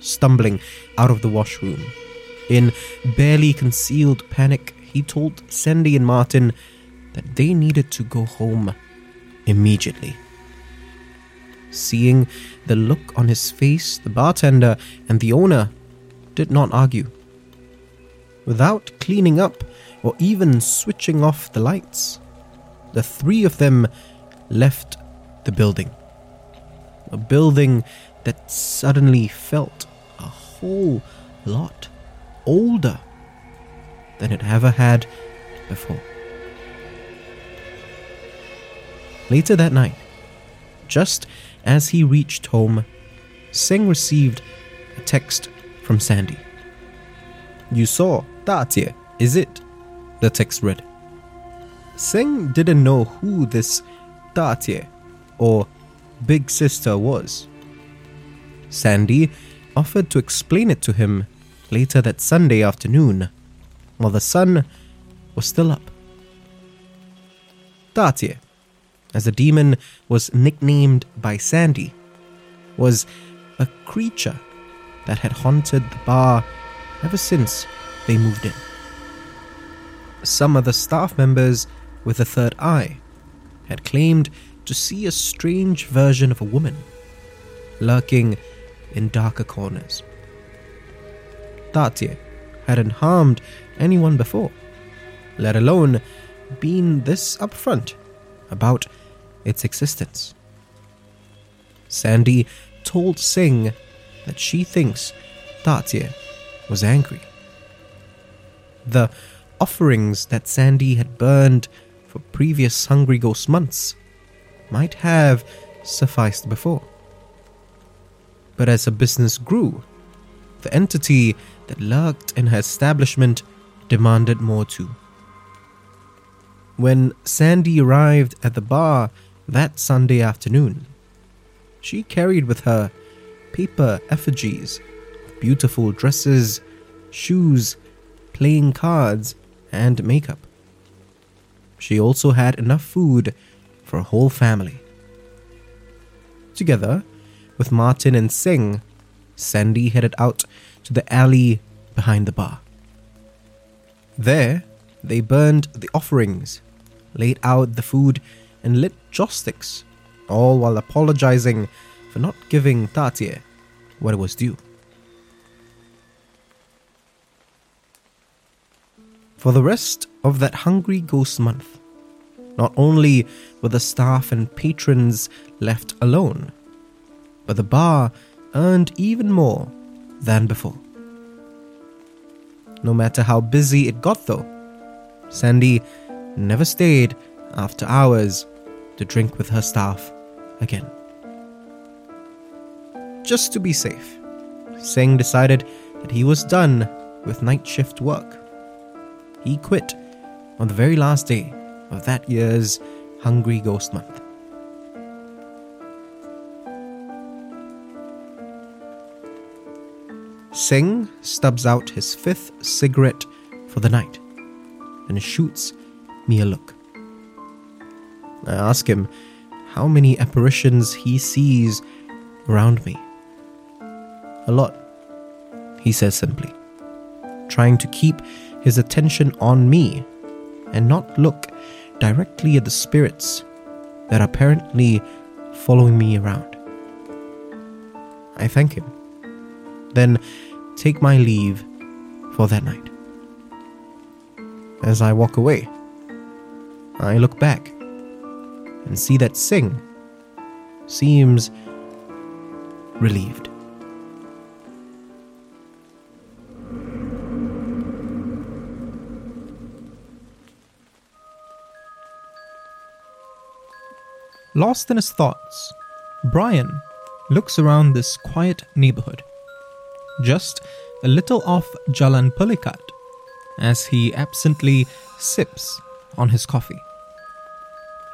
stumbling out of the washroom. In barely concealed panic, he told Sandy and Martin that they needed to go home immediately. Seeing the look on his face, the bartender and the owner did not argue. Without cleaning up or even switching off the lights, the three of them left the building. A building that suddenly felt a whole lot older than it ever had before. Later that night, just as he reached home, Singh received a text from Sandy. You saw Tatya, is it? The text read. Singh didn't know who this Tatya or Big Sister was. Sandy offered to explain it to him later that Sunday afternoon, while the sun was still up. Tatya as the demon was nicknamed by Sandy, was a creature that had haunted the bar ever since they moved in. Some of the staff members with a third eye had claimed to see a strange version of a woman lurking in darker corners. Tatya hadn't harmed anyone before, let alone been this upfront about its existence. Sandy told Singh that she thinks Tatya was angry. The offerings that Sandy had burned for previous Hungry Ghost months might have sufficed before. But as her business grew, the entity that lurked in her establishment demanded more too. When Sandy arrived at the bar that Sunday afternoon, she carried with her paper effigies of beautiful dresses, shoes, playing cards, and makeup. She also had enough food for a whole family. Together with Martin and Singh, Sandy headed out to the alley behind the bar. There, they burned the offerings, laid out the food, and lit joss sticks, all while apologizing for not giving Tatya what it was due. For the rest of that Hungry Ghost month, not only were the staff and patrons left alone, but the bar earned even more than before. No matter how busy it got, though, Sandy never stayed after hours to drink with her staff again. Just to be safe, Singh decided that he was done with night shift work. He quit on the very last day of that year's Hungry Ghost Month. Singh stubs out his fifth cigarette for the night and shoots me a look. I ask him how many apparitions he sees around me. A lot, he says simply, trying to keep his attention on me and not look directly at the spirits that are apparently following me around. I thank him, then take my leave for that night. As I walk away, I look back and see that Singh seems relieved. Lost in his thoughts, Brian looks around this quiet neighborhood, just a little off Jalan Pelikat, as he absently sips on his coffee.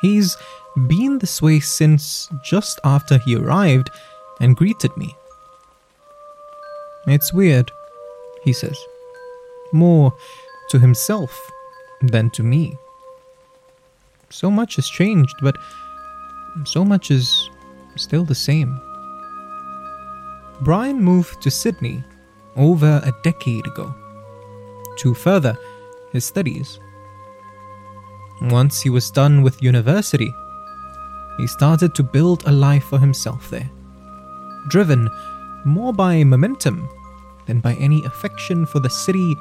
He's been this way since just after he arrived and greeted me. It's weird, he says, more to himself than to me. So much has changed, but so much is still the same. Brian moved to Sydney over a decade ago to further his studies. Once he was done with university, he started to build a life for himself there, driven more by momentum than by any affection for the city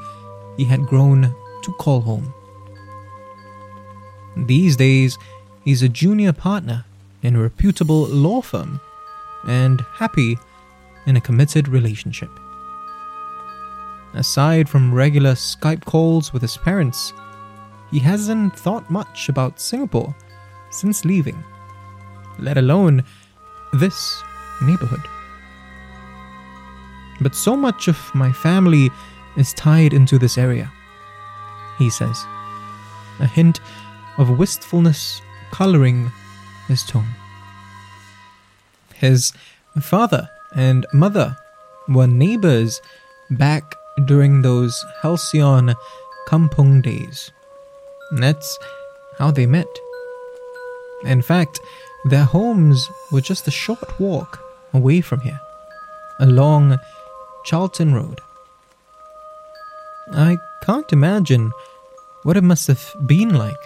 he had grown to call home. These days, he's a junior partner in a reputable law firm and happy in a committed relationship. Aside from regular Skype calls with his parents, he hasn't thought much about Singapore since leaving, let alone this neighborhood. But so much of my family is tied into this area, he says, a hint of wistfulness coloring his tone. His father and mother were neighbors back during those halcyon kampung days. That's how they met. In fact, their homes were just a short walk away from here, along Charlton Road. I can't imagine what it must have been like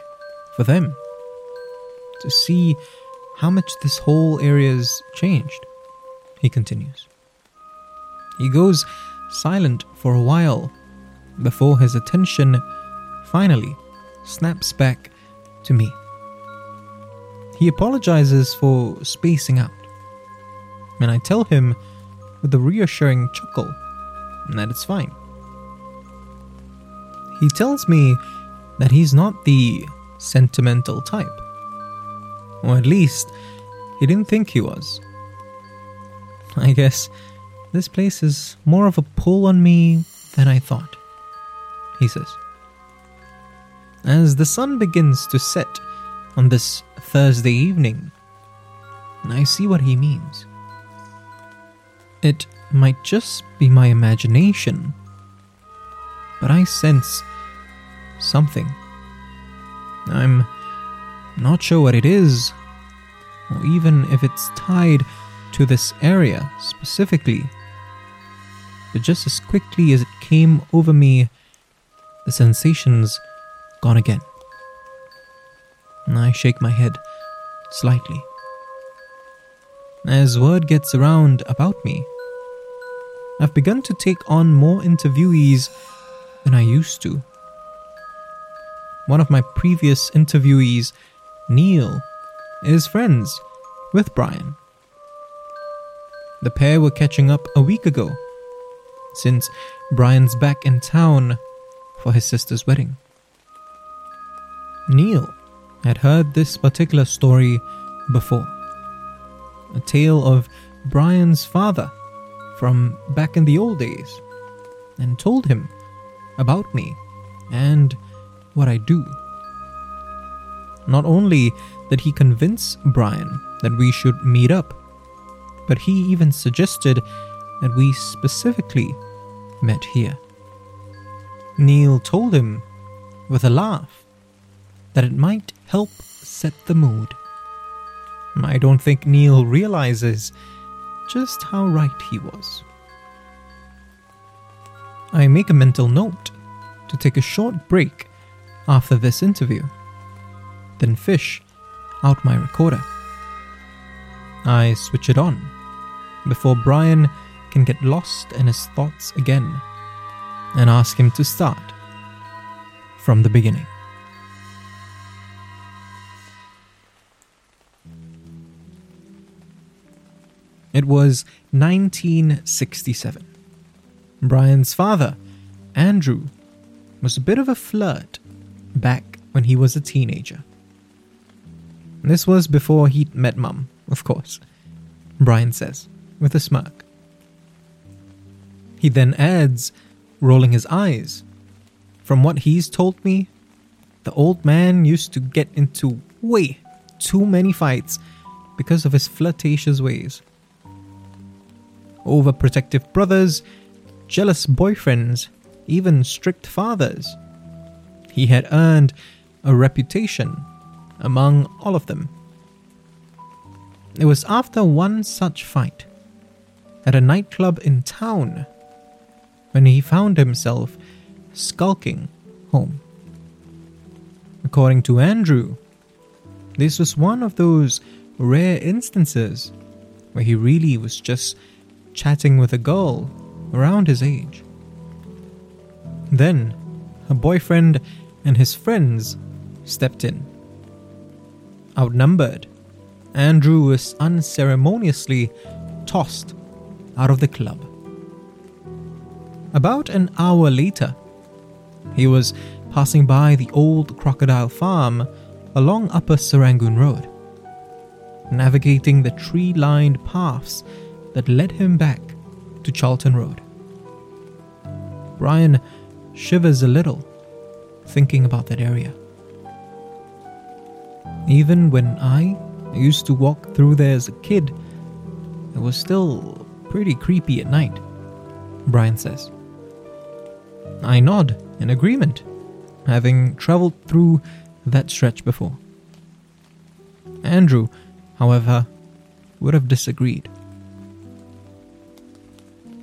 for them to see how much this whole area's changed, he continues. He goes silent for a while before his attention finally snaps back to me. He apologizes for spacing out, and I tell him with a reassuring chuckle that it's fine. He tells me that he's not the sentimental type, or at least he didn't think he was. I guess this place is more of a pull on me than I thought, he says. As the sun begins to set on this Thursday evening, I see what he means. It might just be my imagination, but I sense something. I'm not sure what it is, or even if it's tied to this area specifically but just as quickly as it came over me, the sensation's gone again. I shake my head slightly. As word gets around about me, I've begun to take on more interviewees than I used to. One of my previous interviewees, Neil, is friends with Brian. The pair were catching up a week ago since Brian's back in town for his sister's wedding. Neil had heard this particular story before a tale of Brian's father from back in the old days, and told him about me and what I do. Not only did he convince Brian that we should meet up, but he even suggested that we specifically met here. Neil told him, with a laugh, that it might help set the mood. I don't think Neil realizes just how right he was. I make a mental note to take a short break after this interview, then fish out my recorder. I switch it on before Brian can get lost in his thoughts again and ask him to start from the beginning. It was 1967. Brian's father, Andrew, was a bit of a flirt back when he was a teenager. This was before he'd met Mum, of course, Brian says, with a smirk. He then adds, rolling his eyes, From what he's told me, the old man used to get into way too many fights because of his flirtatious ways. Overprotective brothers, jealous boyfriends, even strict fathers. He had earned a reputation among all of them. It was after one such fight at a nightclub in town when he found himself skulking home. According to Andrew, this was one of those rare instances where he really was just chatting with a girl around his age. Then, her boyfriend and his friends stepped in. Outnumbered, Andrew was unceremoniously tossed out of the club. About an hour later, he was passing by the old crocodile farm along Upper Serangoon Road, navigating the tree lined paths that led him back to Charlton Road. Brian shivers a little thinking about that area. Even when I used to walk through there as a kid, it was still pretty creepy at night, Brian says. I nod in agreement, having travelled through that stretch before. Andrew, however, would have disagreed.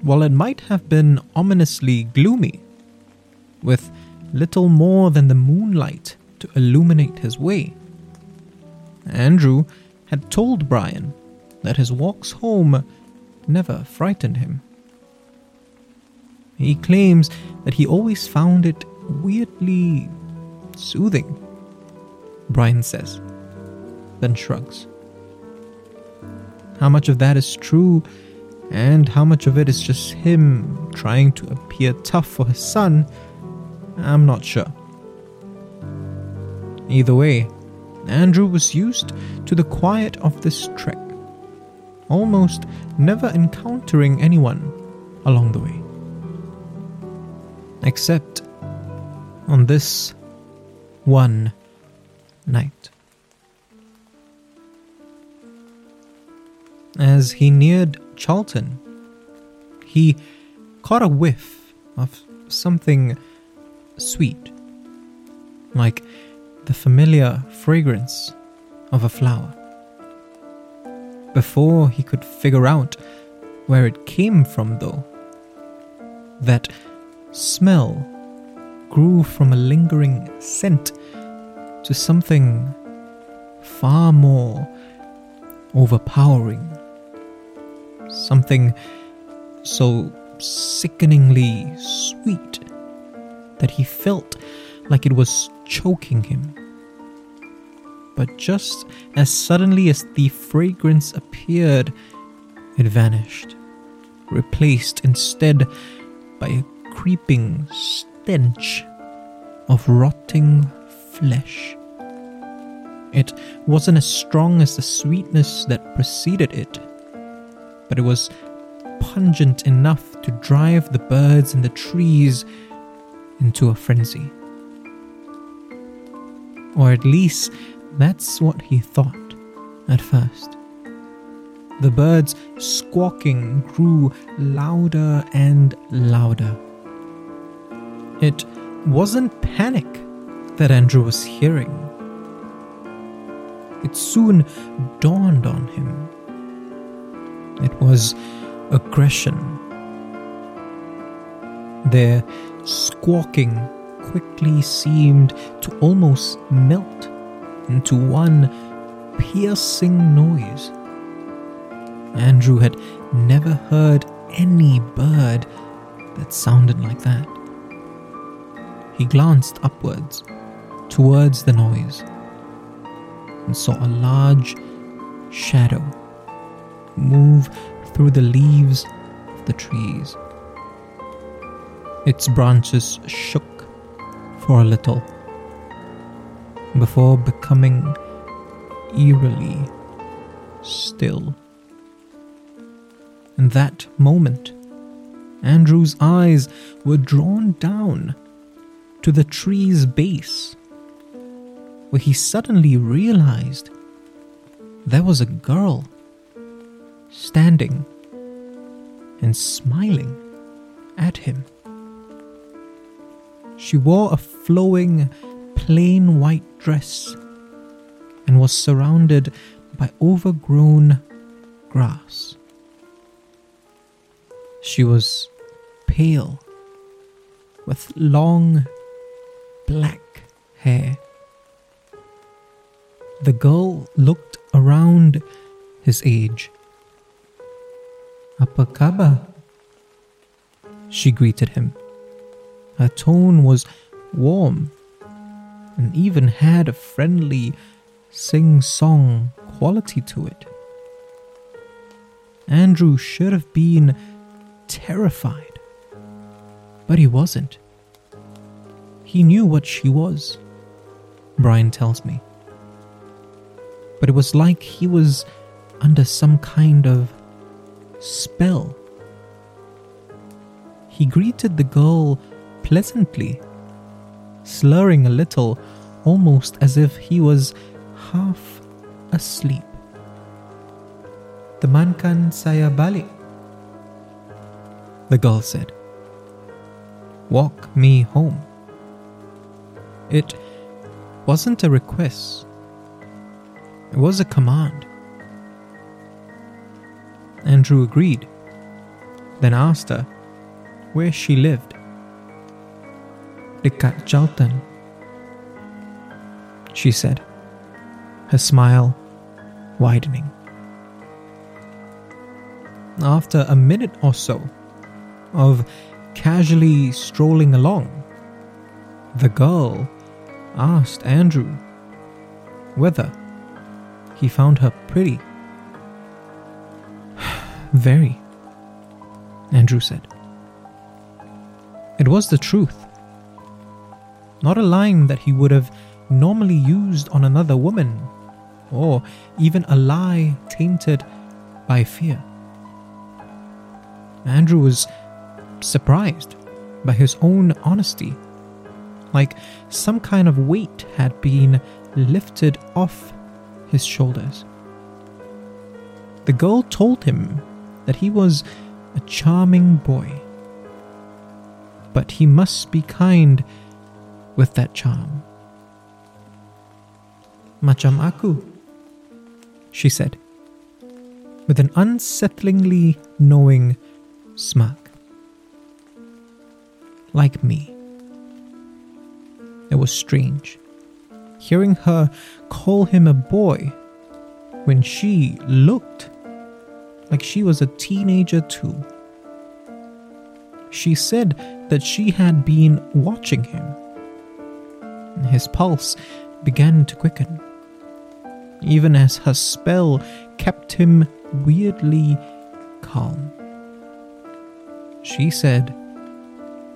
While it might have been ominously gloomy, with little more than the moonlight to illuminate his way, Andrew had told Brian that his walks home never frightened him. He claims that he always found it weirdly soothing, Brian says, then shrugs. How much of that is true and how much of it is just him trying to appear tough for his son, I'm not sure. Either way, Andrew was used to the quiet of this trek, almost never encountering anyone along the way. Except on this one night. As he neared Charlton, he caught a whiff of something sweet, like the familiar fragrance of a flower. Before he could figure out where it came from, though, that smell grew from a lingering scent to something far more overpowering. Something so sickeningly sweet that he felt like it was choking him. But just as suddenly as the fragrance appeared, it vanished, replaced instead by a creeping stench of rotting flesh. It wasn't as strong as the sweetness that preceded it, but it was pungent enough to drive the birds in the trees into a frenzy. Or at least that's what he thought at first. The birds squawking grew louder and louder. It wasn't panic that Andrew was hearing. It soon dawned on him. It was aggression. Their squawking quickly seemed to almost melt into one piercing noise. Andrew had never heard any bird that sounded like that. He glanced upwards, towards the noise, and saw a large shadow move through the leaves of the trees. Its branches shook for a little before becoming eerily still. In that moment, Andrew's eyes were drawn down to the tree's base, where he suddenly realized there was a girl standing and smiling at him. She wore a flowing, plain white dress and was surrounded by overgrown grass. She was pale, with long black hair. The girl looked around his age. Apa? She greeted him. Her tone was warm and even had a friendly sing song quality to it. Andrew should have been terrified, but he wasn't. He knew what she was, Brian tells me. But it was like he was under some kind of spell. He greeted the girl pleasantly, slurring a little, almost as if he was half asleep. The Temankan saya balik, the girl said. Walk me home. It wasn't a request, it was a command. Andrew agreed, then asked her where she lived. Dekat Charlton, she said, her smile widening. After a minute or so of casually strolling along, the girl asked Andrew whether he found her pretty. Very, Andrew said. It was the truth. Not a line that he would have normally used on another woman, or even a lie tainted by fear. Andrew was surprised by his own honesty, like some kind of weight had been lifted off his shoulders. The girl told him that he was a charming boy, but he must be kind with that charm. Macam aku, she said, with an unsettlingly knowing smirk. Like me. It was strange hearing her call him a boy when she looked like she was a teenager too. She said that she had been watching him. His pulse began to quicken, even as her spell kept him weirdly calm. She said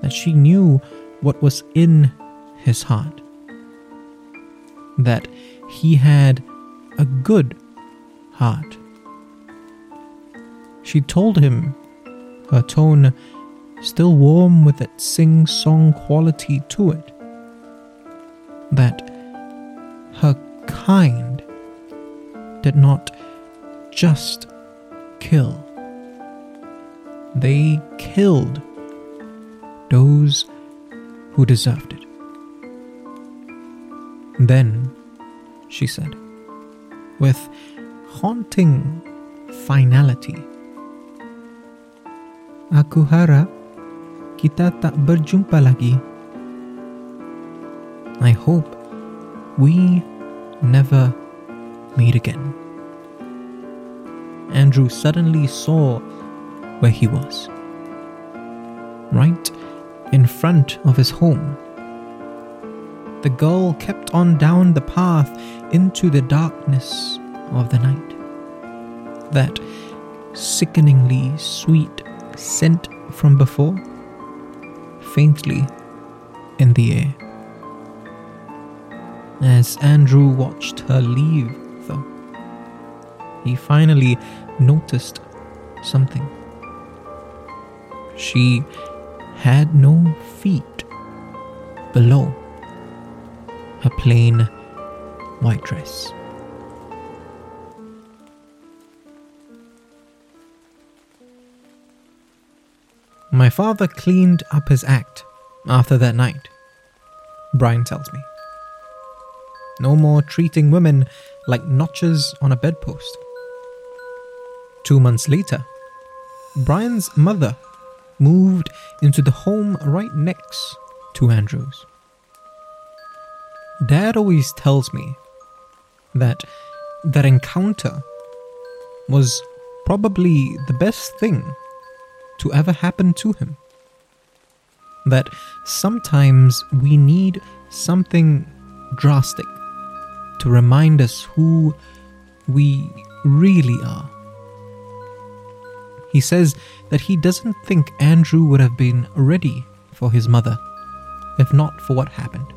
that she knew what was in his heart that he had a good heart. She told him, her tone still warm with that sing song quality to it, that her kind did not just kill, they killed those who deserved it. Then, she said, with haunting finality, Aku harap kita tak berjumpa lagi. I hope we never meet again. Andrew suddenly saw where he was. Right in front of his home the girl kept on down the path into the darkness of the night. That sickeningly sweet scent from before, faintly in the air. As Andrew watched her leave, though, he finally noticed something. She had no feet below her plain white dress. My father cleaned up his act after that night, Brian tells me. No more treating women like notches on a bedpost. Two months later, Brian's mother moved into the home right next to Andrew's. Dad always tells me that that encounter was probably the best thing to ever happen to him. That sometimes we need something drastic to remind us who we really are. He says that he doesn't think Andrew would have been ready for his mother if not for what happened.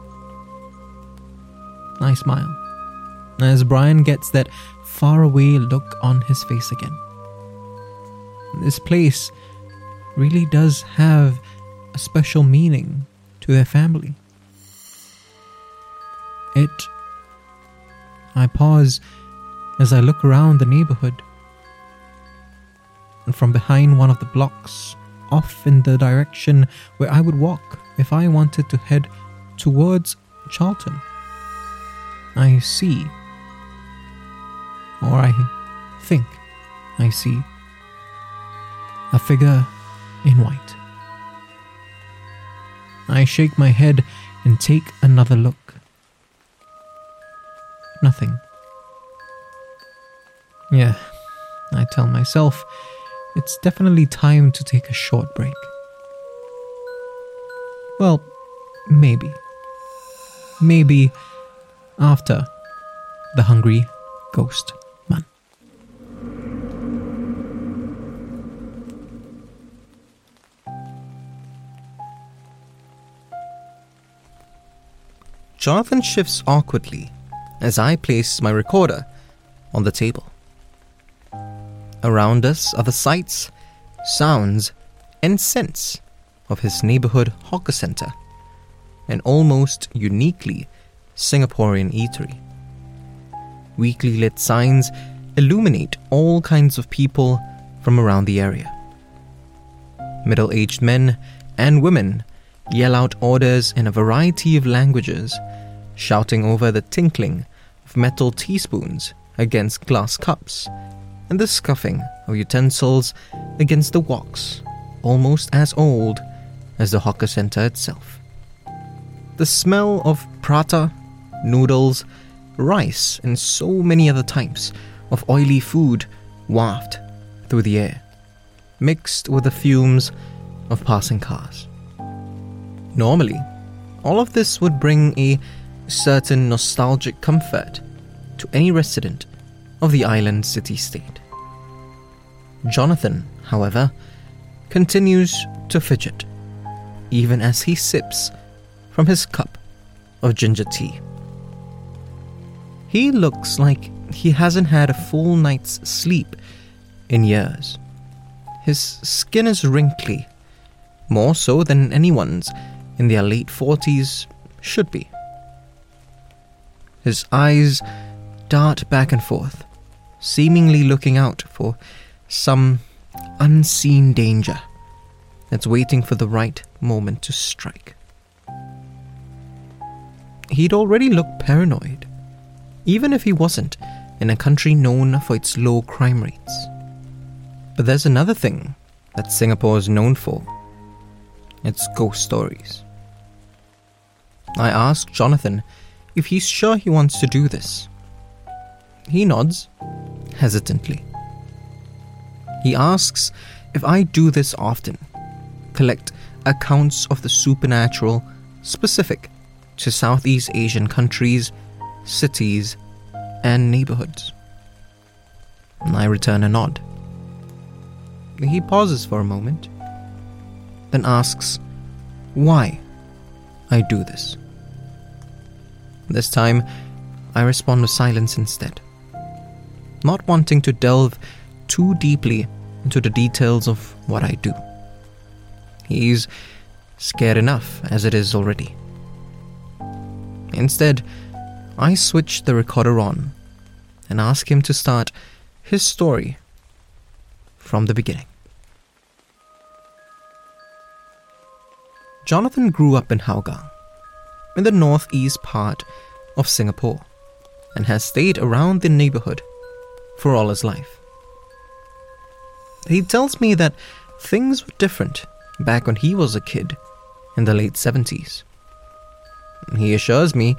I smile as Brian gets that faraway look on his face again. This place really does have a special meaning to their family. It. I pause as I look around the neighborhood. And from behind one of the blocks, off in the direction where I would walk if I wanted to head towards Charlton, I see, or I think I see, a figure in white. I shake my head and take another look. Nothing. Yeah, I tell myself it's definitely time to take a short break. Well, maybe. Maybe after the hungry ghost Jonathan shifts awkwardly as I place my recorder on the table. Around us are the sights, sounds, and scents of his neighborhood hawker center, an almost uniquely Singaporean eatery. Weakly lit signs illuminate all kinds of people from around the area. Middle aged men and women yell out orders in a variety of languages, shouting over the tinkling of metal teaspoons against glass cups and the scuffing of utensils against the woks, almost as old as the hawker center itself. The smell of prata, noodles, rice, and so many other types of oily food waft through the air, mixed with the fumes of passing cars. Normally, all of this would bring a certain nostalgic comfort to any resident of the island city state. Jonathan, however, continues to fidget, even as he sips from his cup of ginger tea. He looks like he hasn't had a full night's sleep in years. His skin is wrinkly, more so than anyone's in their late 40s should be. His eyes dart back and forth, seemingly looking out for some unseen danger that's waiting for the right moment to strike. He'd already looked paranoid, even if he wasn't in a country known for its low crime rates. But there's another thing that Singapore is known for it's ghost stories. I ask Jonathan if he's sure he wants to do this. He nods, hesitantly. He asks if I do this often, collect accounts of the supernatural specific to Southeast Asian countries, cities, and neighborhoods. I return a nod. He pauses for a moment, then asks why I do this. This time, I respond with silence instead, not wanting to delve too deeply into the details of what I do. He's scared enough as it is already. Instead, I switch the recorder on and ask him to start his story from the beginning. Jonathan grew up in Hougang, in the northeast part of Singapore, and has stayed around the neighborhood for all his life. He tells me that things were different back when he was a kid in the late 70s. He assures me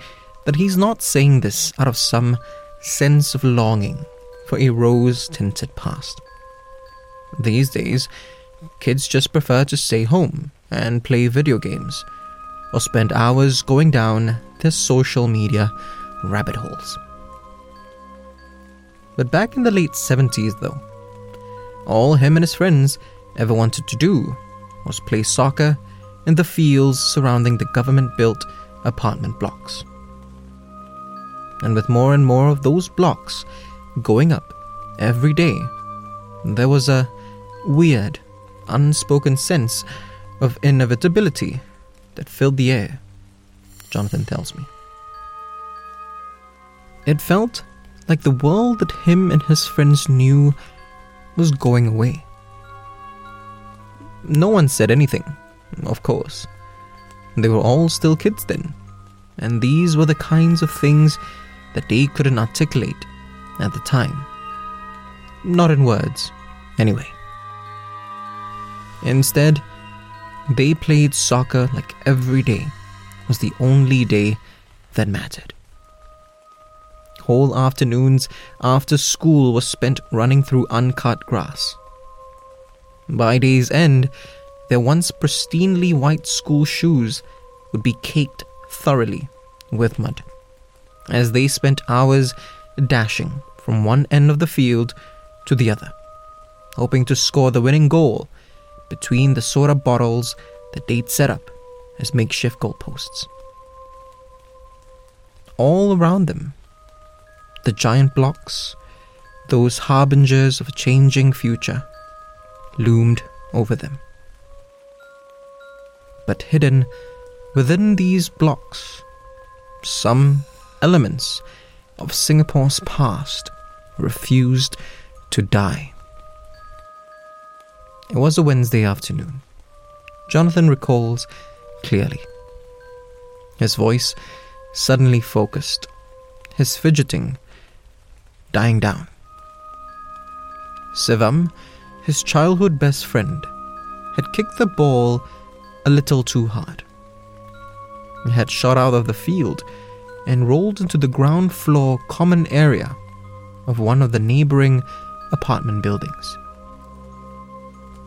that he's not saying this out of some sense of longing for a rose tinted past. These days, kids just prefer to stay home and play video games or spend hours going down their social media rabbit holes. But back in the late 70s, though, all him and his friends ever wanted to do was play soccer in the fields surrounding the government built apartment blocks. And with more and more of those blocks going up every day, there was a weird, unspoken sense of inevitability that filled the air, Jonathan tells me. It felt like the world that him and his friends knew was going away. No one said anything, of course. They were all still kids then, and these were the kinds of things that they couldn't articulate at the time. Not in words, anyway. Instead, they played soccer like every day was the only day that mattered. Whole afternoons after school was spent running through uncut grass. By day's end, their once pristinely white school shoes would be caked thoroughly with mud, as they spent hours dashing from one end of the field to the other, hoping to score the winning goal between the soda bottles that they'd set up as makeshift goalposts. All around them, the giant blocks, those harbingers of a changing future, loomed over them. But hidden within these blocks, some elements of Singapore's past refused to die. It was a Wednesday afternoon. Jonathan recalls clearly. His voice suddenly focused, his fidgeting dying down. Sivam, his childhood best friend, had kicked the ball a little too hard. It had shot out of the field and rolled into the ground floor common area of one of the neighboring apartment buildings.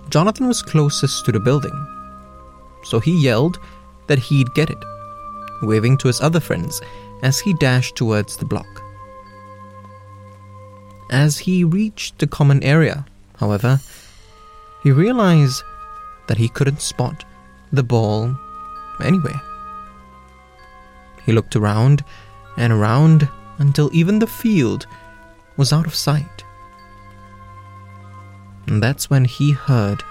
Jonathan was closest to the building, so he yelled that he'd get it, waving to his other friends as he dashed towards the block. As he reached the common area, however, he realized that he couldn't spot the ball anywhere. He looked around and around until even the field was out of sight. And that's when he heard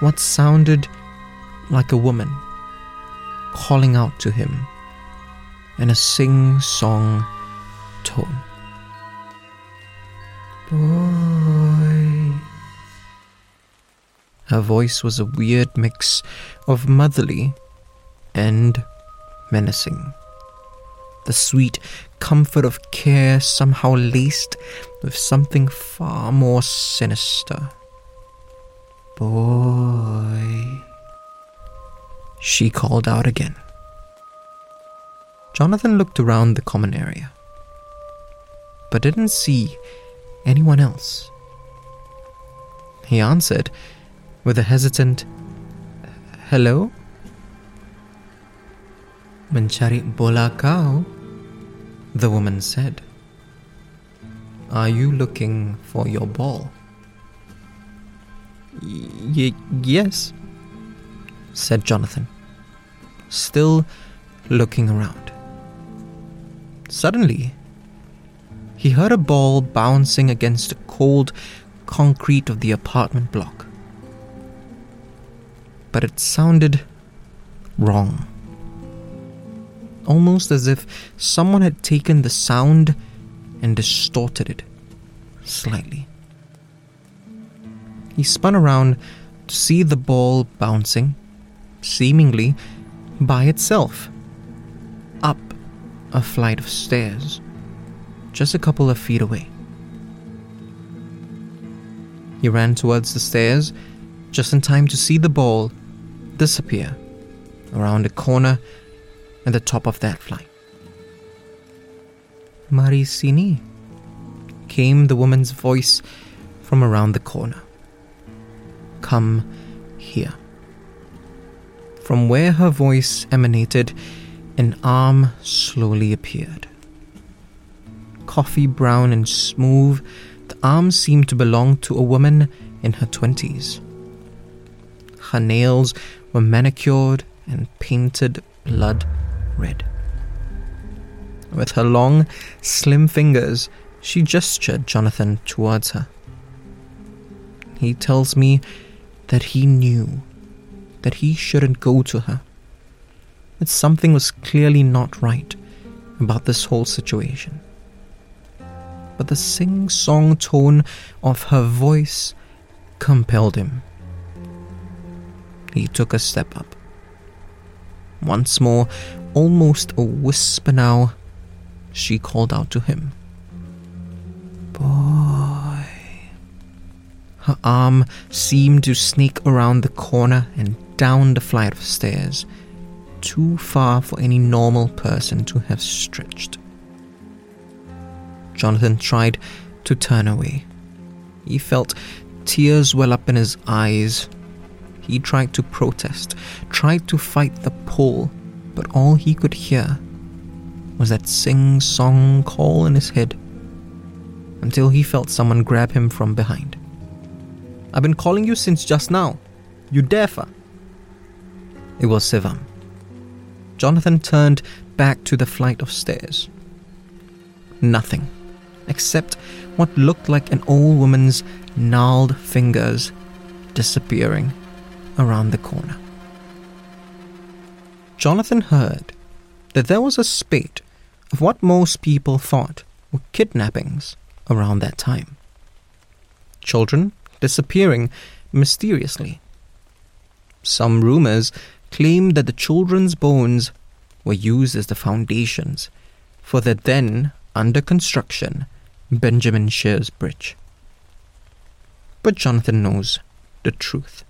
what sounded like a woman calling out to him in a sing song tone. Boy. Her voice was a weird mix of motherly and menacing. The sweet comfort of care somehow laced with something far more sinister. Boy. She called out again. Jonathan looked around the common area, but didn't see anyone else. He answered with a hesitant, Hello? Mencari bola kau? The woman said. Are you looking for your ball? Y- yes, said Jonathan, still looking around. Suddenly, he heard a ball bouncing against the cold concrete of the apartment block. But it sounded wrong. Almost as if someone had taken the sound and distorted it slightly. He spun around to see the ball bouncing, seemingly by itself, up a flight of stairs, just a couple of feet away. He ran towards the stairs just in time to see the ball disappear around a corner at the top of that flight. Maricini, came the woman's voice from around the corner. Come here. From where her voice emanated, an arm slowly appeared. Coffee brown and smooth, the arm seemed to belong to a woman in her twenties. Her nails were manicured and painted blood red. With her long, slim fingers, she gestured Jonathan towards her. He tells me that he knew that he shouldn't go to her. That something was clearly not right about this whole situation. But the sing song tone of her voice compelled him. He took a step up. Once more, almost a whisper now, she called out to him. Boy. Her arm seemed to sneak around the corner and down the flight of stairs, too far for any normal person to have stretched. Jonathan tried to turn away. He felt tears well up in his eyes. He tried to protest, tried to fight the pull, but all he could hear was that sing song call in his head until he felt someone grab him from behind. I've been calling you since just now. You deafer. It was Sivam. Jonathan turned back to the flight of stairs. Nothing, except what looked like an old woman's gnarled fingers disappearing around the corner. Jonathan heard that there was a spate of what most people thought were kidnappings around that time. Children disappearing mysteriously. Some rumors claimed that the children's bones were used as the foundations for the then under construction Benjamin Shears Bridge. But Jonathan knows the truth.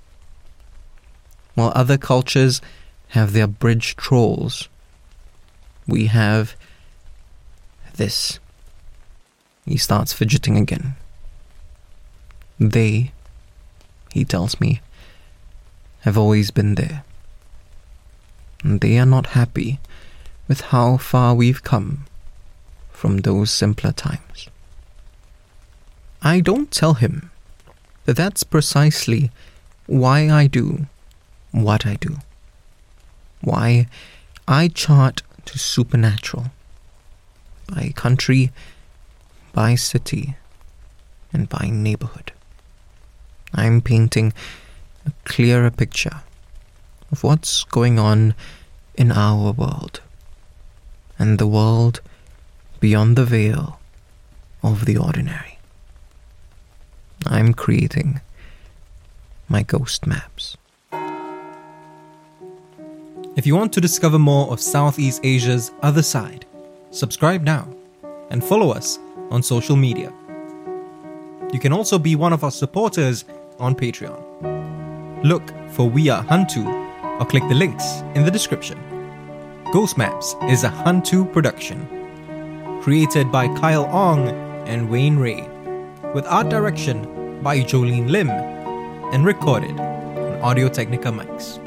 While other cultures have their bridge trolls, we have this. He starts fidgeting again. They, he tells me, have always been there. And they are not happy with how far we've come from those simpler times. I don't tell him that that's precisely why I do what I do. Why I chart to supernatural by country, by city, and by neighborhood. I'm painting a clearer picture of what's going on in our world and the world beyond the veil of the ordinary. I'm creating my ghost maps. If you want to discover more of Southeast Asia's other side, subscribe now and follow us on social media. You can also be one of our supporters on Patreon. Look for We Are Hantu or click the links in the description. Ghost Maps is a Hantu production, created by Kyle Ong and Wayne Rée, with art direction by Joline Lim, and recorded on Audio Technica mics.